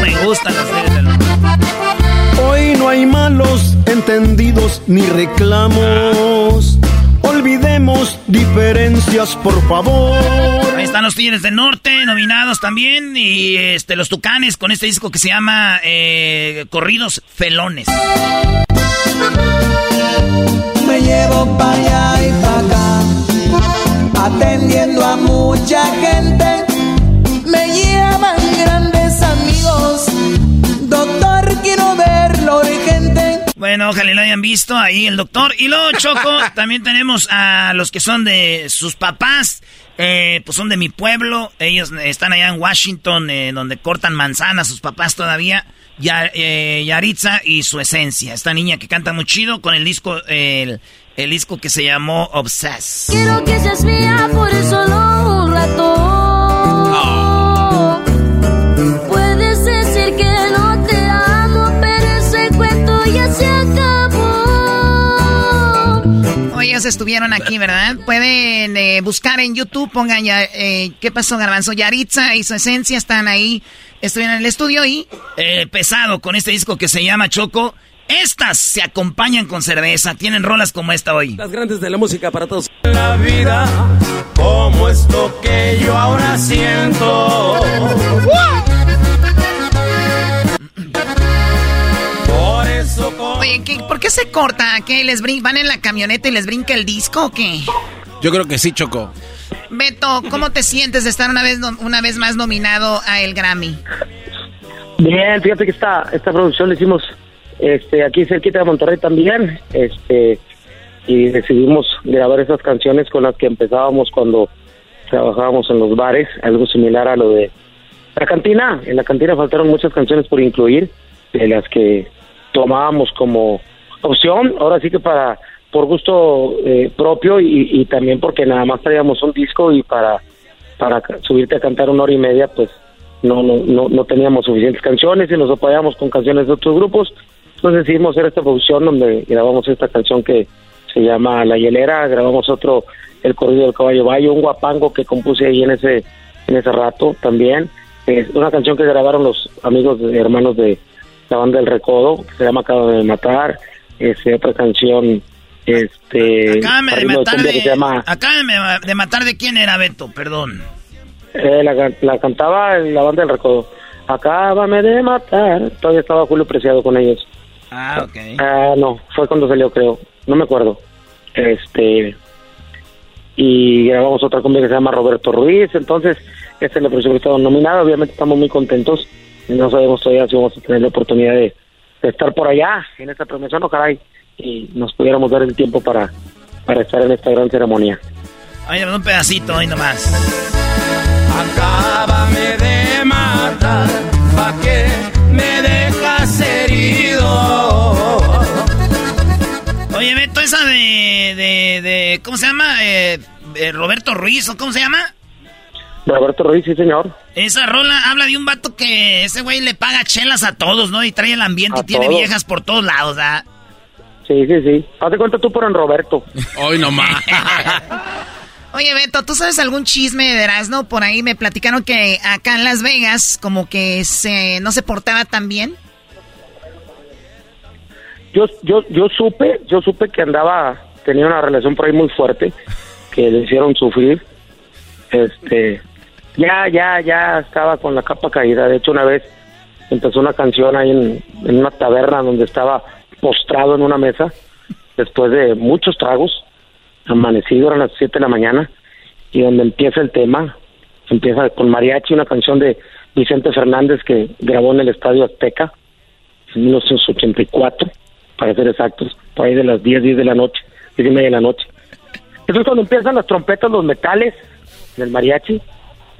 me gustan los Tigres del Norte. Hoy no hay malos entendidos ni reclamos. Olvidemos diferencias, por favor. Ahí están los Tigres del Norte, nominados también, y este los Tucanes con este disco que se llama eh, Corridos Felones. Me llevo para allá y para acá, atendiendo a mucha gente. Me llaman Bueno, ojalá lo hayan visto ahí el doctor. Y luego, Choco, también tenemos a los que son de sus papás, eh, pues son de mi pueblo. Ellos están allá en Washington, eh, donde cortan manzanas sus papás todavía. Ya, eh, Yaritza y su esencia. Esta niña que canta muy chido con el disco, el, el disco que se llamó Obsess. Quiero que seas mía por solo un estuvieron aquí, ¿verdad? Pueden eh, buscar en YouTube, pongan ya, eh, ¿qué pasó, Garbanzo? Yaritza y su esencia están ahí, estuvieron en el estudio y eh, pesado con este disco que se llama Choco. Estas se acompañan con cerveza, tienen rolas como esta hoy. Las grandes de la música para todos. La vida, como esto que yo ahora siento. Por Oye, ¿qué- ¿por qué se corta? ¿Qué les brin van en la camioneta y les brinca el disco o qué? Yo creo que sí, Choco. Beto, ¿cómo te sientes de estar una vez, una vez más nominado a el Grammy? Bien, fíjate que esta, esta producción la hicimos este, aquí cerquita de Monterrey también, este, y decidimos grabar esas canciones con las que empezábamos cuando trabajábamos en los bares, algo similar a lo de la cantina. En la cantina faltaron muchas canciones por incluir, de las que tomábamos como opción, ahora sí que para por gusto eh, propio y, también porque nada más traíamos un disco y para para subirte a cantar una hora y media, pues no, no, no, no teníamos suficientes canciones y nos apoyamos con canciones de otros grupos. Entonces decidimos hacer esta producción donde grabamos esta canción que se llama La Hielera, grabamos otro, El Corrido del Caballo Bayo, un guapango que compuse ahí en ese, en ese rato también. Es una canción que grabaron los amigos de- hermanos de la banda del Recodo, que se llama Acabo de Matar. Este, otra canción, este, Acábame de de matar de, se llama de matar de quién era Beto, perdón. Eh, la, la cantaba en la banda del recodo. Acábame de matar. Todavía estaba Julio Preciado con ellos. Ah, ok. Ah, no, fue cuando salió, creo. No me acuerdo. Este. Y grabamos otra cumbia que se llama Roberto Ruiz. Entonces, esta es que estaba nominada. Obviamente estamos muy contentos. No sabemos todavía si vamos a tener la oportunidad de, de estar por allá en esta premiación. Ojalá y, y nos pudiéramos dar el tiempo para, para estar en esta gran ceremonia. Oye, un pedacito hoy nomás. Acábame de matar, pa' que me dejas herido. Oye, Beto, esa de, de, de ¿cómo se llama? Eh, eh, Roberto Ruiz, ¿o cómo se llama? Roberto Ruiz, sí, señor. Esa rola habla de un vato que ese güey le paga chelas a todos, ¿no? Y trae el ambiente A y tiene todos. viejas por todos lados, ¿ah? Sí, sí, sí. Hazte cuenta tú por en Roberto. Hoy nomás. Oye, Beto, ¿tú sabes algún chisme de Erasmo? Por ahí me platicaron que acá en Las Vegas como que se no se portaba tan bien. Yo, yo, yo supe, yo supe que andaba, tenía una relación por ahí muy fuerte, que le hicieron sufrir. Este, ya, ya, ya estaba con la capa caída. De hecho, una vez empezó una canción ahí en, una taberna donde estaba postrado en una mesa, después de muchos tragos amanecido, eran las 7 de la mañana, y donde empieza el tema, empieza con mariachi, una canción de Vicente Fernández que grabó en el Estadio Azteca en 1984, para ser exactos, por ahí de las 10, 10 de la noche, 10 y media de la noche. Entonces cuando empiezan las trompetas, los metales del mariachi,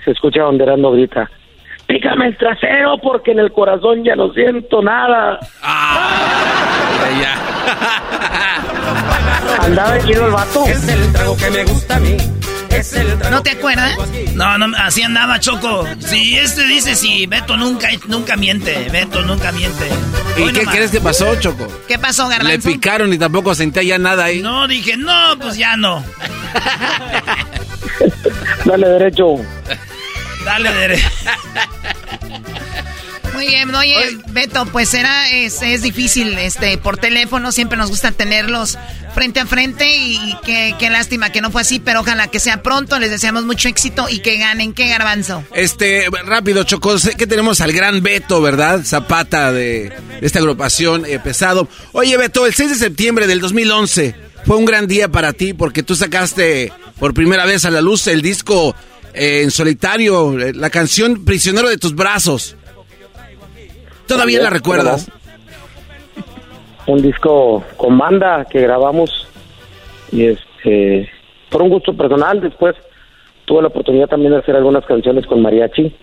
se escucha donde Erasmo grita, pícame el trasero porque en el corazón ya no siento nada. Andaba ido el vato. Es el trago que me gusta a mí. Es el trago ¿No te acuerdas? No, no, así andaba Choco. Si este dice si Beto nunca, nunca miente. Beto nunca miente. ¿Y qué crees que pasó, Choco? ¿Qué pasó, Garbanzo? Le picaron y tampoco sentía ya nada ahí. No, dije, no, pues ya no. Dale derecho. Dale derecho. Muy bien, oye, Beto, pues era, es, es, difícil, este, por teléfono, siempre nos gusta tenerlos frente a frente y, qué, qué, lástima que no fue así, pero ojalá que sea pronto, les deseamos mucho éxito y que ganen, ¿qué garbanzo? Este, rápido, Choco, sé que tenemos al gran Beto, ¿verdad? Zapata de, esta agrupación eh, pesado. Oye, Beto, el 6 de septiembre del 2011 fue un gran día para ti porque tú sacaste por primera vez a la luz el disco eh, en solitario, eh, la canción Prisionero de tus brazos. ¿Todavía la recuerdas? Un disco con banda que grabamos y este por un gusto personal. Después tuve la oportunidad también de hacer algunas canciones con mariachi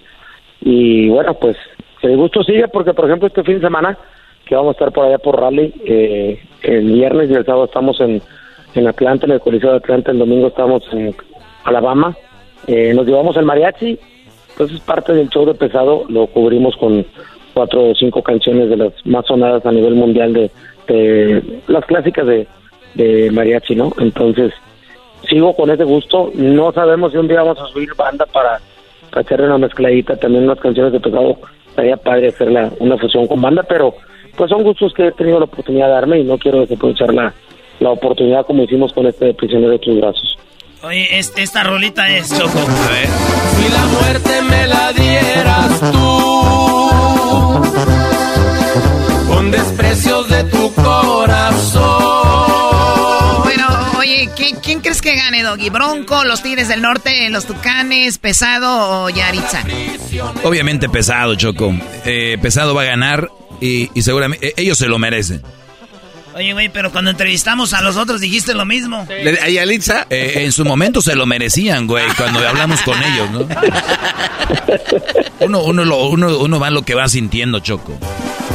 y bueno, pues el gusto sigue porque por ejemplo este fin de semana que vamos a estar por allá por Raleigh, eh, el viernes y el sábado estamos en, en Atlanta, en el Coliseo de Atlanta, el domingo estamos en Alabama, eh, nos llevamos el mariachi, entonces parte del show de pesado lo cubrimos con cuatro o cinco canciones de las más sonadas a nivel mundial de, las clásicas de, de mariachi, ¿no? Entonces, sigo con ese gusto. No sabemos si un día vamos a subir banda para, para hacerle una mezcladita, también unas canciones de pesado. Estaría padre hacer una fusión con banda, pero pues son gustos que he tenido la oportunidad de darme y no quiero desaprovechar la, la oportunidad como hicimos con este de Prisionero de tus brazos. Oye, esta rolita es Choco. A ver. Si la muerte me la dieras tú, con desprecios de tu corazón. Bueno, oye, ¿quién, crees que gane, Doggy? ¿Bronco, los Tigres del Norte, los Tucanes, Pesado o Yaritza? Obviamente Pesado, Choco. Eh, pesado va a ganar y, y seguramente ellos se lo merecen. Oye, güey, pero cuando entrevistamos a los otros dijiste lo mismo. ¿Y a eh, en su momento se lo merecían, güey, cuando hablamos con ellos, ¿no? Uno, uno, lo, uno, uno va lo que va sintiendo, Choco.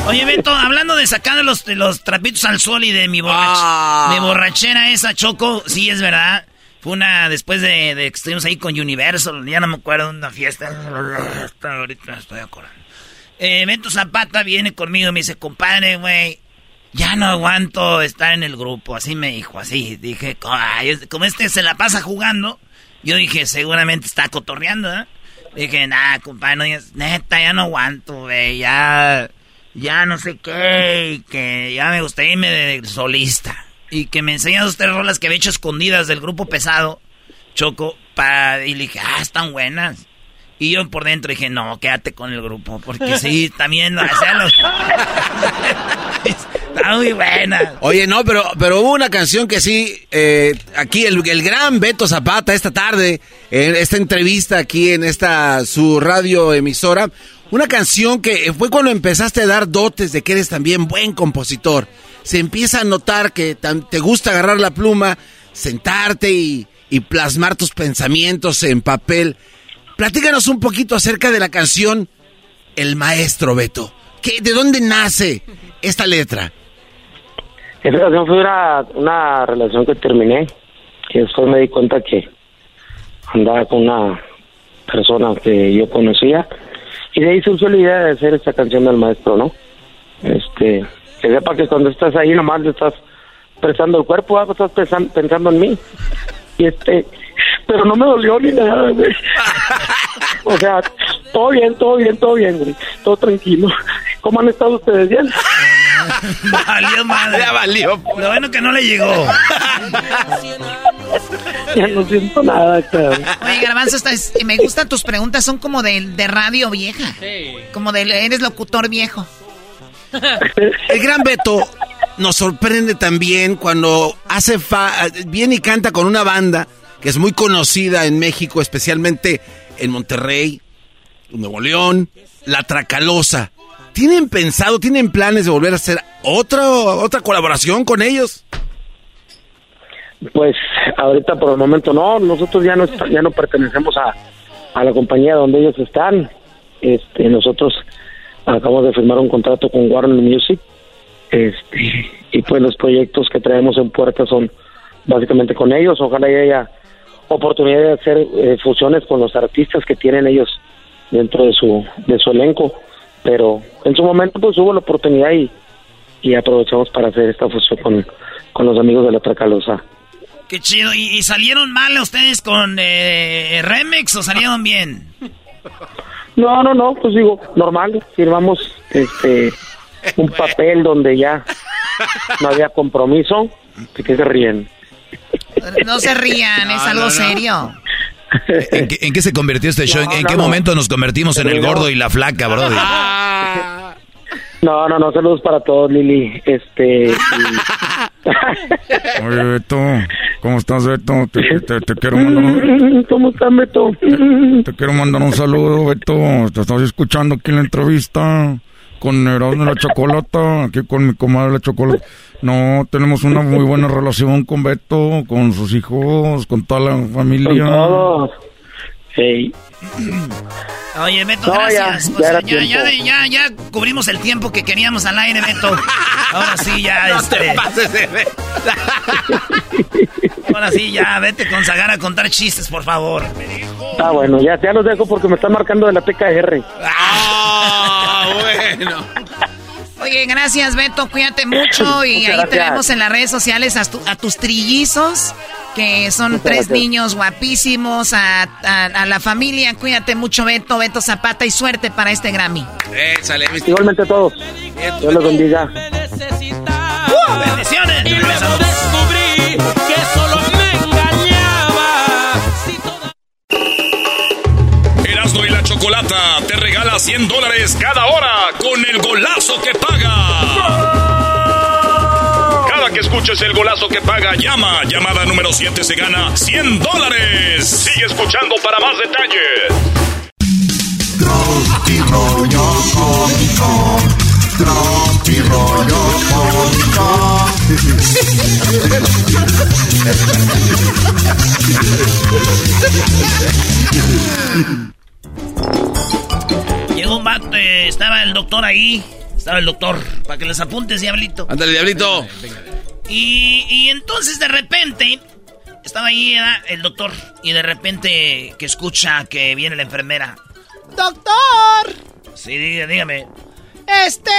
Oye, Beto, hablando de sacar los, los trapitos al sol y de mi, ah. mi borrachera esa, Choco, sí es verdad. Fue una, después de, de que estuvimos ahí con Universal, ya no me acuerdo, una fiesta. Ahorita estoy acordando. Eh, Beto Zapata viene conmigo y me dice, compadre, güey, ya no aguanto estar en el grupo. Así me dijo, así. Dije, como este se la pasa jugando, yo dije, seguramente está cotorreando, ¿eh? Dije, nah, compadre, no, neta, ya no aguanto, güey, ya, ya no sé qué, que ya me gustaría irme de solista. Y que me enseñan dos tres rolas que había hecho escondidas del grupo pesado, Choco, para, y le dije, ah, están buenas. Y yo por dentro dije, no, quédate con el grupo, porque sí, también, o Está muy buena. Oye, no, pero, pero hubo una canción que sí, eh, aquí el, el, gran Beto Zapata esta tarde, en esta entrevista aquí en esta su radio emisora, una canción que fue cuando empezaste a dar dotes de que eres también buen compositor. Se empieza a notar que te gusta agarrar la pluma, sentarte y, y plasmar tus pensamientos en papel. Platícanos un poquito acerca de la canción El Maestro Beto. ¿Qué, ¿De dónde nace esta letra? Esta canción fue una, relación que terminé, que después me di cuenta que andaba con una persona que yo conocía y de ahí surgió la idea de hacer esta canción del maestro, ¿no? Este, que sepa que cuando estás ahí nomás le estás prestando el cuerpo, algo estás pensando en mí. Y este, pero no me dolió ni nada, güey. O sea, todo bien, todo bien, todo bien, güey. Todo tranquilo. ¿Cómo han estado ustedes? ¿Bien? Valió madre. Ya valió. Lo bueno que no le llegó. Ya no siento nada, cabrón. Oye, Garbanzo, estás- me gustan tus preguntas, son como de, de radio vieja. Como de, eres locutor viejo. El gran Beto nos sorprende también cuando hace fa viene y canta con una banda que es muy conocida en México, especialmente en Monterrey, Nuevo León, La Tracalosa. ¿Tienen pensado, tienen planes de volver a hacer otra, otra colaboración con ellos? Pues ahorita por el momento no, nosotros ya no ya no pertenecemos a, a la compañía donde ellos están. Este, nosotros acabamos de firmar un contrato con Warner Music. Este, y pues los proyectos que traemos en puerta son básicamente con ellos. Ojalá y haya oportunidad de hacer eh, fusiones con los artistas que tienen ellos dentro de su de su elenco, pero en su momento pues hubo la oportunidad y, y aprovechamos para hacer esta fusión con, con los amigos de la Tracalosa. Qué chido. ¿Y, y salieron mal ustedes con eh, Remix o salieron bien? No, no, no, pues digo, normal, firmamos este un papel donde ya no había compromiso, ¿de qué se ríen? No se rían, es algo serio. ¿En qué, en qué se convirtió este show? ¿En, No, en no, qué no. momento nos convertimos en el gordo y la flaca, brother? No, no, no, saludos para todos, Lili. Este, y- Oye, Beto, ¿cómo estás, Beto? Te, te- te quiero mandar un, ¿Cómo estás, Beto? te quiero mandar un saludo, Beto. Te estás escuchando aquí en la entrevista con Erasmo la Chocolata, aquí con mi comadre la Chocolata. No, tenemos una muy buena relación con Beto, con sus hijos, con toda la familia. Sí. Oye, Beto, No, gracias. ya Pues, ya, ya, tiempo. ya, ya cubrimos el tiempo que queríamos al aire, Beto. Ahora sí, ya, No este. te pases. Ahora sí, ya, vete con Zagar a contar chistes, por favor. Ah, bueno, ya, ya los dejo porque me están marcando de la PKR. Ah, bueno. Oye, gracias, Beto, cuídate mucho y Muchas ahí gracias. te vemos en las redes sociales a, tu- a tus trillizos, que son Muchas tres gracias. niños guapísimos, a, a- a la familia, cuídate mucho, Beto, Beto Zapata, y suerte para este Grammy. Échale, Igualmente a todos. Dios los bendiga. Bendiciones. Te regala 100 dólares cada hora con el golazo que paga. Cada que escuches el golazo que paga, llama. Llamada número 7 se gana 100 dólares. Sigue escuchando para más detalles. Tropi rollo cómico. Tropi rollo cómico. Llegó un vato, eh, estaba el doctor ahí. Estaba el doctor, para que les apuntes, diablito. Ándale, diablito. Y, y entonces de repente estaba ahí era el doctor y de repente que escucha que viene la enfermera. Doctor, Sí, diga- dígame. este,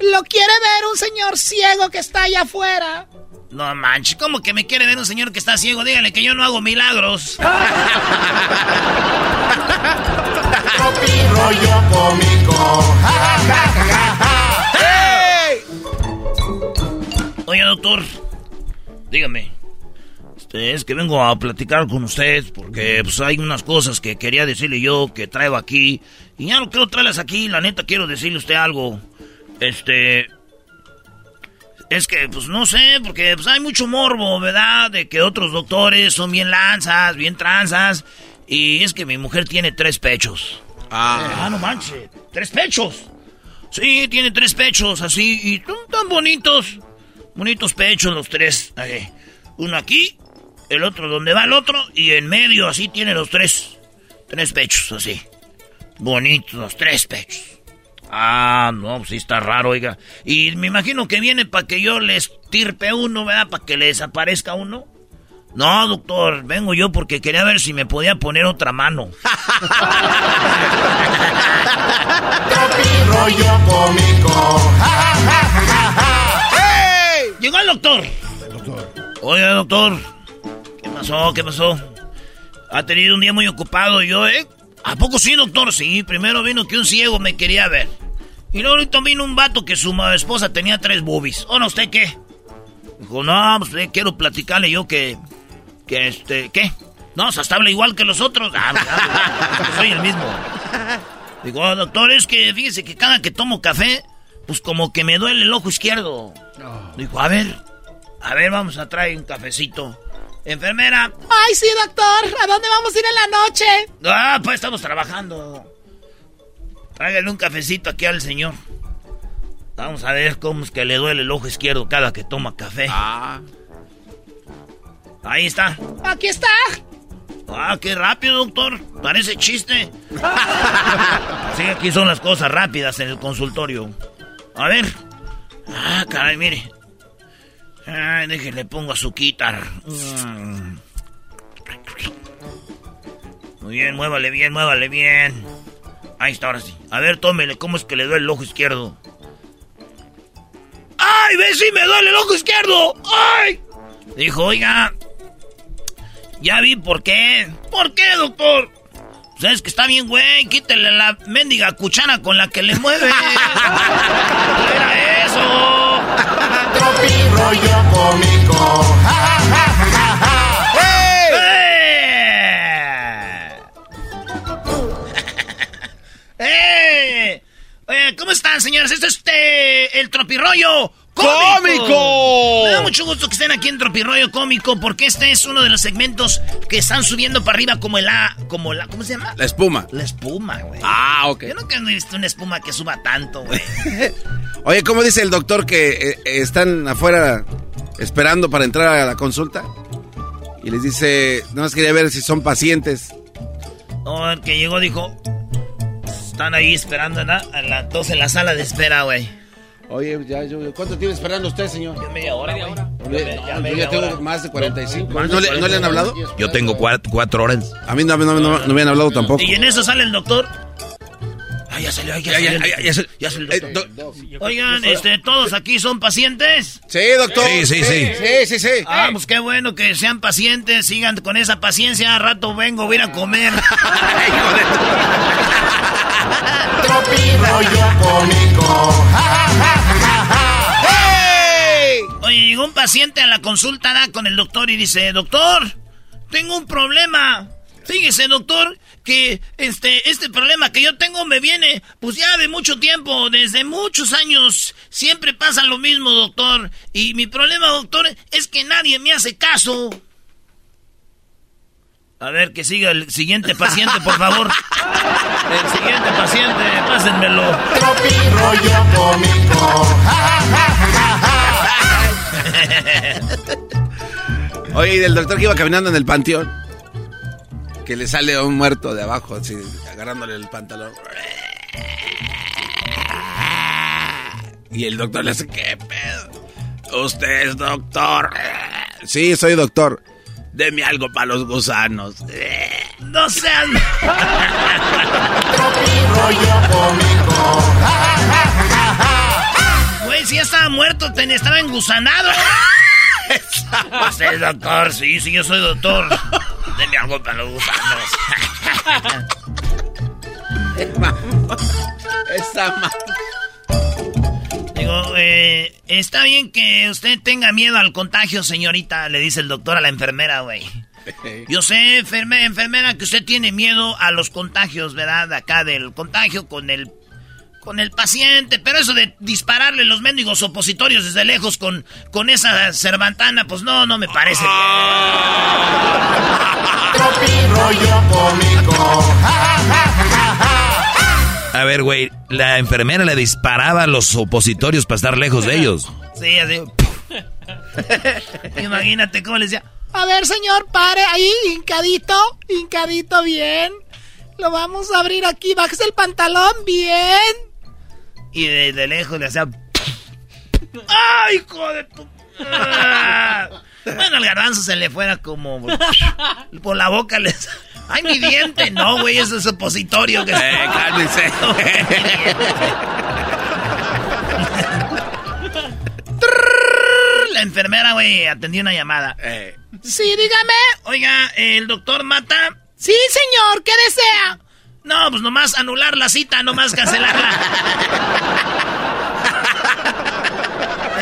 lo quiere ver un señor ciego que está allá afuera. No manches, ¿cómo que me quiere ver un señor que está ciego? Dígale que yo no hago milagros. Rollo cómico. Oye, doctor, dígame. Este, es que vengo a platicar con usted porque pues, hay unas cosas que quería decirle yo que traigo aquí. Y ya no quiero traerlas aquí, la neta quiero decirle a usted algo. Este... Es que, pues no sé, porque pues, hay mucho morbo, ¿verdad? De que otros doctores son bien lanzas, bien tranzas. Y es que mi mujer tiene tres pechos. Ah, no manches. ¿Tres pechos? Sí, tiene tres pechos así y son tan bonitos. Bonitos pechos los tres. Ahí. Uno aquí, el otro donde va el otro y en medio así tiene los tres. Tres pechos así. Bonitos los tres pechos. Ah, no, pues sí está raro, oiga. Y me imagino que viene para que yo le estirpe uno, ¿verdad? Para que le desaparezca uno. No, doctor, vengo yo porque quería ver si me podía poner otra mano. Rollo cómico. Llegó el doctor. Oye, doctor. ¿Qué pasó? ¿Qué pasó? Ha tenido un día muy ocupado yo, ¿eh? ¿A poco sí, doctor? Sí, primero vino que un ciego me quería ver. Y luego ahorita vino un vato que su esposa tenía tres boobies. ¿O no, usted qué? Dijo, no, pues eh, quiero platicarle yo que... Que este... ¿Qué? No, se habla igual que los otros. Ah, no, no, soy el mismo. Digo, oh, doctor, es que fíjese que cada que tomo café, pues como que me duele el ojo izquierdo. Dijo, a ver, a ver, vamos a traer un cafecito. Enfermera. Ay, sí, doctor. ¿A dónde vamos a ir en la noche? Ah, pues estamos trabajando. Tráigale un cafecito aquí al señor. Vamos a ver cómo es que le duele el ojo izquierdo cada que toma café. Ah. Ahí está. Aquí está. Ah, qué rápido, doctor. Parece chiste. Así que aquí son las cosas rápidas en el consultorio. A ver. Ah, caray, mire. Ay, déjele, pongo azuquitar. Mm. Muy bien, muévale bien, muévale bien. Ahí está, ahora sí. A ver, tómele, ¿cómo es que le duele el ojo izquierdo? ¡Ay, ve si me duele el ojo izquierdo! ¡Ay! Dijo, oiga, ya vi por qué. ¿Por qué, doctor? Sabes que está bien, güey. Quítele la mendiga cuchara con la que le mueve. era eso? Rollo cómico. ¡Eh! Oye, ¿cómo están, señores? Este es este, el tropirroyo ¡Cómico! Me da mucho gusto que estén aquí en Tropirroyo Cómico porque este es uno de los segmentos que están subiendo para arriba como el A, como la, ¿cómo se llama? La espuma. La espuma, güey. Ah, ok. Yo nunca he visto una espuma que suba tanto, güey. Oye, ¿cómo dice el doctor que eh, están afuera esperando para entrar a la consulta? Y les dice, no más quería ver si son pacientes. No, el que llegó dijo, están ahí esperando, ¿no? A las dos en la sala de espera, güey. Oye, ya, yo, ¿cuánto tiene esperando usted, señor? Ya media hora, media hora. yo ya tengo más de 45. ¿No, le, ¿No, le, han hablado? Yo tengo cuatro, cuatro horas. A mí no, no, no, me han hablado tampoco. Y en eso sale el doctor. Ay, ya salió, ya, salió. Ya, ya, ya, salió el doctor. Oigan, este, ¿todos aquí son pacientes? Sí, doctor. Sí, sí, sí. Sí, sí, sí. Ah, pues qué bueno que sean pacientes, sigan con esa paciencia. A rato vengo, voy a ir a comer. Tropi rollo cómico. Oye, llegó un paciente a la consulta da, con el doctor y dice, doctor, tengo un problema. Fíjese, doctor, que este, este problema que yo tengo me viene, pues ya de mucho tiempo, desde muchos años. Siempre pasa lo mismo, doctor. Y mi problema, doctor, es que nadie me hace caso. A ver, que siga el siguiente paciente, por favor. El siguiente paciente, pásenmelo. Tropi rollo cómico. Oye, y del doctor que iba caminando en el panteón, que le sale un muerto de abajo, así, agarrándole el pantalón. Y el doctor le hace, ¿qué pedo? ¿Usted es doctor? Sí, soy doctor. Deme algo para los gusanos. No sean... Güey, si ya estaba muerto, ten, estaba engusanado. Usted es doctor, sí, sí, yo soy doctor. Deme algo para los gusanos. Esa. Digo, eh, está bien que usted tenga miedo al contagio, señorita, le dice el doctor a la enfermera, güey. Yo sé, enferme, enfermera, que usted tiene miedo a los contagios, ¿verdad? Acá del contagio con el con el paciente, pero eso de dispararle los mendigos opositorios desde lejos con, con esa cervantana, pues no, no me parece. A ver, güey, la enfermera le disparaba a los opositorios para estar lejos de ellos. Sí, así. Imagínate cómo le decía. A ver, señor, pare ahí, hincadito, hincadito bien. Lo vamos a abrir aquí, bájese el pantalón, bien. Y de, de lejos le hacía. ¡Ay, hijo de tu! Bueno, al garbanzo se le fuera como. Por la boca les. ¡Ay, mi diente! No, güey, eso es opositorio. Que... Eh, cálmese. la enfermera, güey, atendió una llamada. Eh. Sí, dígame. Oiga, ¿el doctor Mata? Sí, señor, ¿qué desea? No, pues nomás anular la cita, nomás cancelarla.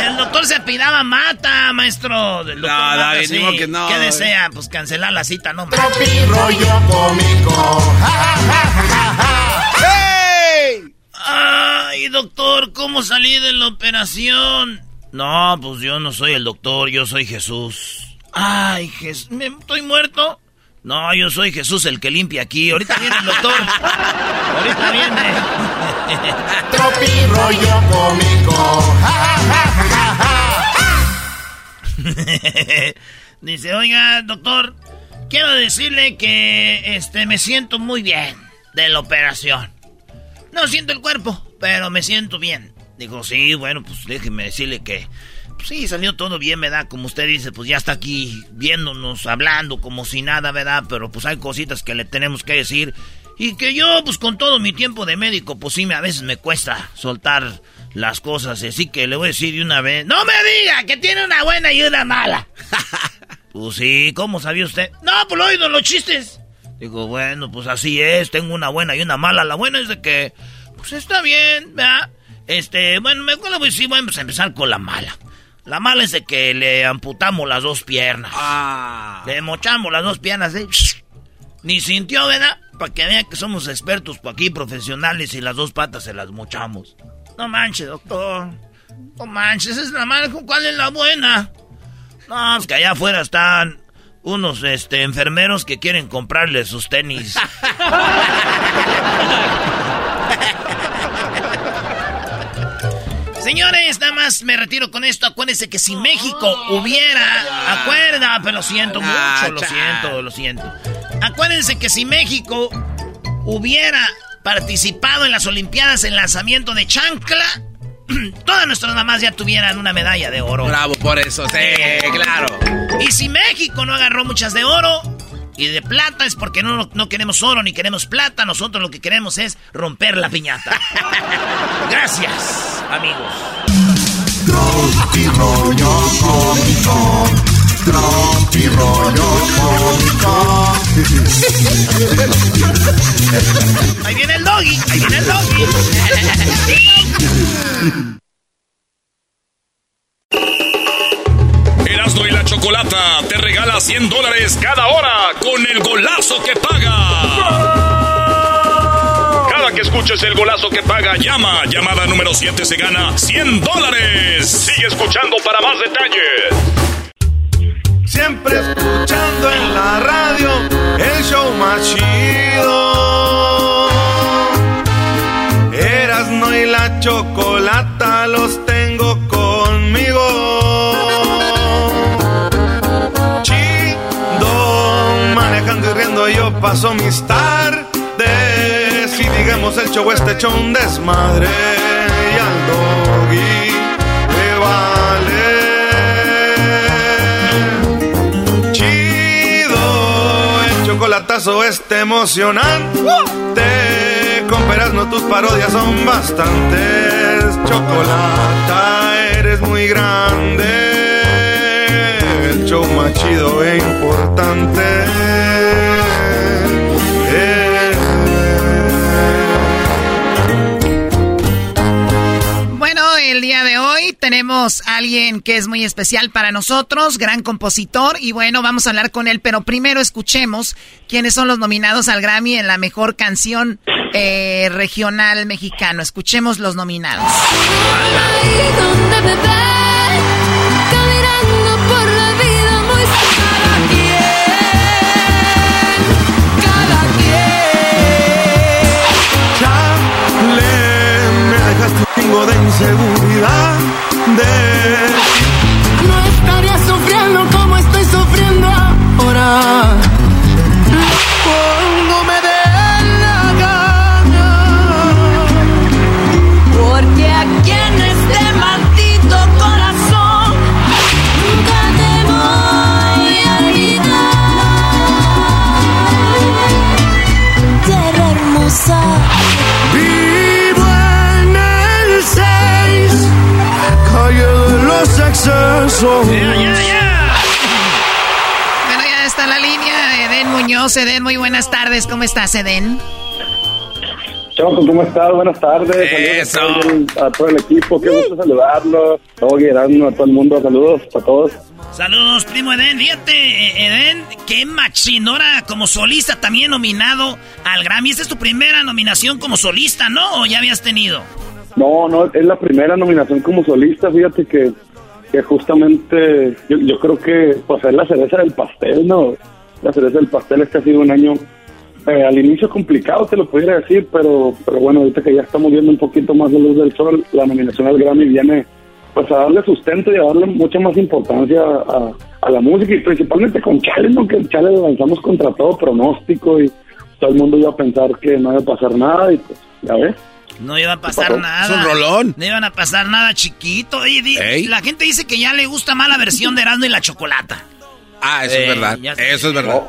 El doctor se apidaba mata, maestro. Del doctor no, mata, David, sí. que no. ¿Qué desea? Pues cancelar la cita, no más. Tropi rollo cómico. ¡Hey! Ay, doctor, ¿cómo salí de la operación? No, pues yo no soy el doctor, yo soy Jesús. Ay, Jesús, ¿me estoy muerto? No, yo soy Jesús el que limpia aquí. Ahorita viene el doctor. Ahorita viene. Tropi rollo cómico. Dice, oiga, doctor, quiero decirle que este me siento muy bien de la operación. No siento el cuerpo, pero me siento bien. Digo, sí, bueno, pues déjeme decirle que sí, salió todo bien, ¿verdad? Como usted dice, pues ya está aquí viéndonos, hablando como si nada, ¿verdad? Pero pues hay cositas que le tenemos que decir. Y que yo, pues con todo mi tiempo de médico, pues sí, a veces me cuesta soltar las cosas. Así que le voy a decir de una vez, no me diga que tiene una buena y una mala. pues sí, ¿cómo sabía usted? No, pues lo he oído los chistes. Digo, bueno, pues así es, tengo una buena y una mala. La buena es de que, pues está bien, ¿verdad? Este, bueno, me acuerdo, pues sí, vamos a empezar con la mala. La mala es de que le amputamos las dos piernas. Ah. Le mochamos las dos piernas, ¿eh? Ni sintió, ¿verdad? Para que vean que somos expertos por aquí, profesionales, y las dos patas se las mochamos. No manches, doctor. No manches, esa es la mala. ¿Cuál es la buena? No, es que allá afuera están unos este, enfermeros que quieren comprarle sus tenis. Señores, nada más me retiro con esto. Acuérdense que si México hubiera. Acuerda, pero lo siento mucho, lo siento, lo siento. Acuérdense que si México hubiera participado en las Olimpiadas en lanzamiento de chancla, todas nuestras mamás ya tuvieran una medalla de oro. Bravo por eso, sí, claro. Y si México no agarró muchas de oro y de plata es porque no, no queremos oro ni queremos plata. Nosotros lo que queremos es romper la piñata. Gracias, amigos. Rollo cómico. Rollo cómico. Ahí viene el doggy, ahí viene el doggy. Chocolata te regala 100 dólares cada hora con el golazo que paga. Cada que escuches el golazo que paga, llama. Llamada número 7 se gana 100 dólares. Sigue escuchando para más detalles. Siempre escuchando en la radio el show más chido. Erasno y la chocolata paso mis tardes. Y digamos el show este un desmadre. Y al doggy le vale. Chido, el chocolatazo este emocionante. Con no tus parodias son bastantes. Chocolata, eres muy grande. El show más chido e importante. El día de hoy tenemos a alguien que es muy especial para nosotros, gran compositor, y bueno, vamos a hablar con él, pero primero escuchemos quiénes son los nominados al Grammy en la mejor canción eh, regional mexicano. Escuchemos los nominados. Chingo de inseguridad. De Bueno, ya está la línea. Eden Muñoz. Eden, muy buenas tardes. ¿Cómo estás, Eden? Choco, ¿cómo estás? Buenas tardes. Eso. Saludos a todo el equipo. Qué gusto saludarlo. Todo Gerardo, a todo el mundo. Saludos a todos. Saludos, primo Eden. Fíjate, eh, Eden, qué machinora como solista también nominado al Grammy. Esta es tu primera nominación como solista, ¿no? ¿O ya habías tenido? No, no, es la primera nominación como solista. Fíjate que, que justamente yo, yo creo que pues es la cereza del pastel, ¿no? La cereza del pastel es que ha sido un año eh, al inicio complicado, te lo pudiera decir, pero, pero bueno, ahorita que ya estamos viendo un poquito más de luz del sol, la nominación al Grammy viene pues a darle sustento y a darle mucha más importancia a, a la música y principalmente con Chale, ¿no? Que Chale lanzamos contra todo pronóstico y todo el mundo iba a pensar que no iba a pasar nada y pues, ya ves. No iba a pasar nada. Es un rolón. No iban a pasar nada chiquito. Oye, di- la gente dice que ya le gusta más la versión de Erasmo y la Chocolata. Ah, eso Eh, es verdad. ya sé. Eso es verdad.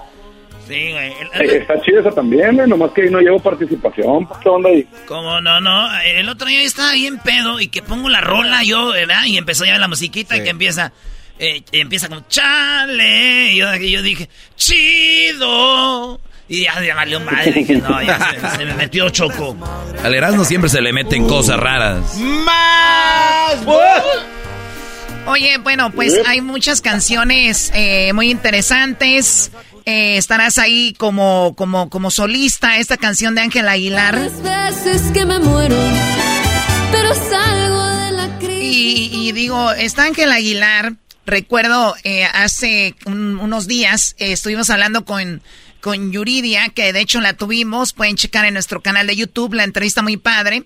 Sí, güey. El- Eh, está chida esa también, ¿eh? nomás que ahí no llevo participación, pues, ¿qué onda ahí? ¿Cómo no, no? El otro día estaba bien pedo y que pongo la rola yo, ¿verdad? Y empezó ya la musiquita y que empieza... eh, empieza como chale. Y yo, y yo dije, chido. Y ya, ya valió madre. Dije, no, ya se, se me metió choco. Al Erasmo siempre se le meten cosas raras. ¡Más! Oye, bueno, pues hay muchas canciones eh, muy interesantes. Eh, estarás ahí como, como, como solista. Esta canción de Ángel Aguilar. veces que me muero, pero salgo de la crisis. Y, y digo, está Ángel Aguilar. Recuerdo eh, hace un- unos días eh, estuvimos hablando con, con Yuridia, que de hecho la tuvimos. Pueden checar en nuestro canal de YouTube la entrevista muy padre.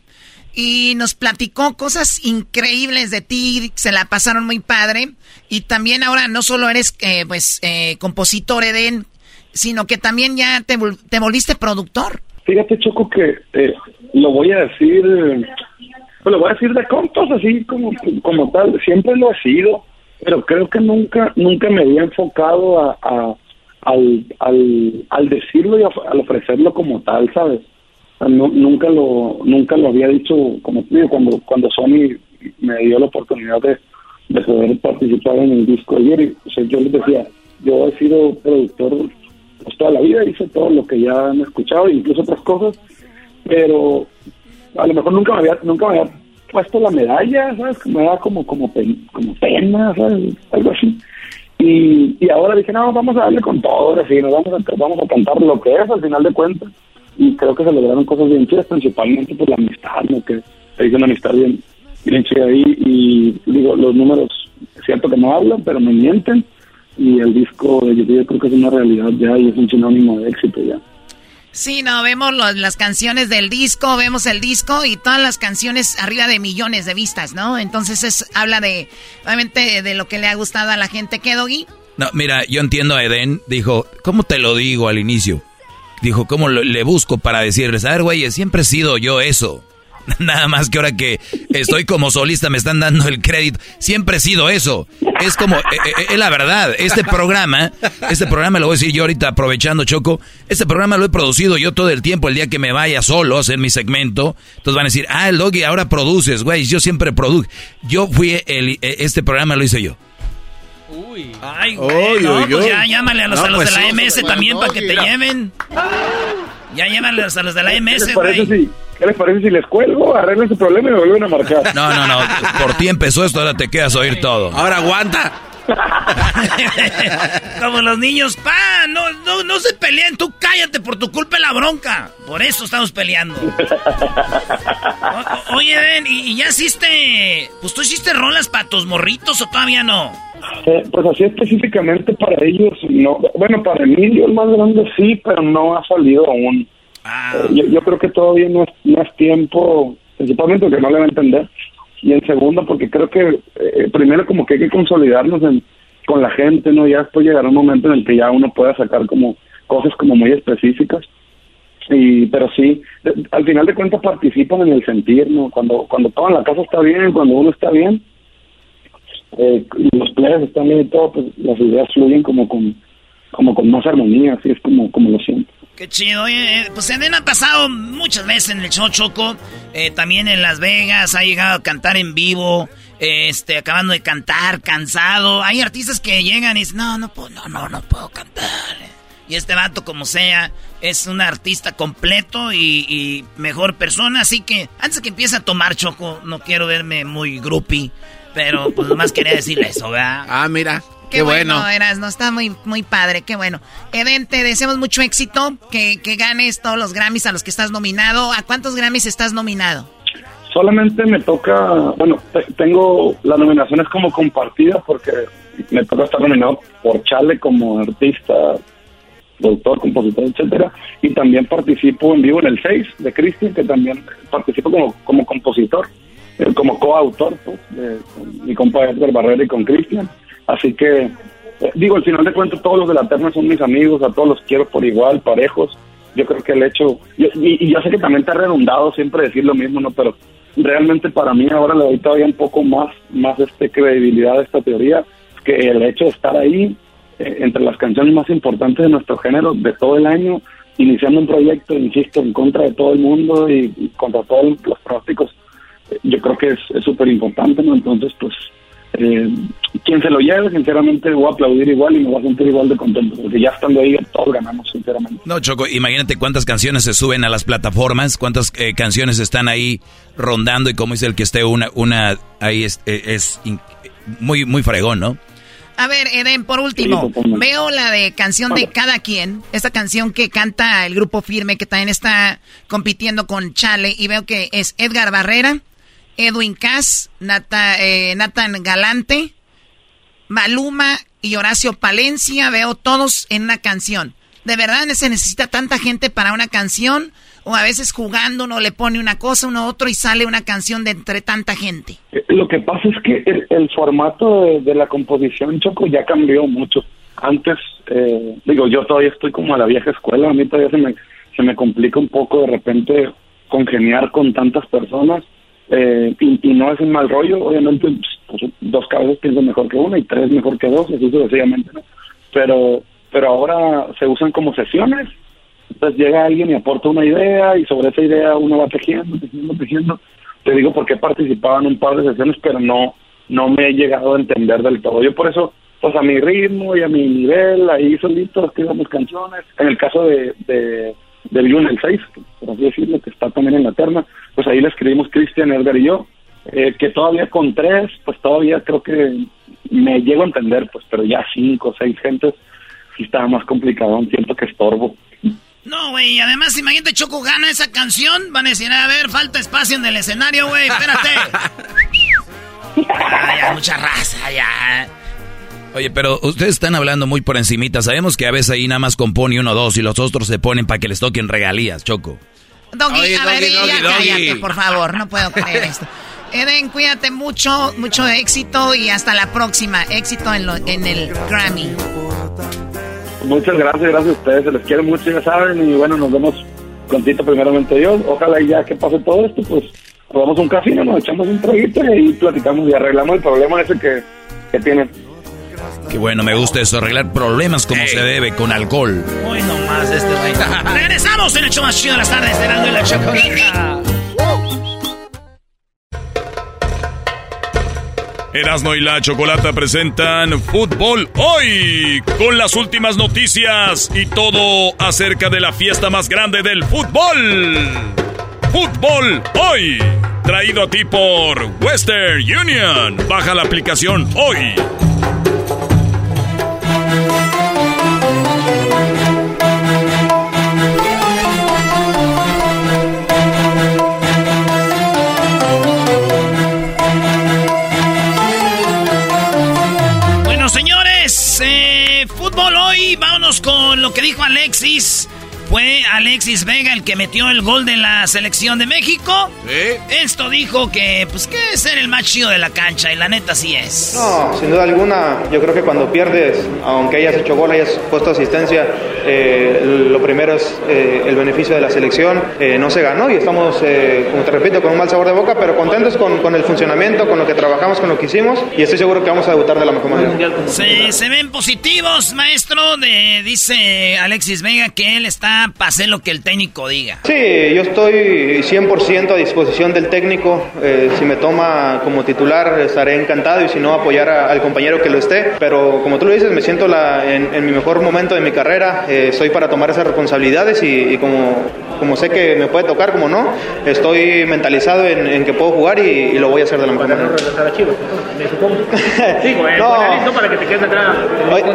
Y nos platicó cosas increíbles de ti, se la pasaron muy padre. Y también ahora no solo eres eh, pues eh, compositor Eden, sino que también ya te, te volviste productor. Fíjate, Choco, que eh, lo voy a decir, pues lo voy a decir de contos, así como, como tal. Siempre lo he sido, pero creo que nunca nunca me había enfocado a, a- al, al, al decirlo y al ofrecerlo como tal, ¿sabes? No- nunca lo nunca lo había dicho como te digo, cuando cuando Sony me dio la oportunidad de, de poder participar en el disco ayer o sea, yo les decía yo he sido productor pues, toda la vida hice todo lo que ya han escuchado incluso otras cosas pero a lo mejor nunca me había nunca me había puesto la medalla sabes me da como como pen- como pena sabes algo así y, y ahora dije no vamos a darle con todo ahora sí nos vamos a vamos a cantar lo que es al final de cuentas y creo que se lograron cosas bien chidas principalmente por la amistad ¿no? que se hizo una amistad bien bien chida ahí. Y digo los números es cierto que no hablan pero me mienten. Y el disco de YouTube yo creo que es una realidad ya y es un sinónimo de éxito ya Sí, no, vemos las canciones del disco, vemos el disco y todas las canciones arriba de millones de vistas, ¿no? Entonces es, habla de, obviamente, de lo que le ha gustado a la gente. ¿Qué, Doggy? No, mira, yo entiendo a Eden. Dijo, ¿cómo te lo digo al inicio? Dijo, ¿cómo lo- le busco para decirles? A ver, güey, siempre he sido yo eso. Nada más que ahora que estoy como solista me están dando el crédito. Siempre he sido eso. Es como, eh, eh, es la verdad. Este programa, este programa lo voy a decir yo ahorita aprovechando Choco. Este programa lo he producido yo todo el tiempo. El día que me vaya solo a hacer mi segmento, entonces van a decir, ah, el doggy ahora produces, güey. Yo siempre produjo. Yo fui el, eh, este programa lo hice yo. Ay, güey, Uy, no, uy, pues uy. ya llámale a los, No, a los pues de la sí, MS también para que te lleven. Ya llámale a los, a los de la ¿Qué MS, güey. si, ¿Qué les parece si les cuelgo, arreglen su problema y me vuelven a marcar? No, no, no. Por ti empezó esto, ahora te quedas a oír todo. Ahora aguanta. Como los niños, pa, no, no, no se peleen, tú cállate por tu culpa la bronca. Por eso estamos peleando. O- oye, Ben, ¿y, y ya hiciste, pues tú hiciste rolas para tus morritos o todavía no? Eh, pues así específicamente para ellos, no. Bueno, para mí, yo el más grande sí, pero no ha salido aún. Eh, yo, yo creo que todavía no es, no es tiempo, principalmente porque no le va a entender. Y en segundo, porque creo que eh, primero como que hay que consolidarnos en- con la gente, ¿no? Ya después llegará un momento en el que ya uno pueda sacar como cosas como muy específicas. Y, pero sí, al final de cuentas participan en el sentir, ¿no? Cuando, cuando todo en la casa está bien, cuando uno está bien, eh, los players están bien y todo, pues las ideas fluyen como con, como con más armonía, así es como, como lo siento. Qué chido, oye, eh, pues Eden ha pasado muchas veces en el show Choco, eh, también en Las Vegas, ha llegado a cantar en vivo, este, acabando de cantar, cansado. Hay artistas que llegan y dicen, no, no puedo, no, no, no puedo cantar. Y este vato, como sea, es un artista completo y, mejor persona. Así que antes que empiece a tomar choco, no quiero verme muy groupie. Pero pues nomás quería decirle eso, ¿verdad? Ah, mira. Qué, bueno. Eras, no está muy, muy padre, qué bueno. Eden, te deseamos mucho éxito, que, que ganes todos los Grammys a los que estás nominado. ¿A cuántos Grammys estás nominado? Solamente me toca, bueno, tengo las nominaciones como compartidas porque me toca estar nominado por Chale como artista, productor, compositor, etcétera, y también participo en vivo en el 6 de Cristian, que también participo como, como compositor, eh, como coautor, pues, de, con mi compa Edgar Barrera y con Cristian. Así que, eh, digo, al final de cuentas, todos los de la terna son mis amigos, a todos los quiero por igual, parejos. Yo creo que el hecho, y, y, yo sé que también ha redundado siempre decir lo mismo, ¿no? Pero realmente para mí ahora le doy todavía un poco más, más este credibilidad a esta teoría, que el hecho de estar ahí eh, entre las canciones más importantes de nuestro género de todo el año, iniciando un proyecto, insisto, en contra de todo el mundo y, contra todos los pronósticos, eh, yo creo que es súper importante, ¿no? Entonces, pues, eh, quien se lo lleve, sinceramente, voy a aplaudir igual y me voy a sentir igual de contento, porque ya estando ahí, todos ganamos, sinceramente. No, Choco, imagínate cuántas canciones se suben a las plataformas, cuántas eh, canciones están ahí rondando y como dice el que esté una, una ahí es, eh, es, muy, muy fregón, ¿no? A ver, Eden, por último, veo la de canción de cada quien, esta canción que canta el grupo Firme, que también está compitiendo con Chale, y veo que es Edgar Barrera, Edwin Cass, eh, Nathan Galante, Maluma y Horacio Palencia, veo todos en una canción. ¿De verdad se necesita tanta gente para una canción? ¿O a veces jugando uno le pone una cosa, uno otro y sale una canción de entre tanta gente? Eh, lo que pasa es que el, formato de, la composición, Choco, ya cambió mucho. Antes, eh, digo, yo todavía estoy como a la vieja escuela, a mí todavía se me, se me complica un poco de repente congeniar con tantas personas eh, y, no es un mal rollo, obviamente pues, dos cabezas piensan mejor que una y tres mejor que dos, así sucesivamente, ¿no? Pero, pero ahora se usan como sesiones, entonces llega alguien y aporta una idea y sobre esa idea uno va tejiendo, tejiendo, tejiendo. Te digo porque he participado en un par de sesiones, pero no, no me he llegado a entender del todo. Yo por eso, pues a mi ritmo y a mi nivel, ahí solito escribimos canciones. En el caso de, de del el 6, por así decirlo, que está también en la terna, pues ahí le escribimos Cristian, Edgar y yo, eh, que todavía con tres, pues todavía creo que me llego a entender, pues, pero ya cinco o seis gentes sí estaba más complicado, un tiempo que estorbo. No, güey, además, imagínate, Choco gana esa canción, van a decir, a ver, falta espacio en el escenario, güey, espérate. ya, mucha raza, ya. Oye, pero ustedes están hablando muy por encimita. Sabemos que a veces ahí nada más compone uno o dos y los otros se ponen para que les toquen regalías, Choco. Doggy, a ver, ya cállate, por favor. No puedo creer esto. Eden, cuídate mucho, mucho éxito y hasta la próxima. Éxito en, lo, en el Grammy. Muchas gracias, gracias a ustedes. Se les quiere mucho, ya saben. Y bueno, nos vemos prontito, primeramente Dios. Ojalá y ya que pase todo esto, pues a un casino, nos echamos un traguito y ahí platicamos y arreglamos el problema ese que, que tienen. Qué bueno, me gusta eso, arreglar problemas como se debe, con alcohol. Muy nomás este güey. Regresamos en el show más chido de las tardes, de la chocolata. Erasmo y la Chocolata presentan Fútbol Hoy con las últimas noticias y todo acerca de la fiesta más grande del fútbol. Fútbol Hoy, traído a ti por Western Union. Baja la aplicación hoy. Bueno, señores, eh, fútbol hoy, vámonos con lo que dijo Alexis fue Alexis Vega el que metió el gol de la selección de México. ¿Sí? Esto dijo que, pues, que es ser el más chido de la cancha, y la neta sí es. No, sin duda alguna, yo creo que cuando pierdes, aunque hayas hecho gol, hayas puesto asistencia, eh, lo primero es eh, el beneficio de la selección. Eh, no se ganó y estamos, como te repito, con un mal sabor de boca, pero contentos con, con, el funcionamiento, con lo que trabajamos, con lo que hicimos, y estoy seguro que vamos a debutar de la mejor manera. Se, se ven positivos, maestro, de, dice Alexis Vega que él está ya pasé lo que el técnico diga. Sí, yo estoy 100% a disposición del técnico. Eh, si me toma como titular, estaré encantado y si no, apoyar al compañero que lo esté. Pero como tú lo dices, me siento la, en, mi mejor momento de mi carrera. Eh, soy para tomar esas responsabilidades y, como, como sé que me puede tocar, como no, estoy mentalizado en, que puedo jugar y, lo voy a hacer de la mejor manera.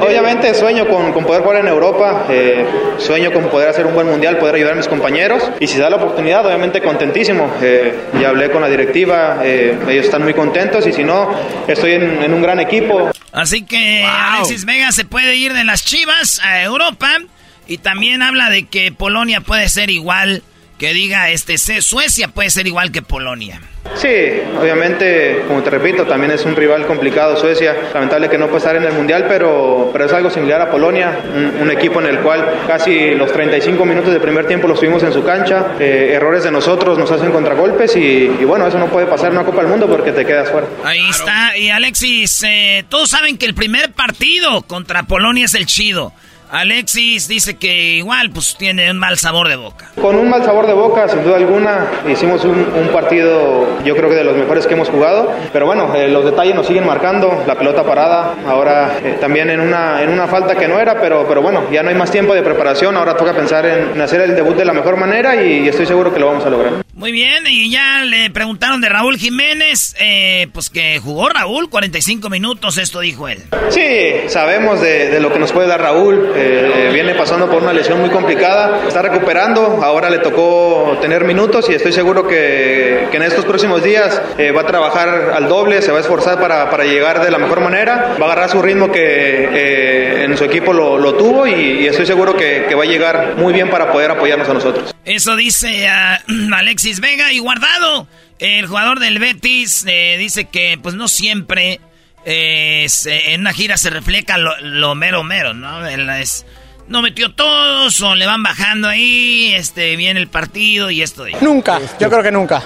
Obviamente sueño con, con, poder jugar en Europa, eh, sueño con poder hacer un buen mundial, poder ayudar a mis compañeros y si da la oportunidad, obviamente contentísimo. Eh, ya hablé con la directiva, eh, ellos están muy contentos y si no, estoy en, un gran equipo. Así que Alexis Vega se puede ir de las Chivas a Europa y también habla de que Polonia puede ser igual, que diga este Suecia puede ser igual que Polonia. Sí, obviamente, como te repito, también es un rival complicado Suecia. Lamentable que no pueda estar en el Mundial, pero, pero es algo similar a Polonia, un, equipo en el cual casi los 35 minutos del primer tiempo los tuvimos en su cancha. Eh, errores de nosotros nos hacen contragolpes y, bueno, eso no puede pasar en una Copa del Mundo porque te quedas fuera. Ahí está. Y Alexis, eh, todos saben que el primer partido contra Polonia es el chido. Alexis dice que igual pues tiene un mal sabor de boca. Con un mal sabor de boca, sin duda alguna. Hicimos un, partido yo creo que de los mejores que hemos jugado. Pero bueno, eh, los detalles nos siguen marcando. La pelota parada, ahora eh, también en una, en una falta que no era, pero, pero bueno, ya no hay más tiempo de preparación. Ahora toca pensar en, hacer el debut de la mejor manera y, estoy seguro que lo vamos a lograr. Muy bien, y ya le preguntaron de Raúl Jiménez, eh, pues que jugó Raúl 45 minutos, esto dijo él. Sí, sabemos de, de lo que nos puede dar Raúl. Eh, viene pasando por una lesión muy complicada, está recuperando, ahora le tocó tener minutos y estoy seguro que, en estos próximos días eh, va a trabajar al doble, se va a esforzar para, llegar de la mejor manera, va a agarrar su ritmo que eh, en su equipo lo, tuvo y, estoy seguro que, va a llegar muy bien para poder apoyarnos a nosotros. Eso dice Alexis Vega y Guardado, el jugador del Betis, dice que pues no siempre eh, en una gira se refleja lo, mero mero, ¿no? Es, no metió todos o le van bajando ahí, este, viene el partido y esto. Nunca, yo creo que nunca.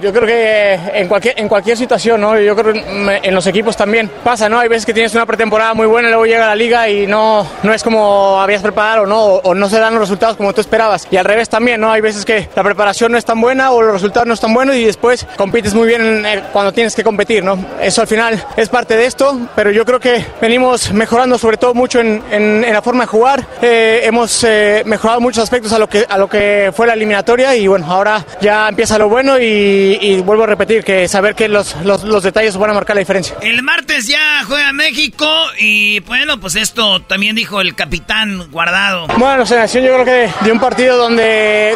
yo creo que en cualquier, en cualquier situación, ¿no? Yo creo que en los equipos también pasa, ¿no? Hay veces que tienes una pretemporada muy buena, y luego llega la liga y no, no es como habías preparado, ¿no? O, no se dan los resultados como tú esperabas. Y al revés también, ¿no? Hay veces que la preparación no es tan buena o los resultados no están buenos y después compites muy bien eh, cuando tienes que competir, ¿no? Eso al final es parte de esto, pero yo creo que venimos mejorando sobre todo mucho en, en, en la forma de jugar eh, hemos eh, mejorado muchos aspectos a lo que a lo que fue la eliminatoria y bueno, ahora ya empieza lo bueno y, vuelvo a repetir que saber que los, los, detalles van a marcar la diferencia. El martes ya juega México y bueno, pues esto también dijo el capitán Guardado. Bueno, selección yo creo que de un partido donde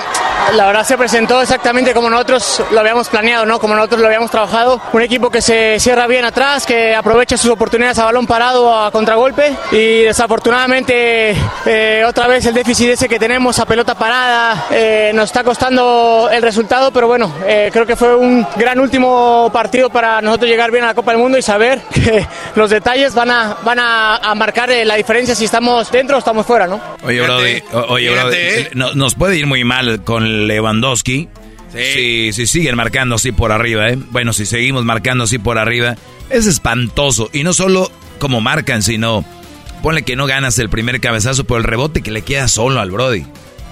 la verdad se presentó exactamente como nosotros lo habíamos planeado, ¿no? Como nosotros lo habíamos trabajado. Un equipo que se cierra bien atrás, que aprovecha sus oportunidades a balón parado a contragolpe y desafortunadamente eh, otra vez el déficit ese que tenemos a pelota parada eh, nos está costando el resultado, pero bueno, eh, creo que fue un gran último partido para nosotros llegar bien a la Copa del Mundo y saber que los detalles van a, van a, marcar la diferencia si estamos dentro o estamos fuera, ¿no? Oye, Brody, oye, Brody, nos puede ir muy mal con Lewandowski. Si, si siguen marcando así por arriba, ¿eh? Bueno, si seguimos marcando así por arriba, es espantoso. Y no solo como marcan, sino Ponle que no ganas el primer cabezazo por el rebote que le queda solo al Brody.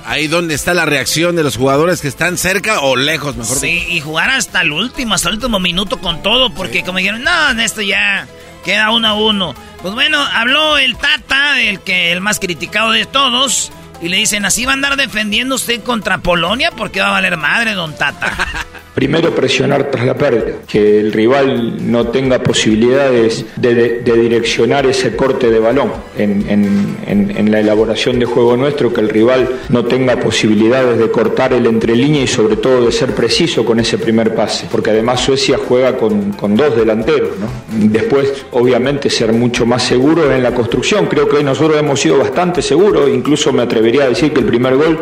Ahí donde está la reacción de los jugadores que están cerca o lejos, mejor Sí, y jugar hasta el último, hasta el último minuto con todo, porque como dijeron, no, en esto ya queda uno a uno. Pues bueno, habló el Tata, el que el más criticado de todos, y le dicen, ¿así va a andar defendiendo usted contra Polonia? porque va a valer madre, don Tata? Primero presionar tras la pérdida, que el rival no tenga posibilidades de, direccionar ese corte de balón en, la elaboración de juego nuestro, que el rival no tenga posibilidades de cortar el entrelínea y sobre todo de ser preciso con ese primer pase, porque además Suecia juega con, dos delanteros. Después, obviamente, ser mucho más seguro en la construcción. Creo que nosotros hemos sido bastante seguros, incluso me atrevería a decir que el primer gol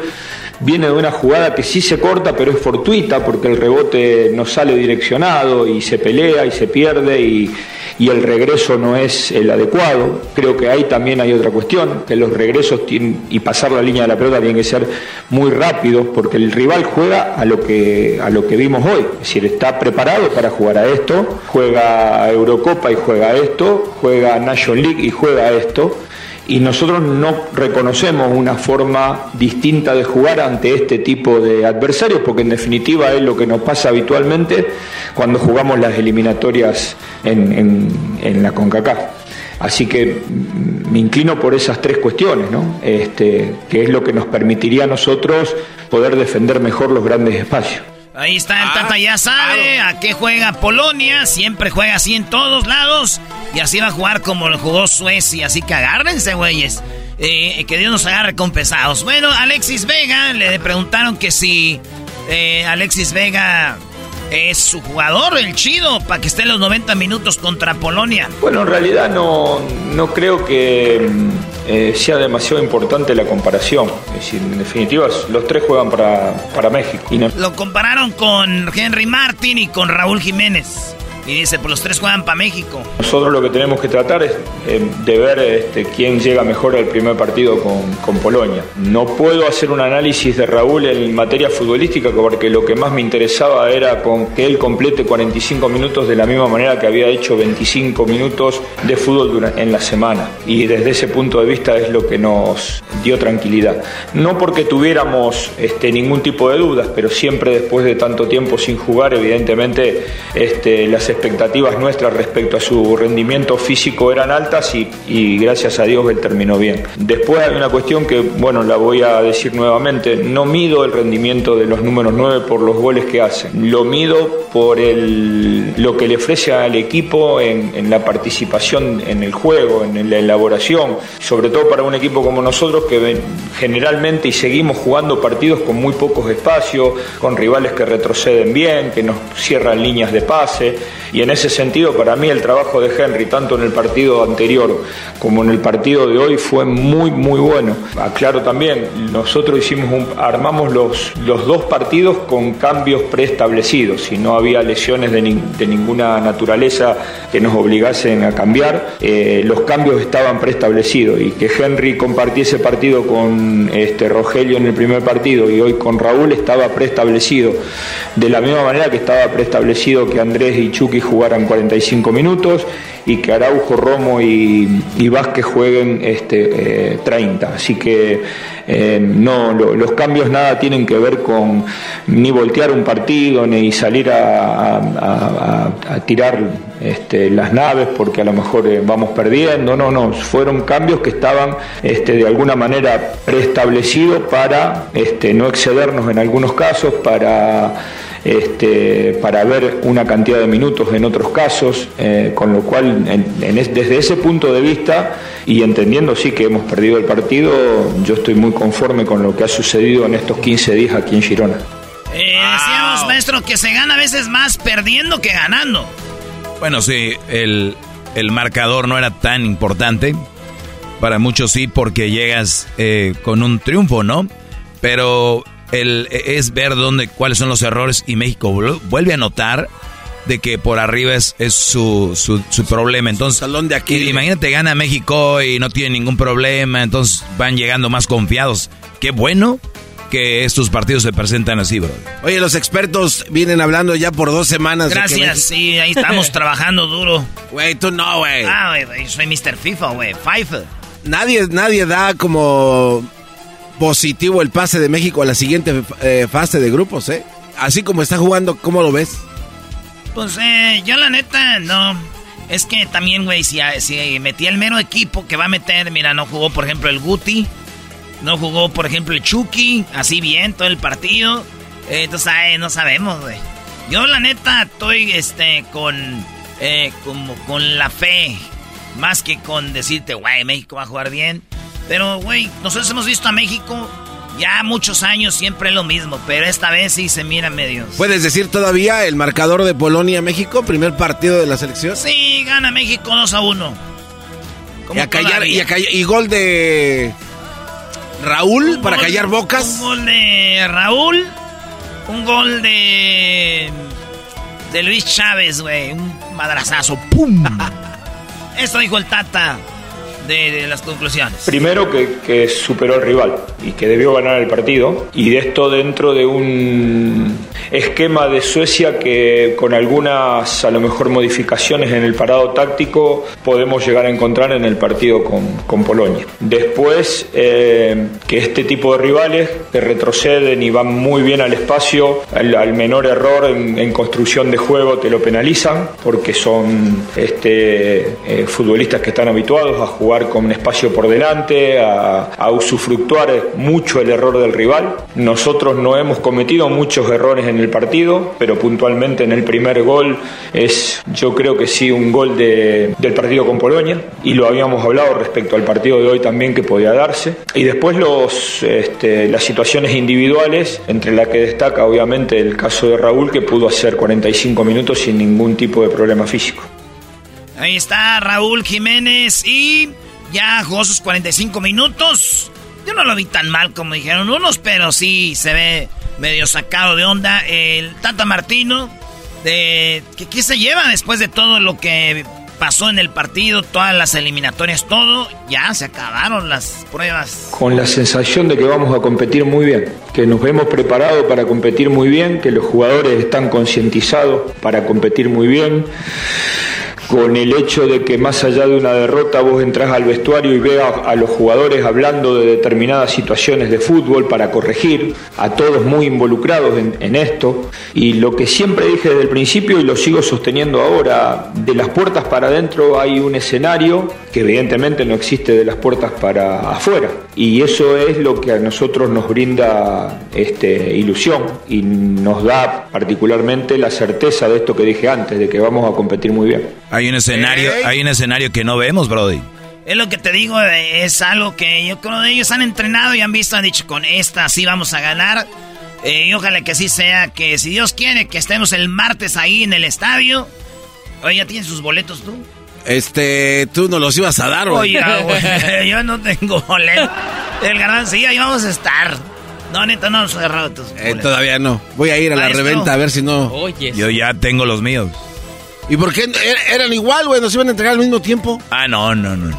viene de una jugada que sí se corta, pero es fortuita porque el rebote no sale direccionado y se pelea y se pierde y, el regreso no es el adecuado. Creo que ahí también hay otra cuestión, que los regresos y pasar la línea de la pelota tienen que ser muy rápidos porque el rival juega a lo que, a lo que vimos hoy. Es decir, está preparado para jugar a esto, juega Eurocopa y juega a esto, juega National League y juega a esto y nosotros no reconocemos una forma distinta de jugar ante este tipo de adversarios, porque en definitiva es lo que nos pasa habitualmente cuando jugamos las eliminatorias en, en, la CONCACAF. Así que me inclino por esas tres cuestiones, ¿no? este, que es lo que nos permitiría a nosotros poder defender mejor los grandes espacios. Ahí está el Tata, ya sabe a qué juega Polonia, siempre juega así en todos lados y así va a jugar como lo jugó Suecia, así que agárrense, güeyes. Eh, que Dios nos haga recompensados. Bueno, Alexis Vega, le preguntaron que si eh, Alexis Vega es su jugador, el chido, para que esté en los 90 minutos contra Polonia. Bueno, en realidad no, no creo que eh, sea demasiado importante la comparación. Es decir, en definitiva, los tres juegan para, para México. Y Lo compararon con Henry Martin y con Raúl Jiménez. Y dice, pues los tres juegan para México. Nosotros lo que tenemos que tratar es eh, de ver este, quién llega mejor al primer partido con, con, Polonia. No puedo hacer un análisis de Raúl en materia futbolística porque lo que más me interesaba era que él complete 45 minutos de la misma manera que había hecho 25 minutos de fútbol en la semana. Y desde ese punto de vista es lo que nos dio tranquilidad. No porque tuviéramos este, ningún tipo de dudas, pero siempre después de tanto tiempo sin jugar, evidentemente este, las expectativas nuestras respecto a su rendimiento físico eran altas y, gracias a Dios él terminó bien. Después hay una cuestión que, bueno, la voy a decir nuevamente, no mido el rendimiento de los números 9 por los goles que hacen, lo mido por el, lo que le ofrece al equipo en, en la participación en el juego, en la elaboración, sobre todo para un equipo como nosotros que generalmente y seguimos jugando partidos con muy pocos espacios, con rivales que retroceden bien, que nos cierran líneas de pase y en ese sentido, para mí el trabajo de Henry, tanto en el partido anterior como en el partido de hoy, fue muy, muy bueno. Aclaro también, nosotros hicimos armamos los, los dos partidos con cambios preestablecidos. y no había lesiones de, ninguna naturaleza que nos obligasen a cambiar, eh, los cambios estaban preestablecidos. Y que Henry compartiese partido con este, Rogelio en el primer partido y hoy con Raúl estaba preestablecido. De la misma manera que estaba preestablecido que Andrés y Chucky jugaran 45 minutos y que Araujo, Romo y, Vázquez jueguen este, 30. Eh, Así que eh, no, los cambios nada tienen que ver con ni voltear un partido, ni salir a, tirar este, las naves porque a lo mejor eh, vamos perdiendo. No, no, fueron cambios que estaban este, de alguna manera preestablecidos para este, no excedernos en algunos casos, para este, para ver una cantidad de minutos en otros casos, eh, con lo cual desde ese punto de vista y entendiendo sí que hemos perdido el partido, yo estoy muy conforme con lo que ha sucedido en estos 15 días aquí en Girona. Eh, decíamos, maestro, que se gana a veces más perdiendo que ganando. Bueno, sí, el, marcador no era tan importante. Para muchos sí, porque llegas eh, con un triunfo, ¿no? Pero el, es ver dónde, cuáles son los errores y México vuelve a notar de que por arriba es, su, su, problema. Entonces, Salón de aquí. Imagínate, gana México y no tiene ningún problema, entonces van llegando más confiados. Qué bueno que estos partidos se presentan así, bro. Oye, los expertos vienen hablando ya por dos semanas. Gracias, sí, ahí estamos trabajando duro. Güey, tú no, güey. Ah, güey, soy Mr. FIFA, güey, FIFA. Nadie, nadie da como positivo el pase de México a la siguiente eh, fase de grupos, ¿eh? Así como está jugando, ¿cómo lo ves? Pues eh, yo la neta, no. Es que también, güey, si, si metía el mero equipo que va a meter, mira, no jugó, por ejemplo, el Guti, no jugó, por ejemplo, el Chucky, así bien todo el partido. Eh, entonces, no sabemos, güey. Yo la neta estoy, este, con, eh, como con la fe, más que con decirte, güey, México va a jugar bien. Pero, güey, nosotros hemos visto a México ya muchos años siempre lo mismo, pero esta vez sí se mira medio. ¿Puedes decir todavía el marcador de Polonia-México, primer partido de la selección? Sí, gana México 2 a 1. Y, a callar, y, gol de Raúl para callar bocas. Un gol de Raúl, un gol de de Luis Chávez, güey, un madrazazo, pum. Eso dijo el Tata. De, las conclusiones? Primero que, que, superó al rival y que debió ganar el partido. Y de esto dentro de un esquema de Suecia que con algunas a lo mejor modificaciones en el parado táctico podemos llegar a encontrar en el partido con, con Polonia. Después eh, que este tipo de rivales que retroceden y van muy bien al espacio, al, menor error en, construcción de juego te lo penalizan porque son este, eh, futbolistas que están habituados a jugar con un espacio por delante, a, usufructuar mucho el error del rival. Nosotros no hemos cometido muchos errores en el partido, pero puntualmente en el primer gol es, yo creo que sí, un gol de, del partido con Polonia, y lo habíamos hablado respecto al partido de hoy también que podía darse. Y después los, este, las situaciones individuales, entre las que destaca obviamente el caso de Raúl, que pudo hacer 45 minutos sin ningún tipo de problema físico. Ahí está Raúl Jiménez y ya jugó sus 45 minutos. Yo no lo vi tan mal como dijeron unos, pero sí se ve medio sacado de onda. El Tata Martino, de, ¿qué, se lleva después de todo lo que pasó en el partido, todas las eliminatorias, todo? Ya se acabaron las pruebas. Con la sensación de que vamos a competir muy bien, que nos hemos preparado para competir muy bien, que los jugadores están concientizados para competir muy bien con el hecho de que más allá de una derrota vos entras al vestuario y veas a los jugadores hablando de determinadas situaciones de fútbol para corregir, a todos muy involucrados en, esto. Y lo que siempre dije desde el principio y lo sigo sosteniendo ahora, de las puertas para adentro hay un escenario que evidentemente no existe de las puertas para afuera. Y eso es lo que a nosotros nos brinda este, ilusión y nos da particularmente la certeza de esto que dije antes, de que vamos a competir muy bien. Hay un escenario, hay un escenario que no vemos, Brody. Es lo que te digo, es algo que yo creo que ellos han entrenado y han visto, han dicho, con esta sí vamos a ganar. Eh, y ojalá que así sea, que si Dios quiere que estemos el martes ahí en el estadio. Oye, ¿ya tienes sus boletos tú? Este, tú no los ibas a dar, güey. Oye, güey, yo no tengo boletos. El garbanzo, sí, ahí vamos a estar. No, neta, no, cerrado tus eh, Todavía no. Voy a ir a la reventa a ver si no. Oye. Yo ya tengo los míos. ¿Y por qué er, eran igual, güey? ¿Nos iban a entregar al mismo tiempo? Ah, no, no, no.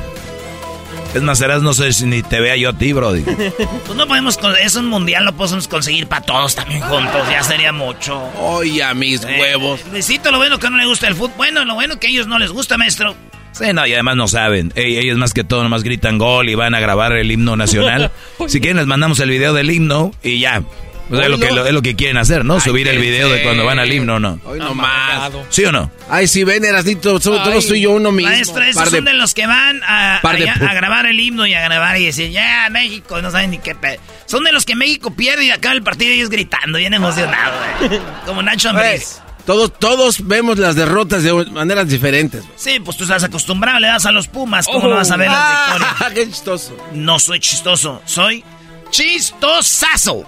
Es más, eras, no sé si ni te vea yo a ti, Brody. pues no podemos, es un mundial, lo podemos conseguir para todos también juntos, ya sería mucho. Oye, a mis eh, huevos. Luisito, lo bueno que no le gusta el fútbol. Bueno, lo bueno que a ellos no les gusta, maestro. Sí, no, y además no saben. ellos más que todo nomás gritan gol y van a grabar el himno nacional. si quieren les mandamos el video del himno y ya. Pues es, lo que, es lo que quieren hacer, ¿no? Subir el video de cuando van al himno, ¿no? Hoy más. ¿Sí o no? Ay, sí, ven, Erasnito, somos todos tú y yo uno mismo. Maestro, esos son de los que van a, a, grabar el himno y a grabar y decir, ya, México, no saben ni qué pe... Son de los que México pierde y acaba el partido y ellos gritando, bien emocionado, eh. Como Nacho Ambriz. Todos, todos vemos las derrotas de maneras diferentes. Sí, pues tú estás acostumbrado, le das a los Pumas, ¿cómo no vas a ver las ah, victorias? ¡Qué chistoso! No soy chistoso, soy chistosazo.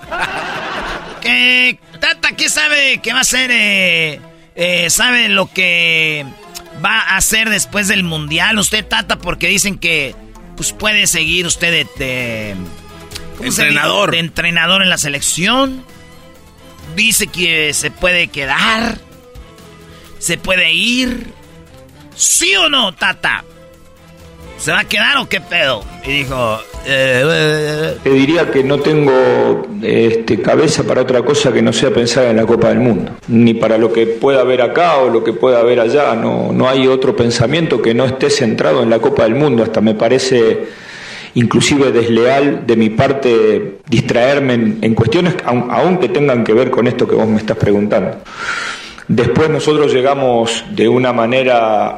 que Tata, ¿qué sabe que va a ser? Eh, eh, ¿Sabe lo que va a hacer después del mundial? Usted, Tata, porque dicen que pues puede seguir usted de, entrenador. de entrenador en la selección. Dice que se puede quedar. Se puede ir. ¿Sí o no, Tata? ¿Se va a quedar o qué pedo? Y dijo... Eh, Te diría que no tengo este, cabeza para otra cosa que no sea pensar en la Copa del Mundo. Ni para lo que pueda haber acá o lo que pueda haber allá. No, no hay otro pensamiento que no esté centrado en la Copa del Mundo. Hasta me parece inclusive desleal de mi parte distraerme en, cuestiones aunque tengan que ver con esto que vos me estás preguntando. Después nosotros llegamos de una manera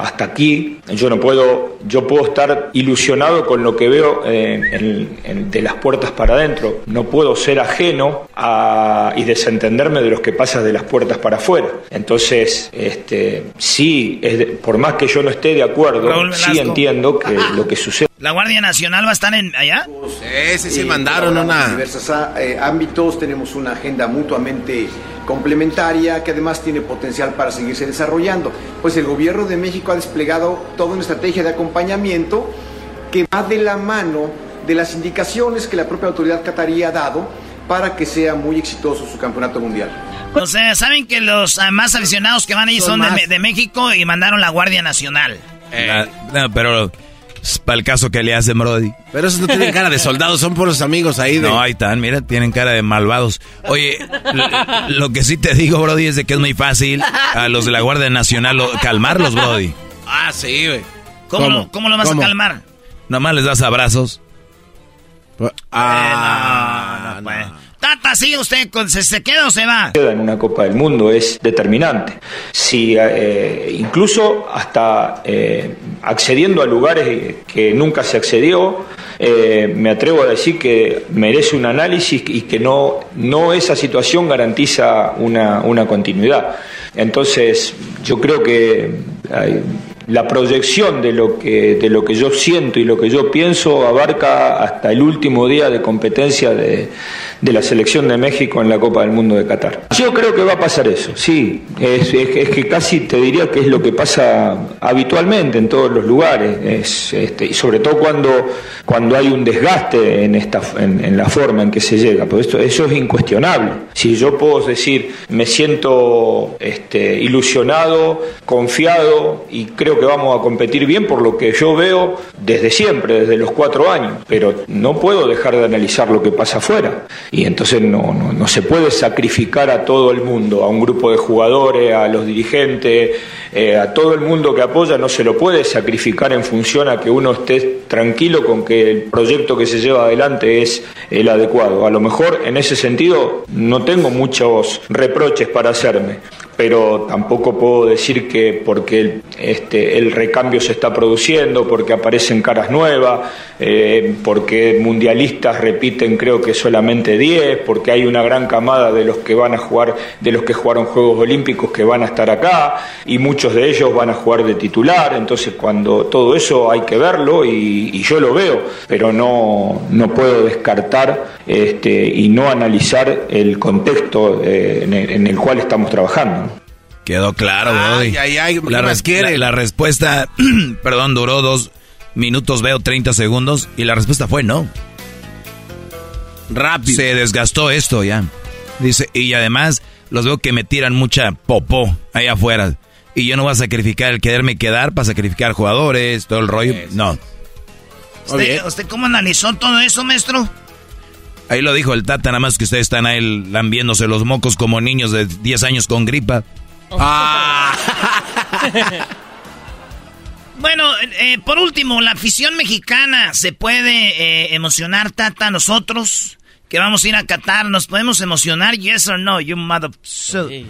hasta aquí. Yo no puedo, yo puedo estar ilusionado con lo que veo de las puertas para adentro. No puedo ser ajeno y desentenderme de los que pasa de las puertas para afuera. Entonces, este, sí, por más que yo no esté de acuerdo, sí entiendo que lo que sucede. ¿La Guardia Nacional va a estar en allá? Sí, sí, sí, mandaron una. En diversos eh, ámbitos tenemos una agenda mutuamente complementaria que además tiene potencial para seguirse desarrollando. Pues el gobierno de México ha desplegado toda una estrategia de acompañamiento que va de la mano de las indicaciones que la propia autoridad catarí ha dado para que sea muy exitoso su campeonato mundial. O sea, saben que los más aficionados que van ahí son, de, México y mandaron la Guardia Nacional. Eh, no, pero para el caso que le hacen, Brody. Pero esos no tienen cara de soldados, son por los amigos ahí. No, ahí están, mira, tienen cara de malvados. Oye, lo, que sí te digo, Brody, es de que es muy fácil a los de la Guardia Nacional calmarlos, Brody. Ah, sí, güey. ¿Cómo, Lo, ¿Cómo, lo, vas a calmar? Nomás les das abrazos. Ah, no, no, Tata, sí, usted se, queda o se va. En una Copa del Mundo es determinante. Si eh, incluso hasta eh, accediendo a lugares que nunca se accedió, eh, me atrevo a decir que merece un análisis y que no, no esa situación garantiza una, una continuidad. Entonces, yo creo que la proyección de lo que de lo que yo siento y lo que yo pienso abarca hasta el último día de competencia de, de la selección de México en la Copa del Mundo de Qatar. Yo creo que va a pasar eso, sí, es, que casi te diría que es lo que pasa habitualmente en todos los lugares, es, este, y sobre todo cuando, cuando hay un desgaste en, esta, en, la forma en que se llega, pues esto, eso es incuestionable. Si yo puedo decir, me siento este, ilusionado, confiado y creo que vamos a competir bien por lo que yo veo desde siempre, desde los cuatro años, pero no puedo dejar de analizar lo que pasa afuera. Y entonces no, no, se puede sacrificar a todo el mundo, a un grupo de jugadores, a los dirigentes, eh, a todo el mundo que apoya, no se lo puede sacrificar en función a que uno esté tranquilo con que el proyecto que se lleva adelante es el adecuado. A lo mejor en ese sentido no tengo muchos reproches para hacerme pero tampoco puedo decir que porque este, el recambio se está produciendo, porque aparecen caras nuevas, eh, porque mundialistas repiten creo que solamente 10, porque hay una gran camada de los que van a jugar, de los que jugaron Juegos Olímpicos que van a estar acá, y muchos de ellos van a jugar de titular, entonces cuando todo eso hay que verlo y, yo lo veo, pero no, no puedo descartar este, y no analizar el contexto eh, en el cual estamos trabajando. Quedó claro, ay, ay, ay, la, la, respuesta, perdón, duró dos minutos, veo 30 segundos, y la respuesta fue no. Rápido. Se desgastó esto ya. Dice, y además los veo que me tiran mucha popó ahí afuera. Y yo no voy a sacrificar el quererme quedar para sacrificar jugadores, todo el rollo. No. ¿Usted, ¿Usted cómo analizó todo eso, maestro? Ahí lo dijo el Tata, nada más que ustedes están ahí lambiéndose los mocos como niños de 10 años con gripa. Ah. bueno, eh, por último, la afición mexicana se puede eh, emocionar, Tata, nosotros que vamos a ir a Qatar, ¿nos podemos emocionar? Yes or no, you mother...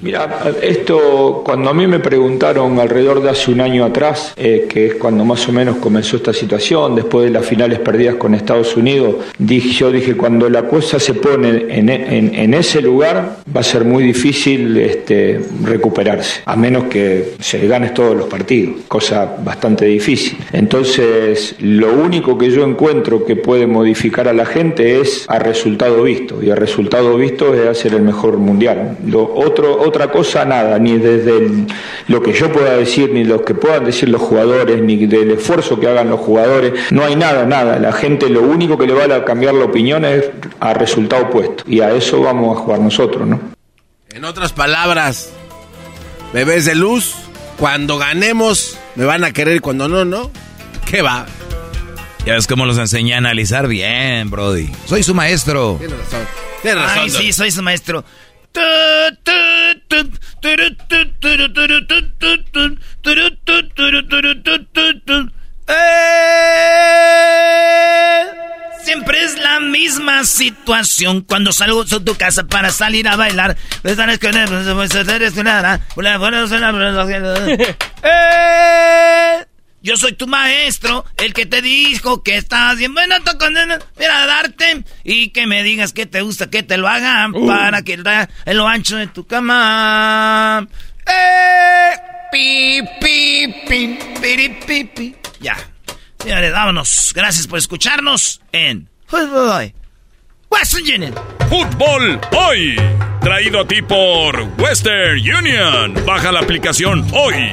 Mira, esto cuando a mí me preguntaron alrededor de hace un año atrás, eh, que es cuando más o menos comenzó esta situación, después de las finales perdidas con Estados Unidos, dije, yo dije, cuando la cosa se pone en, en, ese lugar, va a ser muy difícil este, recuperarse, a menos que se ganes todos los partidos, cosa bastante difícil. Entonces, lo único que yo encuentro que puede modificar a la gente es a visto y el resultado visto es hacer el mejor mundial. Otro, otra cosa, nada, ni desde lo que yo pueda decir, ni lo que puedan decir los jugadores, ni del esfuerzo que hagan los jugadores, no hay nada, nada. La gente lo único que le va a cambiar la opinión es a resultado opuesto y a eso vamos a jugar nosotros, ¿no? En otras palabras, bebés de luz, cuando ganemos me van a querer, cuando no, no. ¿Qué va? Ya ves cómo los enseñé a analizar bien, Brody. Soy su maestro. Tienes razón. Tienes razón. Ay, sí, soy su maestro. Siempre es la misma situación cuando salgo de tu casa para salir a bailar. ¡Eh! Yo soy tu maestro, el que te dijo que estás bien bueno, mira, darte y que me digas que te gusta, que te lo hagan uh. para que en lo ancho de tu cama. ¡Eh! Pi, pi, pi, pi, pi, Ya. Señores, vámonos. Gracias por escucharnos en Fútbol Western Union. Fútbol hoy. Traído a ti por Western Union. Baja la aplicación hoy.